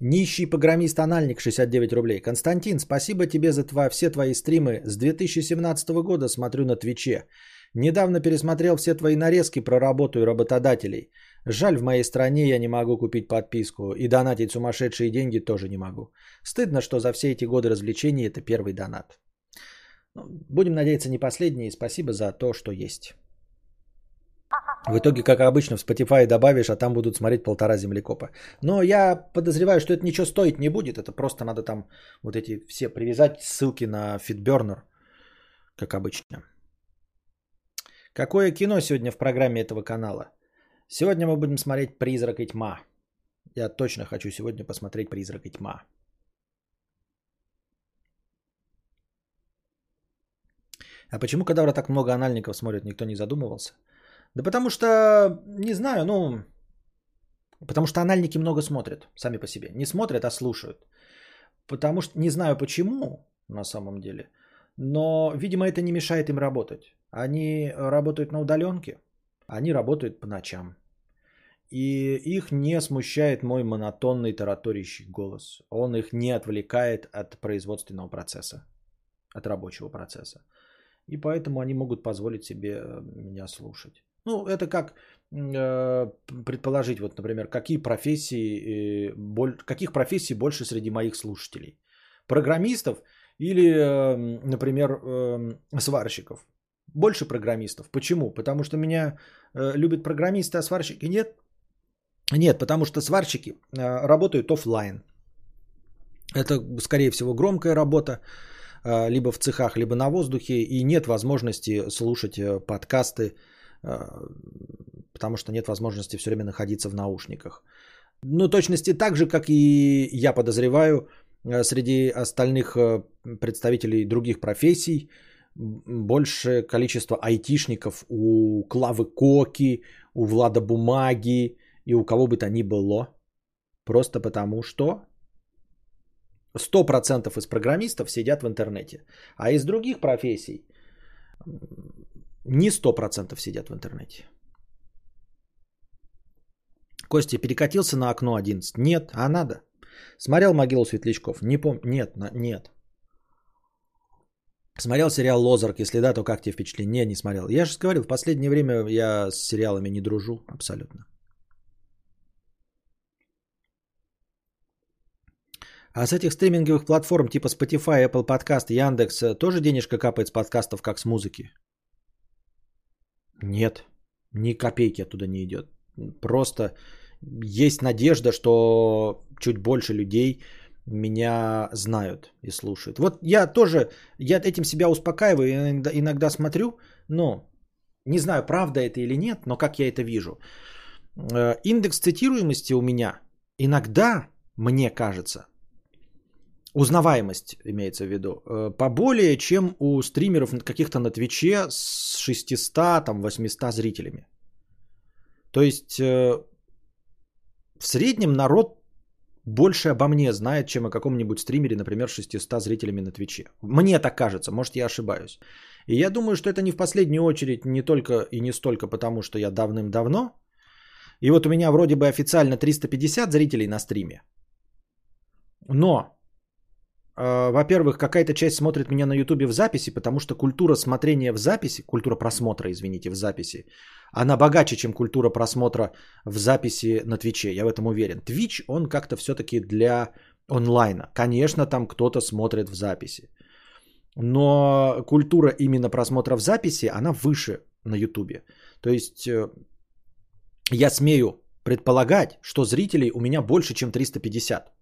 S1: Нищий программист-анальник 69 рублей. Константин, спасибо тебе за тва, все твои стримы. С 2017 года смотрю на Твиче. Недавно пересмотрел все твои нарезки про работу и работодателей. Жаль, в моей стране я не могу купить подписку. И донатить сумасшедшие деньги тоже не могу. Стыдно, что за все эти годы развлечений это первый донат. Ну, будем надеяться, не последний. Спасибо за то, что есть. В итоге, как обычно, в Spotify добавишь, а там будут смотреть полтора землекопа. Но я подозреваю, что это ничего стоить не будет. Это просто надо там вот эти все привязать ссылки на FitBurner, как обычно. Какое кино сегодня в программе этого канала? Сегодня мы будем смотреть «Призрак и тьма». Я точно хочу сегодня посмотреть «Призрак и тьма». А почему кадавра так много анальников смотрят, никто не задумывался? Да потому что, не знаю, ну, потому что анальники много смотрят сами по себе. Не смотрят, а слушают. Потому что, не знаю почему на самом деле, но, видимо, это не мешает им работать. Они работают на удаленке, они работают по ночам. И их не смущает мой монотонный тараторящий голос. Он их не отвлекает от производственного процесса, от рабочего процесса. И поэтому они могут позволить себе э, меня слушать. Ну, это как э, предположить, вот, например, какие профессии, э, боль, каких профессий больше среди моих слушателей? Программистов или, э, например, э, сварщиков? Больше программистов. Почему? Потому что меня э, любят программисты, а сварщики нет? Нет, потому что сварщики э, работают офлайн. Это, скорее всего, громкая работа, э, либо в цехах, либо на воздухе, и нет возможности слушать э, подкасты потому что нет возможности все время находиться в наушниках. Ну, точности так же, как и я подозреваю, а, среди остальных а, представителей других профессий, большее количество айтишников у Клавы Коки, у Влада Бумаги и у кого бы то ни было. Просто потому что 100% из программистов сидят в интернете. А из других профессий не 100% сидят в интернете. Костя, перекатился на окно 11? Нет, а надо. Смотрел «Могилу светлячков»? Не помню. Нет, нет. Смотрел сериал «Лозарк»? Если да, то как тебе впечатление? Не, не смотрел. Я же говорил, в последнее время я с сериалами не дружу абсолютно. А с этих стриминговых платформ типа Spotify, Apple Podcast, Яндекс тоже денежка капает с подкастов, как с музыки? Нет, ни копейки оттуда не идет. Просто есть надежда, что чуть больше людей меня знают и слушают. Вот я тоже, я этим себя успокаиваю, иногда, иногда смотрю, но не знаю, правда это или нет, но как я это вижу. Э, индекс цитируемости у меня иногда, мне кажется, Узнаваемость имеется в виду. Э, поболее, чем у стримеров каких-то на Твиче с 600, там, 800 зрителями. То есть э, в среднем народ больше обо мне знает, чем о каком-нибудь стримере, например, 600 зрителями на Твиче. Мне так кажется, может я ошибаюсь. И я думаю, что это не в последнюю очередь не только и не столько потому, что я давным-давно. И вот у меня вроде бы официально 350 зрителей на стриме. Но во-первых, какая-то часть смотрит меня на Ютубе в записи, потому что культура смотрения в записи, культура просмотра, извините, в записи, она богаче, чем культура просмотра в записи на Твиче, я в этом уверен. Твич, он как-то все-таки для онлайна. Конечно, там кто-то смотрит в записи. Но культура именно просмотра в записи, она выше на Ютубе. То есть э, я смею предполагать, что зрителей у меня больше, чем 350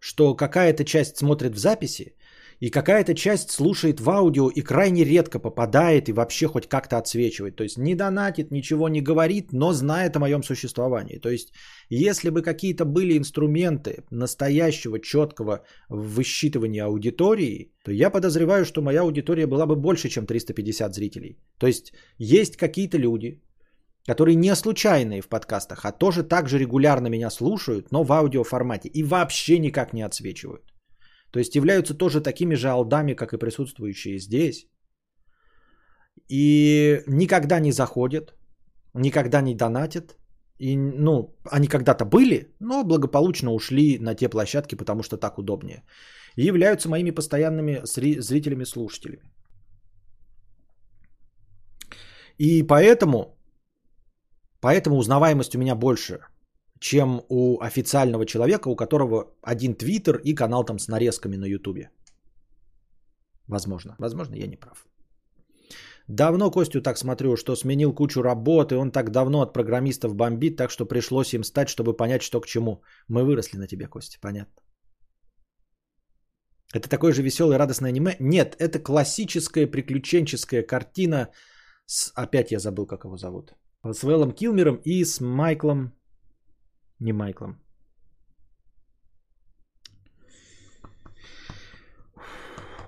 S1: что какая-то часть смотрит в записи, и какая-то часть слушает в аудио и крайне редко попадает и вообще хоть как-то отсвечивает. То есть не донатит, ничего не говорит, но знает о моем существовании. То есть если бы какие-то были инструменты настоящего четкого высчитывания аудитории, то я подозреваю, что моя аудитория была бы больше, чем 350 зрителей. То есть есть какие-то люди, которые не случайные в подкастах, а тоже так же регулярно меня слушают, но в аудиоформате и вообще никак не отсвечивают. То есть являются тоже такими же алдами, как и присутствующие здесь. И никогда не заходят, никогда не донатят. И, ну, они когда-то были, но благополучно ушли на те площадки, потому что так удобнее. И являются моими постоянными зрителями-слушателями. И поэтому, поэтому узнаваемость у меня больше, чем у официального человека, у которого один твиттер и канал там с нарезками на ютубе. Возможно. Возможно, я не прав. Давно Костю так смотрю, что сменил кучу работы, он так давно от программистов бомбит, так что пришлось им стать, чтобы понять, что к чему. Мы выросли на тебе, Костя, понятно. Это такое же веселое радостное аниме? Нет, это классическая приключенческая картина с... Опять я забыл, как его зовут. С Вэллом Килмером и с Майклом... Не Майклом.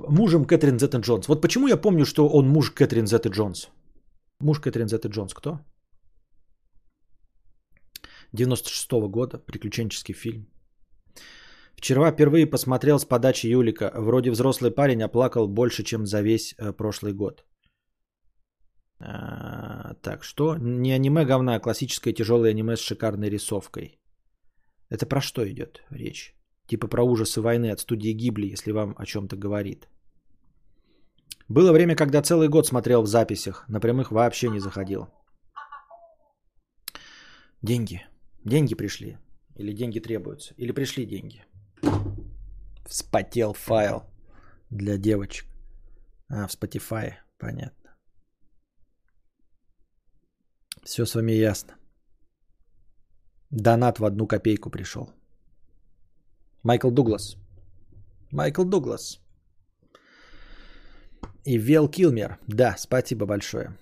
S1: Мужем Кэтрин Зетта Джонс. Вот почему я помню, что он муж Кэтрин Зетта Джонс. Муж Кэтрин Зетта Джонс кто? 96 года, приключенческий фильм. Вчера впервые посмотрел с подачи Юлика. Вроде взрослый парень оплакал больше, чем за весь э, прошлый год. А, так, что? Не аниме говна, а классическое тяжелое аниме с шикарной рисовкой. Это про что идет речь? Типа про ужасы войны от студии Гибли, если вам о чем-то говорит. Было время, когда целый год смотрел в записях, на прямых вообще не заходил. Деньги. Деньги пришли. Или деньги требуются. Или пришли деньги. Вспотел файл для девочек. А, в Spotify, понятно. Все с вами ясно. Донат в одну копейку пришел. Майкл Дуглас. Майкл Дуглас. И Вел Килмер. Да, спасибо большое.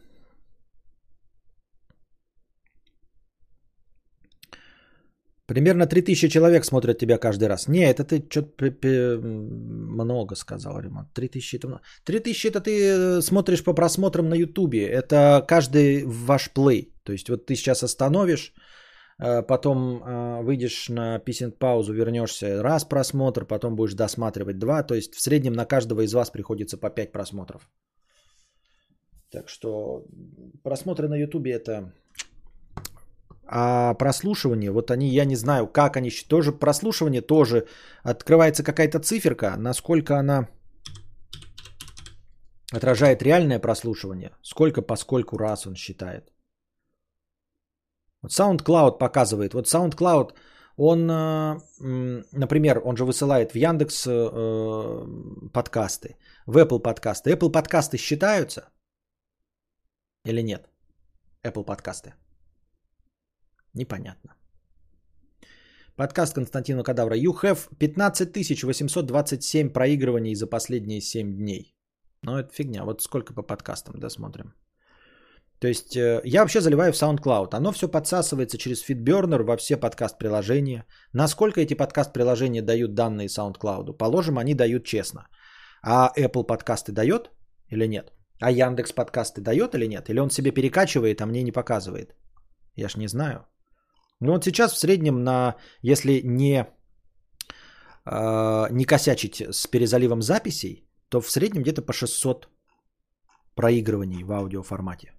S1: Примерно 3000 человек смотрят тебя каждый раз. Не, это ты что-то много сказал, Ремонт. 3000 это много. 3000 это ты э, смотришь по просмотрам на Ютубе. Это каждый ваш плей. То есть вот ты сейчас остановишь, э, потом э, выйдешь на писинг паузу, вернешься, раз просмотр, потом будешь досматривать два. То есть в среднем на каждого из вас приходится по 5 просмотров. Так что просмотры на Ютубе это а прослушивание, вот они, я не знаю, как они, тоже прослушивание тоже открывается какая-то циферка, насколько она отражает реальное прослушивание, сколько по скольку раз он считает. Вот SoundCloud показывает, вот SoundCloud, он, э, например, он же высылает в Яндекс э, подкасты, в Apple подкасты. Apple подкасты считаются или нет? Apple подкасты. Непонятно. Подкаст Константина Кадавра. You have 15 827 проигрываний за последние 7 дней. Ну, это фигня. Вот сколько по подкастам досмотрим. То есть э, я вообще заливаю в SoundCloud. Оно все подсасывается через FeedBurner во все подкаст-приложения. Насколько эти подкаст-приложения дают данные SoundCloud? Положим, они дают честно. А Apple подкасты дает или нет? А Яндекс подкасты дает или нет? Или он себе перекачивает, а мне не показывает? Я ж не знаю. Ну вот сейчас в среднем на, если не, э, не косячить с перезаливом записей, то в среднем где-то по 600 проигрываний в аудиоформате.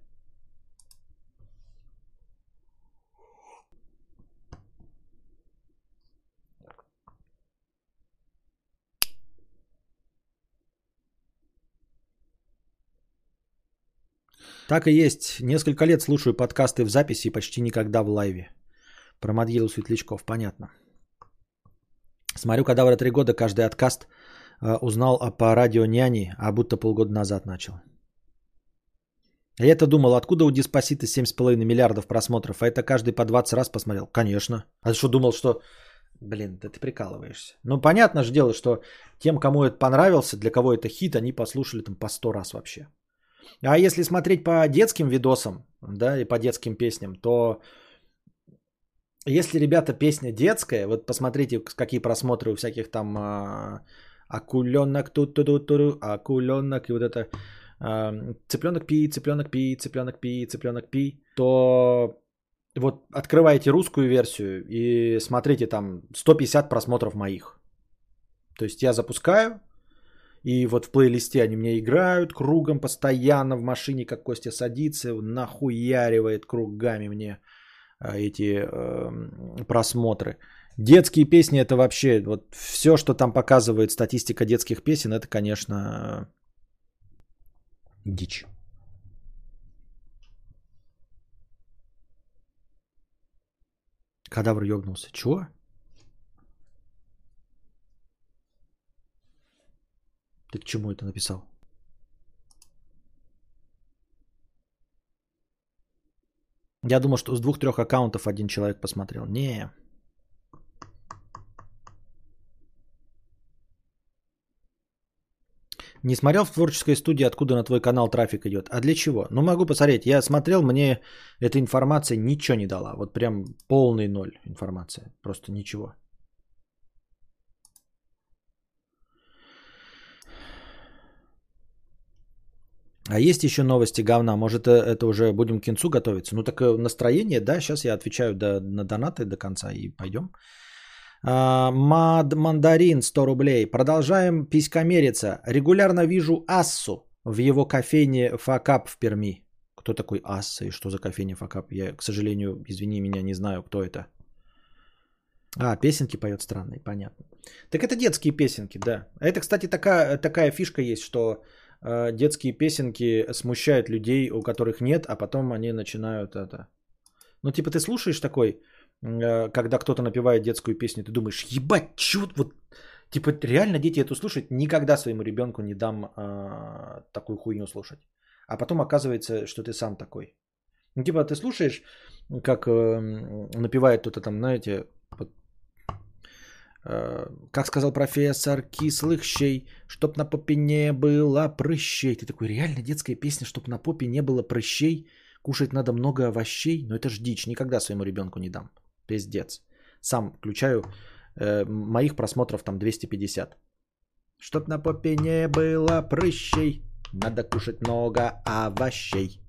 S1: Так и есть. Несколько лет слушаю подкасты в записи и почти никогда в лайве. Про могилу светлячков, понятно. Смотрю, кадавра три года, каждый откаст э, узнал о, по радио няни, а будто полгода назад начал. А я-то думал, откуда у Диспосита 7,5 миллиардов просмотров, а это каждый по 20 раз посмотрел. Конечно. А что думал, что... Блин, да ты прикалываешься. Ну, понятно же дело, что тем, кому это понравился, для кого это хит, они послушали там по 100 раз вообще. А если смотреть по детским видосам, да, и по детским песням, то если, ребята, песня детская, вот посмотрите, какие просмотры у всяких там а, акуленок, тут ту ту акуленок, и вот это а, цыпленок пи, цыпленок пи, цыпленок пи, цыпленок пи, то вот открываете русскую версию и смотрите там 150 просмотров моих. То есть я запускаю, и вот в плейлисте они мне играют кругом постоянно в машине, как Костя садится, нахуяривает кругами мне а, эти э, просмотры. Детские песни это вообще, вот все, что там показывает статистика детских песен, это, конечно, э, дичь. Кадавр ёгнулся. Чего? Ты к чему это написал? Я думал, что с двух-трех аккаунтов один человек посмотрел. Не. Не смотрел в творческой студии, откуда на твой канал трафик идет. А для чего? Ну, могу посмотреть. Я смотрел, мне эта информация ничего не дала. Вот прям полный ноль информация. Просто ничего. А есть еще новости говна? Может, э, это уже будем к кинцу готовиться? Ну, так э, настроение, да, сейчас я отвечаю до, на донаты до конца и пойдем. А, мад мандарин 100 рублей. Продолжаем писькомериться. Регулярно вижу Ассу в его кофейне Факап в Перми. Кто такой Асса и что за кофейня Факап? Я, к сожалению, извини меня, не знаю, кто это. А, песенки поет странные, понятно. Так это детские песенки, да. Это, кстати, такая, такая фишка есть, что детские песенки смущают людей, у которых нет, а потом они начинают это... Ну, типа, ты слушаешь такой, э, когда кто-то напевает детскую песню, ты думаешь, ебать, чё вот... Типа, реально дети это слушают? Никогда своему ребенку не дам э, такую хуйню слушать. А потом оказывается, что ты сам такой. Ну, типа, ты слушаешь, как э, напевает кто-то там, знаете, Э, как сказал профессор, кислых щей, чтоб на попе не было прыщей. Ты такой, реально детская песня, чтоб на попе не было прыщей, кушать надо много овощей. Но это ж дичь, никогда своему ребенку не дам. Пиздец. Сам включаю, э, моих просмотров там 250. Чтоб на попе не было прыщей, надо кушать много овощей.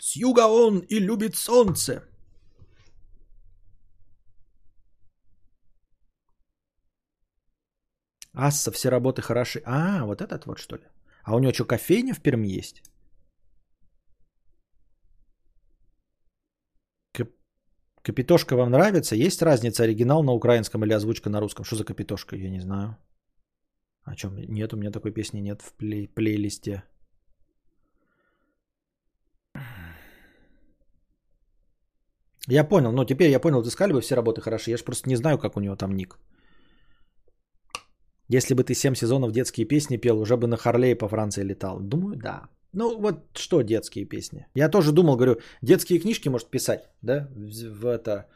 S1: С юга он и любит солнце. Асса, все работы хороши. А, вот этот вот что ли? А у него что, кофейня в Перми есть? Капитошка вам нравится? Есть разница оригинал на украинском или озвучка на русском? Что за капитошка? Я не знаю. О чем? Нет, у меня такой песни нет в плей- плейлисте. Я понял, ну теперь я понял, искали бы все работы хороши. Я же просто не знаю, как у него там ник. Если бы ты 7 сезонов детские песни пел, уже бы на Харлее по Франции летал. Думаю, да. Ну вот что детские песни? Я тоже думал, говорю, детские книжки может писать, да, в это,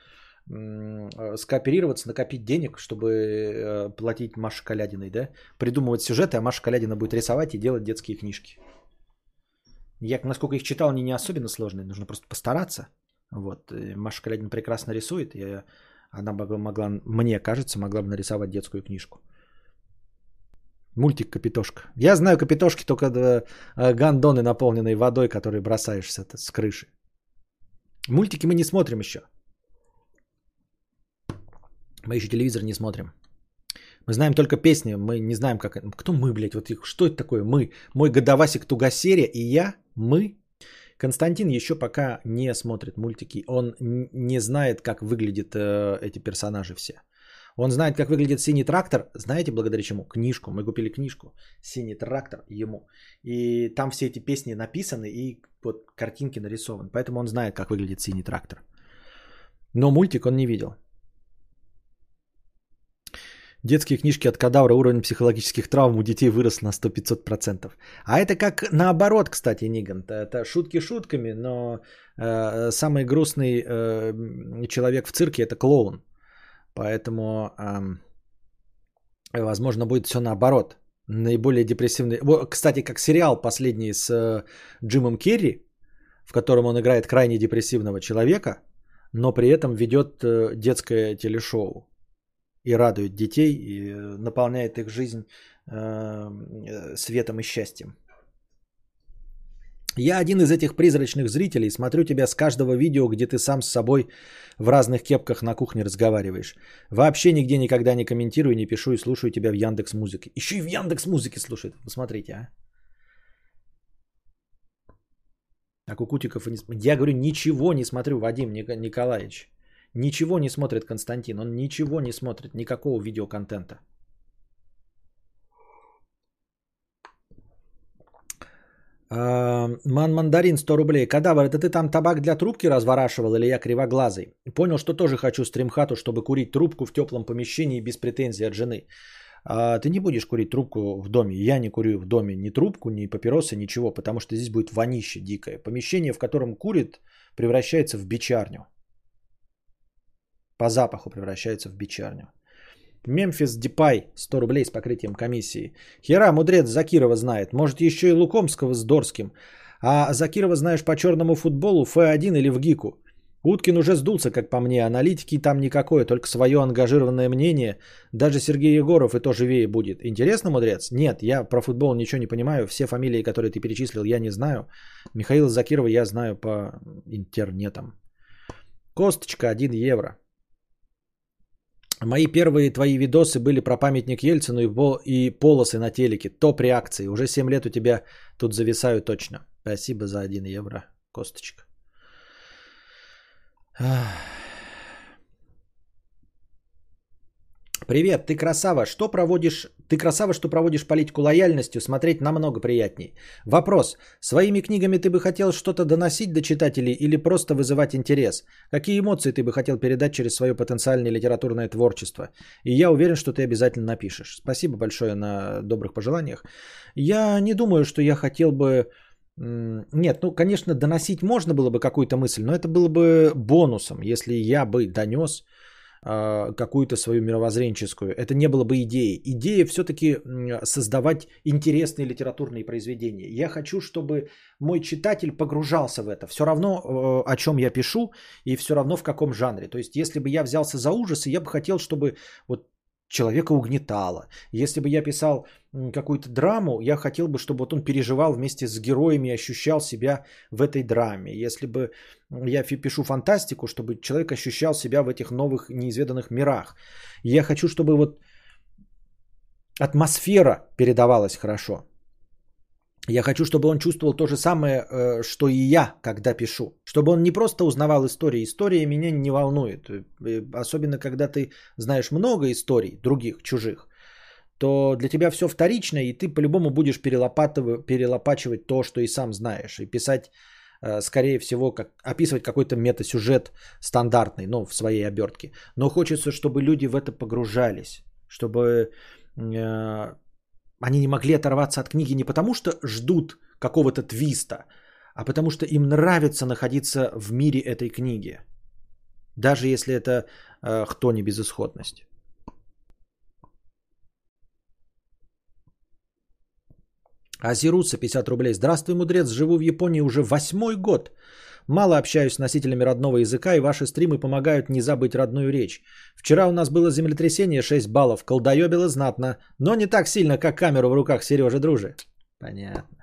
S1: э, скооперироваться, накопить денег, чтобы э, платить Маше Калядиной, да, придумывать сюжеты, а Маша Калядина будет рисовать и делать детские книжки. Я, насколько их читал, они не особенно сложные, нужно просто постараться. Вот, Маша Калядина прекрасно рисует, и она могла, могла, мне кажется, могла бы нарисовать детскую книжку. Мультик Капитошка. Я знаю Капитошки только э, гандоны, наполненные водой, которые бросаешь с, крыши. Мультики мы не смотрим еще. Мы еще телевизор не смотрим. Мы знаем только песни, мы не знаем, как. Кто мы, блядь? Вот что это такое? Мы. Мой годовасик Тугасерия и я. Мы. Константин еще пока не смотрит мультики. Он не знает, как выглядят э, эти персонажи все. Он знает, как выглядит синий трактор. Знаете, благодаря чему? Книжку. Мы купили книжку. Синий трактор ему. И там все эти песни написаны и вот картинки нарисованы. Поэтому он знает, как выглядит синий трактор. Но мультик он не видел. Детские книжки от кадавра, уровень психологических травм у детей вырос на 100-500%. А это как наоборот, кстати, Ниган. Это шутки шутками, но э, самый грустный э, человек в цирке это клоун. Поэтому, эм, возможно, будет все наоборот. Наиболее депрессивный. Кстати, как сериал последний с э, Джимом Керри, в котором он играет крайне депрессивного человека, но при этом ведет э, детское телешоу и радует детей, и э, наполняет их жизнь э, светом и счастьем. Я один из этих призрачных зрителей, смотрю тебя с каждого видео, где ты сам с собой в разных кепках на кухне разговариваешь. Вообще нигде никогда не комментирую, не пишу и слушаю тебя в Яндекс Музыке. Еще и в Яндекс Музыке слушает. Посмотрите, а. А Кукутиков. Я говорю, ничего не смотрю, Вадим Николаевич. Ничего не смотрит Константин. Он ничего не смотрит, никакого видеоконтента. Ман Мандарин 100 рублей. Кадавр, это ты там табак для трубки разворачивал или я кривоглазый? Понял, что тоже хочу стримхату, чтобы курить трубку в теплом помещении без претензий от жены. А, ты не будешь курить трубку в доме. Я не курю в доме ни трубку, ни папиросы, ничего, потому что здесь будет вонище дикое. Помещение, в котором курит, превращается в бичарню. По запаху превращается в бичарню. Мемфис Дипай, 100 рублей с покрытием комиссии. Хера, мудрец Закирова знает. Может, еще и Лукомского с Дорским. А Закирова знаешь по черному футболу, Ф1 или в ГИКу. Уткин уже сдулся, как по мне. Аналитики там никакое, только свое ангажированное мнение. Даже Сергей Егоров и то живее будет. Интересно, мудрец? Нет, я про футбол ничего не понимаю. Все фамилии, которые ты перечислил, я не знаю. Михаила Закирова я знаю по интернетам. Косточка 1 евро. Мои первые твои видосы были про памятник Ельцину и, пол, и полосы на телеке. Топ реакции. Уже 7 лет у тебя тут зависаю точно. Спасибо за 1 евро, Косточка. Привет, ты красава. Что проводишь? Ты красава, что проводишь политику лояльностью, смотреть намного приятней. Вопрос. Своими книгами ты бы хотел что-то доносить до читателей или просто вызывать интерес? Какие эмоции ты бы хотел передать через свое потенциальное литературное творчество? И я уверен, что ты обязательно напишешь. Спасибо большое на добрых пожеланиях. Я не думаю, что я хотел бы... Нет, ну, конечно, доносить можно было бы какую-то мысль, но это было бы бонусом, если я бы донес какую-то свою мировоззренческую. Это не было бы идеей. Идея все-таки создавать интересные литературные произведения. Я хочу, чтобы мой читатель погружался в это. Все равно, э, о чем я пишу, и все равно в каком жанре. То есть, если бы я взялся за ужасы, я бы хотел, чтобы вот человека угнетало. Если бы я писал какую-то драму, я хотел бы, чтобы вот он переживал вместе с героями и ощущал себя в этой драме. Если бы я пишу фантастику, чтобы человек ощущал себя в этих новых неизведанных мирах. Я хочу, чтобы вот атмосфера передавалась хорошо. Я хочу, чтобы он чувствовал то же самое, э, что и я, когда пишу. Чтобы он не просто узнавал истории. История меня не волнует. Э, особенно, когда ты знаешь много историй, других, чужих, то для тебя все вторично, и ты по-любому будешь перелопачивать то, что и сам знаешь. И писать, э, скорее всего, как, описывать какой-то метасюжет стандартный, ну, в своей обертке. Но хочется, чтобы люди в это погружались. Чтобы они не могли оторваться от книги не потому, что ждут какого-то твиста, а потому что им нравится находиться в мире этой книги. Даже если это э, кто не безысходность. Азируса 50 рублей. Здравствуй, мудрец. Живу в Японии уже восьмой год. Мало общаюсь с носителями родного языка, и ваши стримы помогают не забыть родную речь. Вчера у нас было землетрясение 6 баллов, колдоебило знатно, но не так сильно, как камеру в руках Сережи Дружи. Понятно.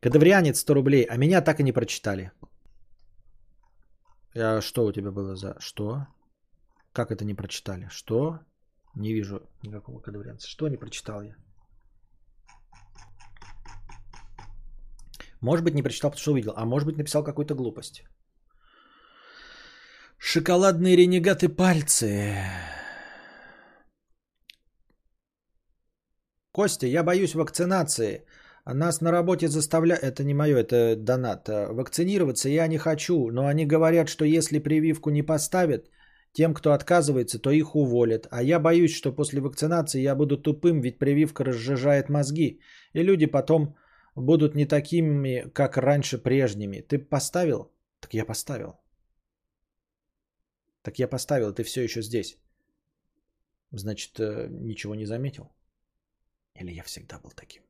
S1: Кадаврианец 100 рублей, а меня так и не прочитали. А что у тебя было за... Что? Как это не прочитали? Что? Не вижу никакого кадаврианца. Что не прочитал я? Может быть, не прочитал, потому что увидел. А может быть, написал какую-то глупость. Шоколадные ренегаты пальцы. Костя, я боюсь вакцинации. Нас на работе заставляют... Это не мое, это донат. Вакцинироваться я не хочу, но они говорят, что если прививку не поставят, тем, кто отказывается, то их уволят. А я боюсь, что после вакцинации я буду тупым, ведь прививка разжижает мозги. И люди потом будут не такими, как раньше прежними. Ты поставил? Так я поставил. Так я поставил, ты все еще здесь. Значит, э, ничего не заметил? Или я всегда был таким?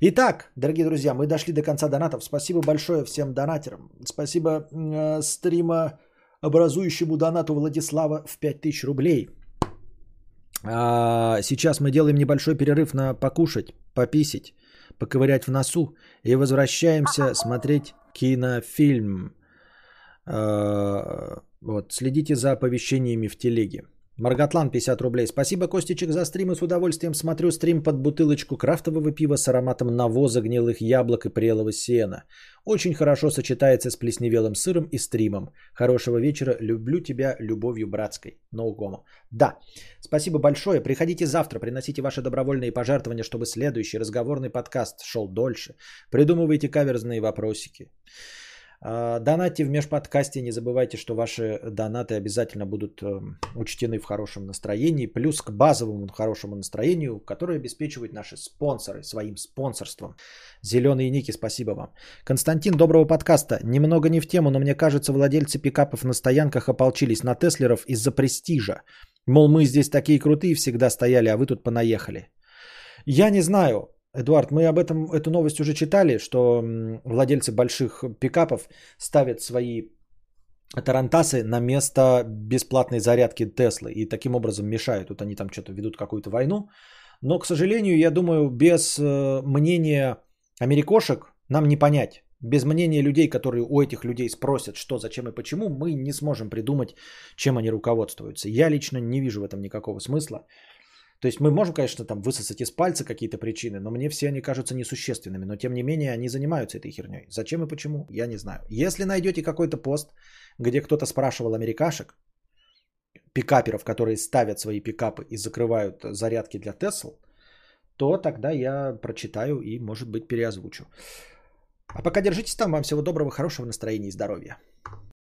S1: Итак, дорогие друзья, мы дошли до конца донатов. Спасибо большое всем донатерам. Спасибо э, стрима образующему донату Владислава в 5000 рублей. А, сейчас мы делаем небольшой перерыв на покушать, пописить поковырять в носу и возвращаемся смотреть кинофильм. А, вот, следите за оповещениями в телеге. Маргатлан 50 рублей. Спасибо, Костичек, за стрим и с удовольствием смотрю стрим под бутылочку крафтового пива с ароматом навоза, гнилых яблок и прелого сена. Очень хорошо сочетается с плесневелым сыром и стримом. Хорошего вечера. Люблю тебя любовью братской. Гомо. Да, спасибо большое. Приходите завтра, приносите ваши добровольные пожертвования, чтобы следующий разговорный подкаст шел дольше. Придумывайте каверзные вопросики. А, донатьте в межподкасте, не забывайте, что ваши донаты обязательно будут эм, учтены в хорошем настроении, плюс к базовому хорошему настроению, которое обеспечивают наши спонсоры своим спонсорством. Зеленые ники, спасибо вам. Константин, доброго подкаста. Немного не в тему, но мне кажется, владельцы пикапов на стоянках ополчились на Теслеров из-за престижа. Мол, мы здесь такие крутые всегда стояли, а вы тут понаехали. Я не знаю, Эдуард, мы об этом, эту новость уже читали, что владельцы больших пикапов ставят свои тарантасы на место бесплатной зарядки Теслы и таким образом мешают. Вот они там что-то ведут какую-то войну. Но, к сожалению, я думаю, без э, мнения америкошек нам не понять. Без мнения людей, которые у этих людей спросят, что, зачем и почему, мы не сможем придумать, чем они руководствуются. Я лично не вижу в этом никакого смысла. То есть мы можем, конечно, там высосать из пальца какие-то причины, но мне все они кажутся несущественными. Но тем не менее они занимаются этой херней. Зачем и почему, я не знаю. Если найдете какой-то пост, где кто-то спрашивал америкашек, пикаперов, которые ставят свои пикапы и закрывают зарядки для Тесл, то тогда я прочитаю и, может быть, переозвучу. А пока держитесь там. Вам всего доброго, хорошего настроения и здоровья.